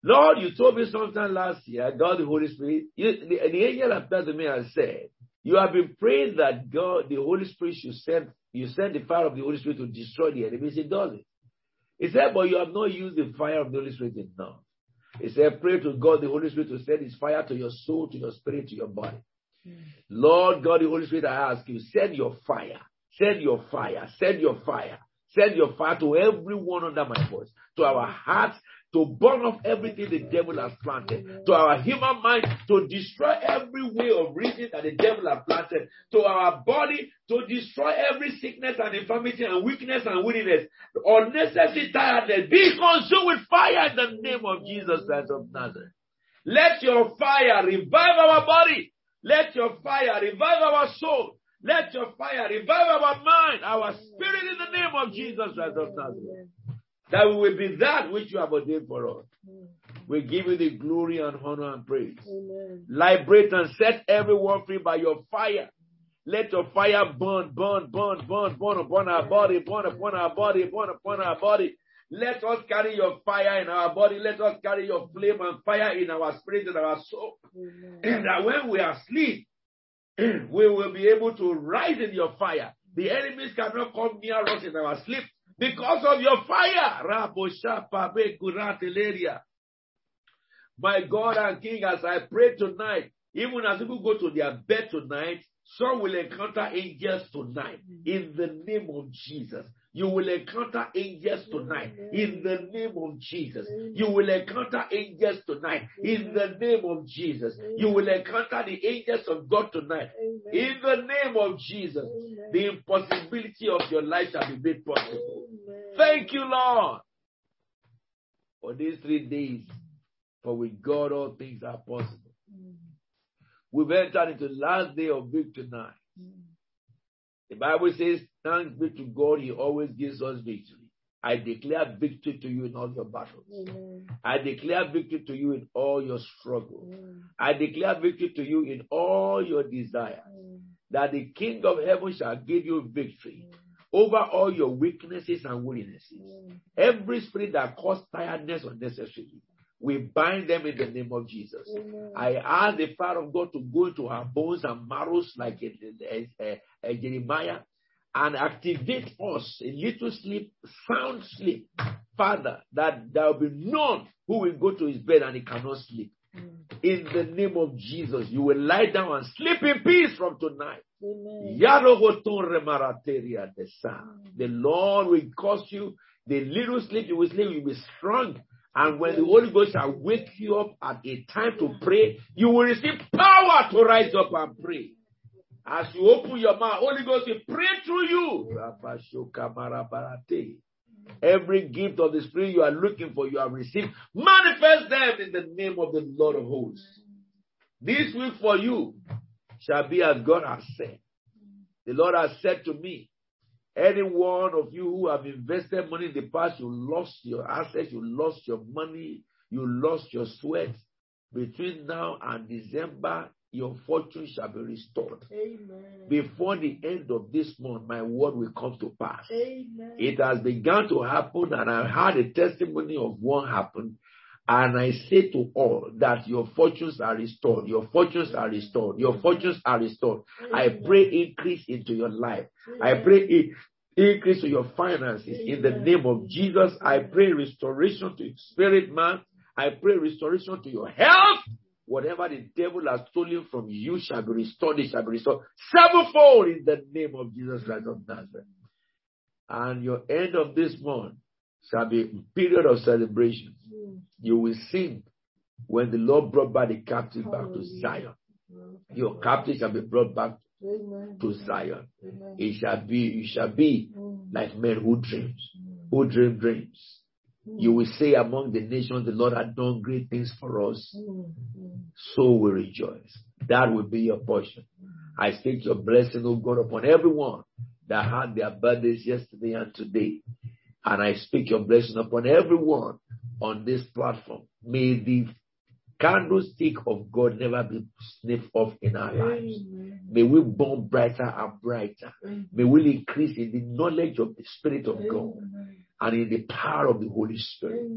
Lord, you told me sometime last year, God the Holy Spirit, you, the, the angel appeared to me and said, You have been praying that God, the Holy Spirit, should send you send the fire of the Holy Spirit to destroy the enemies. He does it. He said, But you have not used the fire of the Holy Spirit enough. He said, Pray to God, the Holy Spirit, to send his fire to your soul, to your spirit, to your body. Hmm. Lord God, the Holy Spirit, I ask you, send your fire, send your fire, send your fire, send your fire to everyone under my voice, to our hearts, to burn off everything the devil has planted, to our human mind, to destroy every way of reasoning that the devil has planted, to our body, to destroy every sickness and infirmity and weakness and weariness, unnecessary tiredness. Be consumed with fire in the name of Jesus Christ of Nazareth. Let your fire revive our body. Let your fire revive our soul. Let your fire revive our mind, our spirit in the name of Jesus Christ of Nazareth. That we will be that which you have ordained for us. Mm-hmm. We give you the glory and honor and praise. Amen. Liberate and set everyone free by your fire. Let your fire burn, burn, burn, burn, burn upon our body, burn upon our body, burn upon our body. Let us carry your fire in our body. Let us carry your flame and fire in our spirit and our soul. Amen. And that when we are asleep, [CLEARS THROAT] we will be able to rise in your fire. The enemies cannot come near us in our sleep because of your fire. My God and King, as I pray tonight, even as people go to their bed tonight, some will encounter angels tonight mm. in the name of Jesus. You will encounter angels tonight in the name of Jesus. You will encounter angels tonight in the name of Jesus. You will encounter the angels of God tonight in the name of Jesus. The impossibility of your life shall be made possible. Thank you, Lord, for these three days. For with God all things are possible. We've entered into the last day of victory tonight. The Bible says, Thanks be to God, He always gives us victory. I declare victory to you in all your battles. Amen. I declare victory to you in all your struggles. I declare victory to you in all your desires. That the King of heaven shall give you victory over all your weaknesses and weaknesses. Every spirit that caused tiredness unnecessarily, we bind them in the name of Jesus. Amen. I ask the fire of God to go into our bones and marrows like in- uh, uh, Jeremiah and activate us a little sleep, sound sleep. Father, that there will be none who will go to his bed and he cannot sleep. Mm. In the name of Jesus, you will lie down and sleep in peace from tonight. Amen. Yarogoton remarateria de sa. Mm. The Lord will cause you the little sleep you will sleep, you will be strong. And when the Holy Ghost shall wake you up at a time to pray, you will receive power to rise up and pray. As you open your mouth, Holy Ghost will pray through you. Every gift of the Spirit you are looking for, you have received. Manifest them in the name of the Lord of hosts. This week for you shall be as God has said. The Lord has said to me, any one of you who have invested money in the past, you lost your assets, you lost your money, you lost your sweat. between now and December, your fortune shall be restored. Amen. Before the end of this month, my word will come to pass. Amen. It has begun to happen, and I had a testimony of what happened. And I say to all that your fortunes are restored, your fortunes are restored, your fortunes are restored. I pray increase into your life. I pray in- increase to your finances in the name of Jesus. I pray restoration to your spirit, man. I pray restoration to your health. Whatever the devil has stolen from you shall be restored. It shall be restored sevenfold in the name of Jesus Christ of Nazareth. And your end of this month shall be a period of celebration. You will sing when the Lord brought back the captive back to Zion. Your captive shall be brought back to Zion. It shall be, you shall be like men who dreams, who dream dreams. You will say among the nations, the Lord had done great things for us. So we rejoice. That will be your portion. I speak your blessing, oh God, upon everyone that had their birthdays yesterday and today. And I speak your blessing upon everyone on this platform. May the candlestick of God never be sniffed off in our lives. May we burn brighter and brighter. May we increase in the knowledge of the Spirit of God and in the power of the Holy Spirit.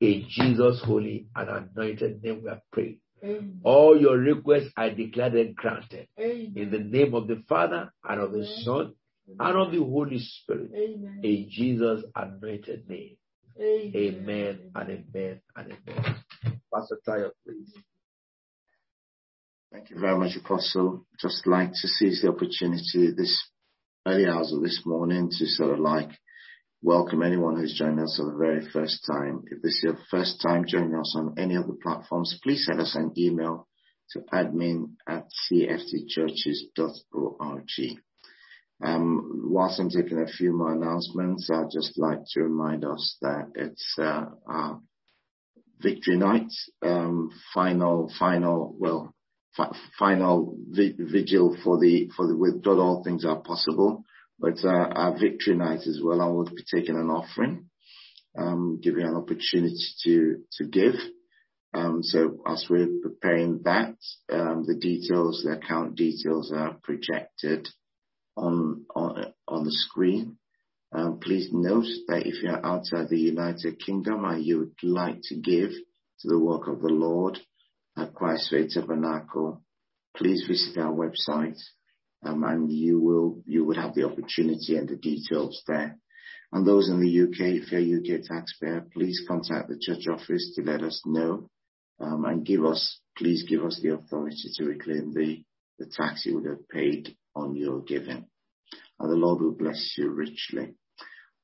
In Jesus' holy and anointed name we are praying. All your requests I declare them granted. In the name of the Father and of the Son and of the Holy Spirit. In Jesus' anointed name. Amen and amen and amen. Pastor Tayo, please. Thank you very much, Apostle. Just like to seize the opportunity this early hours of this morning to sort of like welcome anyone who's joined us for the very first time. If this is your first time joining us on any of the platforms, please send us an email to admin at cftchurches.org. Um, whilst I'm taking a few more announcements, I'd just like to remind us that it's uh, our victory night, um, final, final, well, fi- final vi- vigil for the for the with God all things are possible. But uh, our victory night as well, I will be taking an offering, um, you an opportunity to to give. Um, so as we're preparing that, um, the details, the account details are projected on on on the screen. Um, please note that if you're outside the United Kingdom and you would like to give to the work of the Lord at Christ Faith Tabernacle, please visit our website and you will you would have the opportunity and the details there. And those in the UK, if you're a UK taxpayer, please contact the church office to let us know um, and give us please give us the authority to reclaim the tax you would have paid on your giving. And the Lord will bless you richly.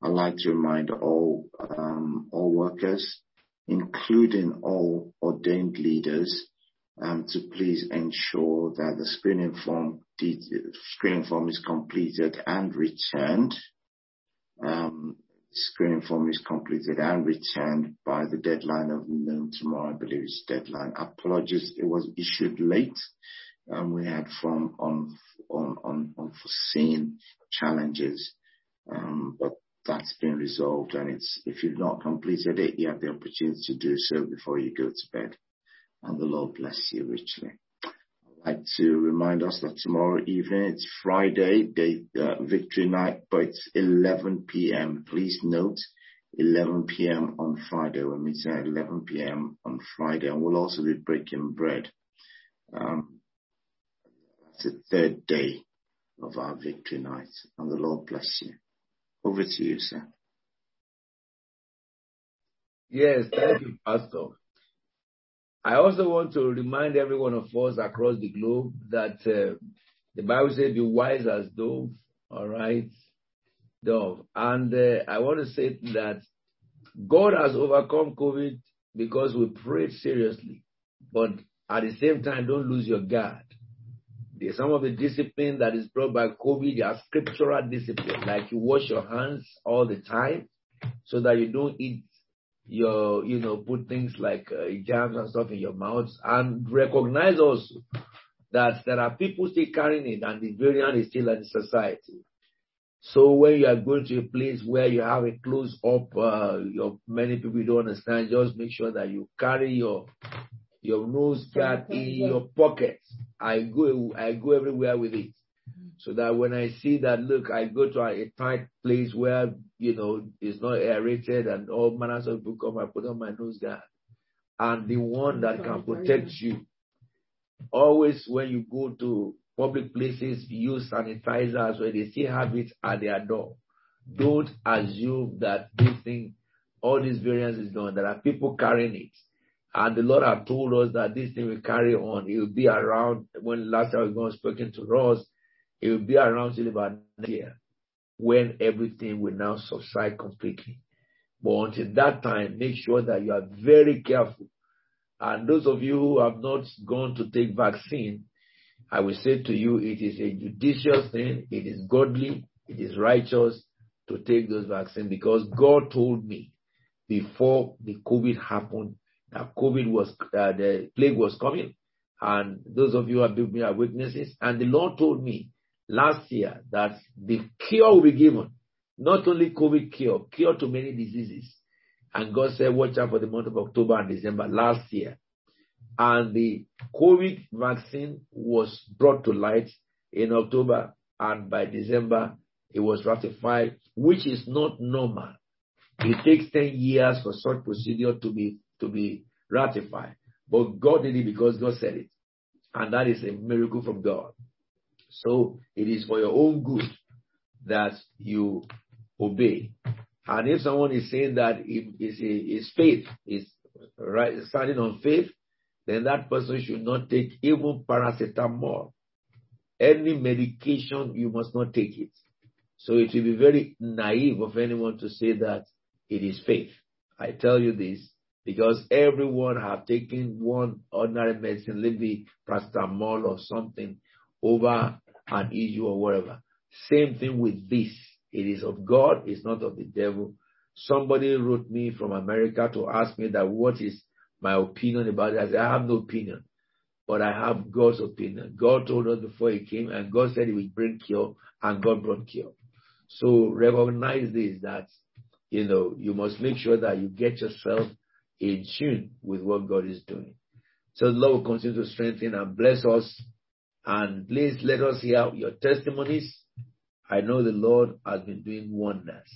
I'd like to remind all um, all workers, including all ordained leaders, um, to please ensure that the screening form screening form is completed and returned. Um, screening form is completed and returned by the deadline of noon tomorrow. I believe it's deadline. Apologies, it was issued late. Um, we had from on on on unforeseen challenges, um, but that's been resolved. And it's if you've not completed it, you have the opportunity to do so before you go to bed. And the Lord bless you richly. I'd like to remind us that tomorrow evening it's Friday, day uh, victory night, but it's 11 p.m. Please note 11 p.m. on Friday. We're meeting at 11 p.m. on Friday, and we'll also be breaking bread. Um, that's the third day of our victory night, and the Lord bless you. Over to you, sir. Yes, thank you, Pastor. I also want to remind every one of us across the globe that uh, the Bible says, "Be wise as dove." All right, dove. And uh, I want to say that God has overcome COVID because we prayed seriously, but at the same time, don't lose your guard. There's some of the discipline that is brought by COVID, are scriptural discipline, like you wash your hands all the time so that you don't eat your, you know, put things like uh, jams and stuff in your mouth and recognize also that there are people still carrying it and the variant is still in society. So when you are going to a place where you have a close up, uh, your many people don't understand, just make sure that you carry your your nose guard in your pocket. I go, I go everywhere with it. So that when I see that, look, I go to a, tight place where, you know, it's not aerated and all manners of people come, I put on my nose guard. And the one that can protect you. Always when you go to public places, use sanitizers where they still have it at their door. Don't assume that this thing, all these variants is done. There are people carrying it. And the Lord has told us that this thing will carry on. It will be around when last time we was speaking to us, it will be around till about next year when everything will now subside completely. But until that time, make sure that you are very careful. And those of you who have not gone to take vaccine, I will say to you, it is a judicious thing. It is godly. It is righteous to take those vaccines because God told me before the COVID happened that COVID was, uh, the plague was coming. And those of you who have been witnesses. And the Lord told me last year that the cure will be given. Not only COVID cure, cure to many diseases. And God said, watch out for the month of October and December last year. And the COVID vaccine was brought to light in October. And by December, it was ratified, which is not normal. It takes 10 years for such procedure to be, to be ratified. But God did it because God said it. And that is a miracle from God. So it is for your own good that you obey. And if someone is saying that his faith is right, standing on faith, then that person should not take even paracetamol. Any medication, you must not take it. So it will be very naive of anyone to say that it is faith. I tell you this because everyone have taken one ordinary medicine, maybe paracetamol or something over an issue or whatever. Same thing with this. It is of God, it's not of the devil. Somebody wrote me from America to ask me that what is my opinion about it. I said, I have no opinion, but I have God's opinion. God told us before He came, and God said He would bring cure, and God brought cure. So recognize this that you know you must make sure that you get yourself in tune with what God is doing. So the Lord will continue to strengthen and bless us. And please let us hear your testimonies. I know the Lord has been doing wonders,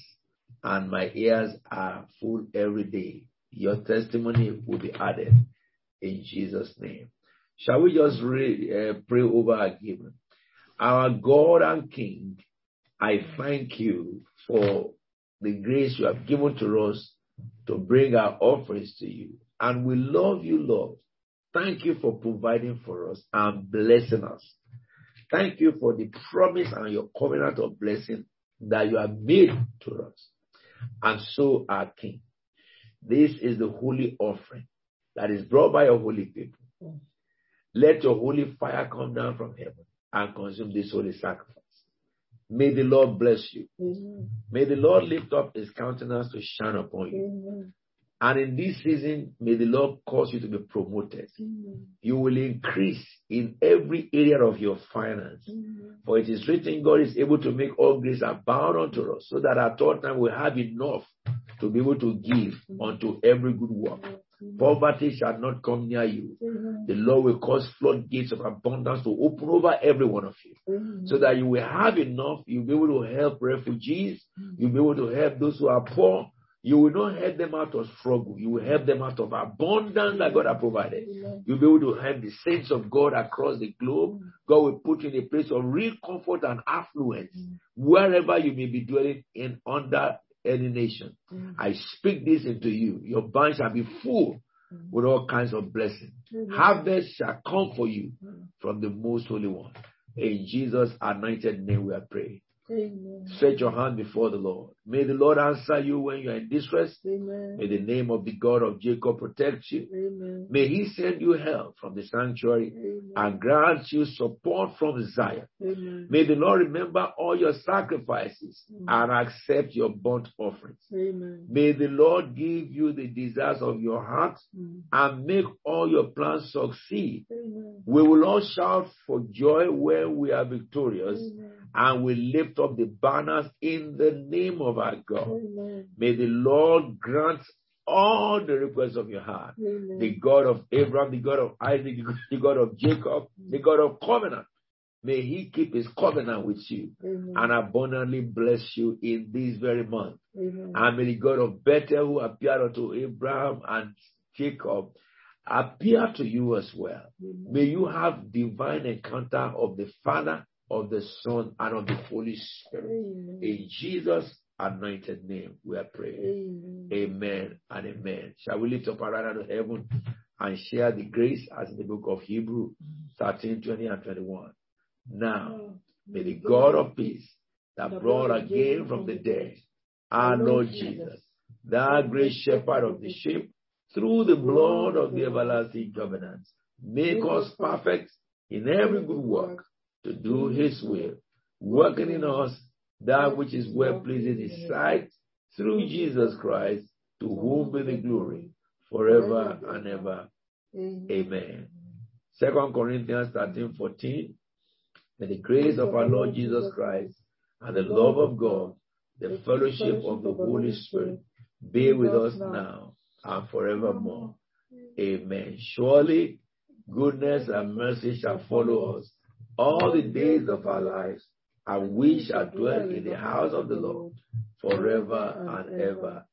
and my ears are full every day your testimony will be added in Jesus' name. Shall we just re, uh, pray over our given? Our God and King, I thank you for the grace you have given to us to bring our offerings to you. And we love you, Lord. Thank you for providing for us and blessing us. Thank you for the promise and your covenant of blessing that you have made to us. And so, our King, this is the holy offering that is brought by your holy people. Let your holy fire come down from heaven and consume this holy sacrifice. May the Lord bless you. May the Lord lift up his countenance to shine upon you. And in this season, may the Lord cause you to be promoted. Amen. You will increase in every area of your finance. For it is written, God is able to make all grace abound unto us, so that at all time we have enough to be able to give unto every good work. Poverty shall not come near you. The Lord will cause floodgates of abundance to open over every one of you. So that you will have enough. You'll be able to help refugees. You'll be able to help those who are poor. You will not help them out of struggle. You will help them out of abundance that God has provided. You'll be able to help the saints of God across the globe. God will put you in a place of real comfort and affluence wherever you may be dwelling in under any nation. Mm. I speak this into you. Your barn shall be full mm. with all kinds of blessings. Mm. Harvest shall come for you mm. from the most holy one. In Jesus' anointed name we are praying. Amen. Stretch your hand before the Lord. May the Lord answer you when you are in distress. Amen. May the name of the God of Jacob protect you. Amen. May he send you help from the sanctuary and grant you support from Zion. May the Lord remember all your sacrifices mm. and accept your burnt offerings. May the Lord give you the desires of your heart mm. and make all your plans succeed. We will all shout for joy when we are victorious and we lift up the banners in the name of our God. Amen. May the Lord grant all the requests of your heart. Amen. The God of Abraham, the God of Isaac, the God of Jacob, the God of covenant. May he keep his covenant with you Amen. and abundantly bless you in this very month. Amen. And may the God of Bethel who appeared unto Abraham and Jacob appear to you as well. May you have divine encounter of the Father, of the Son, and of the Holy Spirit. Amen. In Jesus' anointed name, we are praying. Amen. Amen and amen. Shall we lift up our hand to heaven and share the grace as in the book of Hebrew 13, 20, and 21? Now, may the God of peace that brought again from the dead our Lord Jesus, the great shepherd of the sheep, through the blood of the everlasting covenant, make us perfect in every good work to do his will, working in us that which is well pleasing his sight, through Jesus Christ, to whom be the glory forever and ever. Amen. Second Corinthians 13, 14. May the grace of our Lord Jesus Christ and the love of God, the fellowship of the Holy Spirit be with us now and forevermore. Amen. Surely goodness and mercy shall follow us all the days of our lives, and we shall dwell in the house of the Lord forever and ever.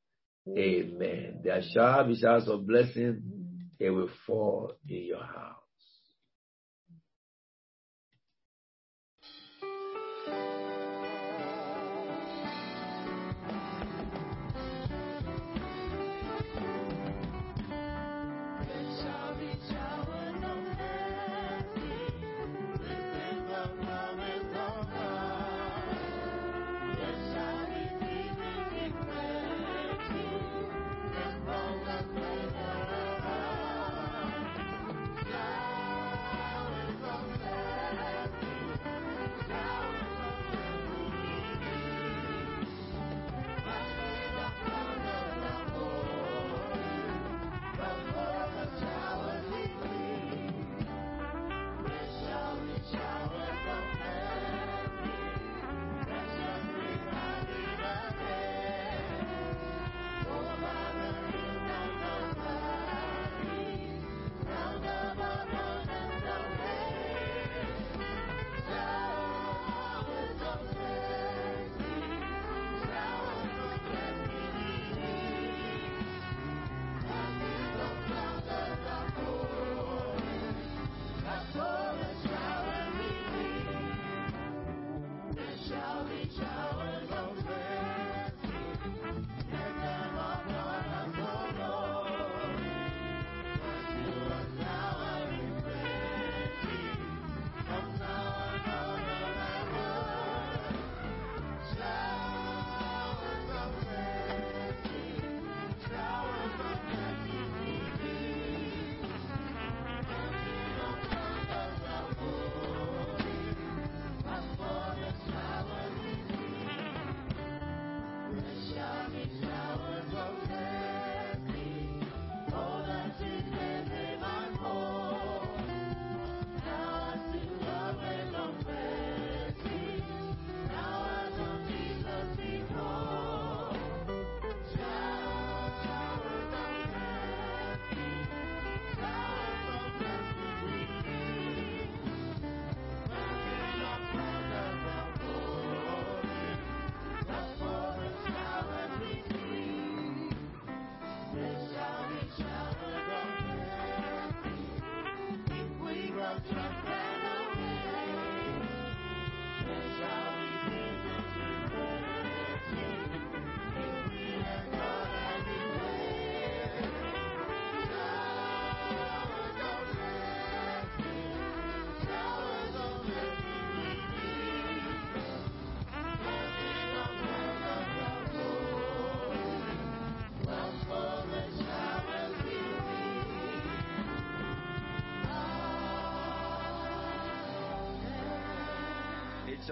Amen. There shall be showers of blessing, it will fall in your house.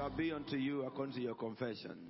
Shall be unto you according to your confession.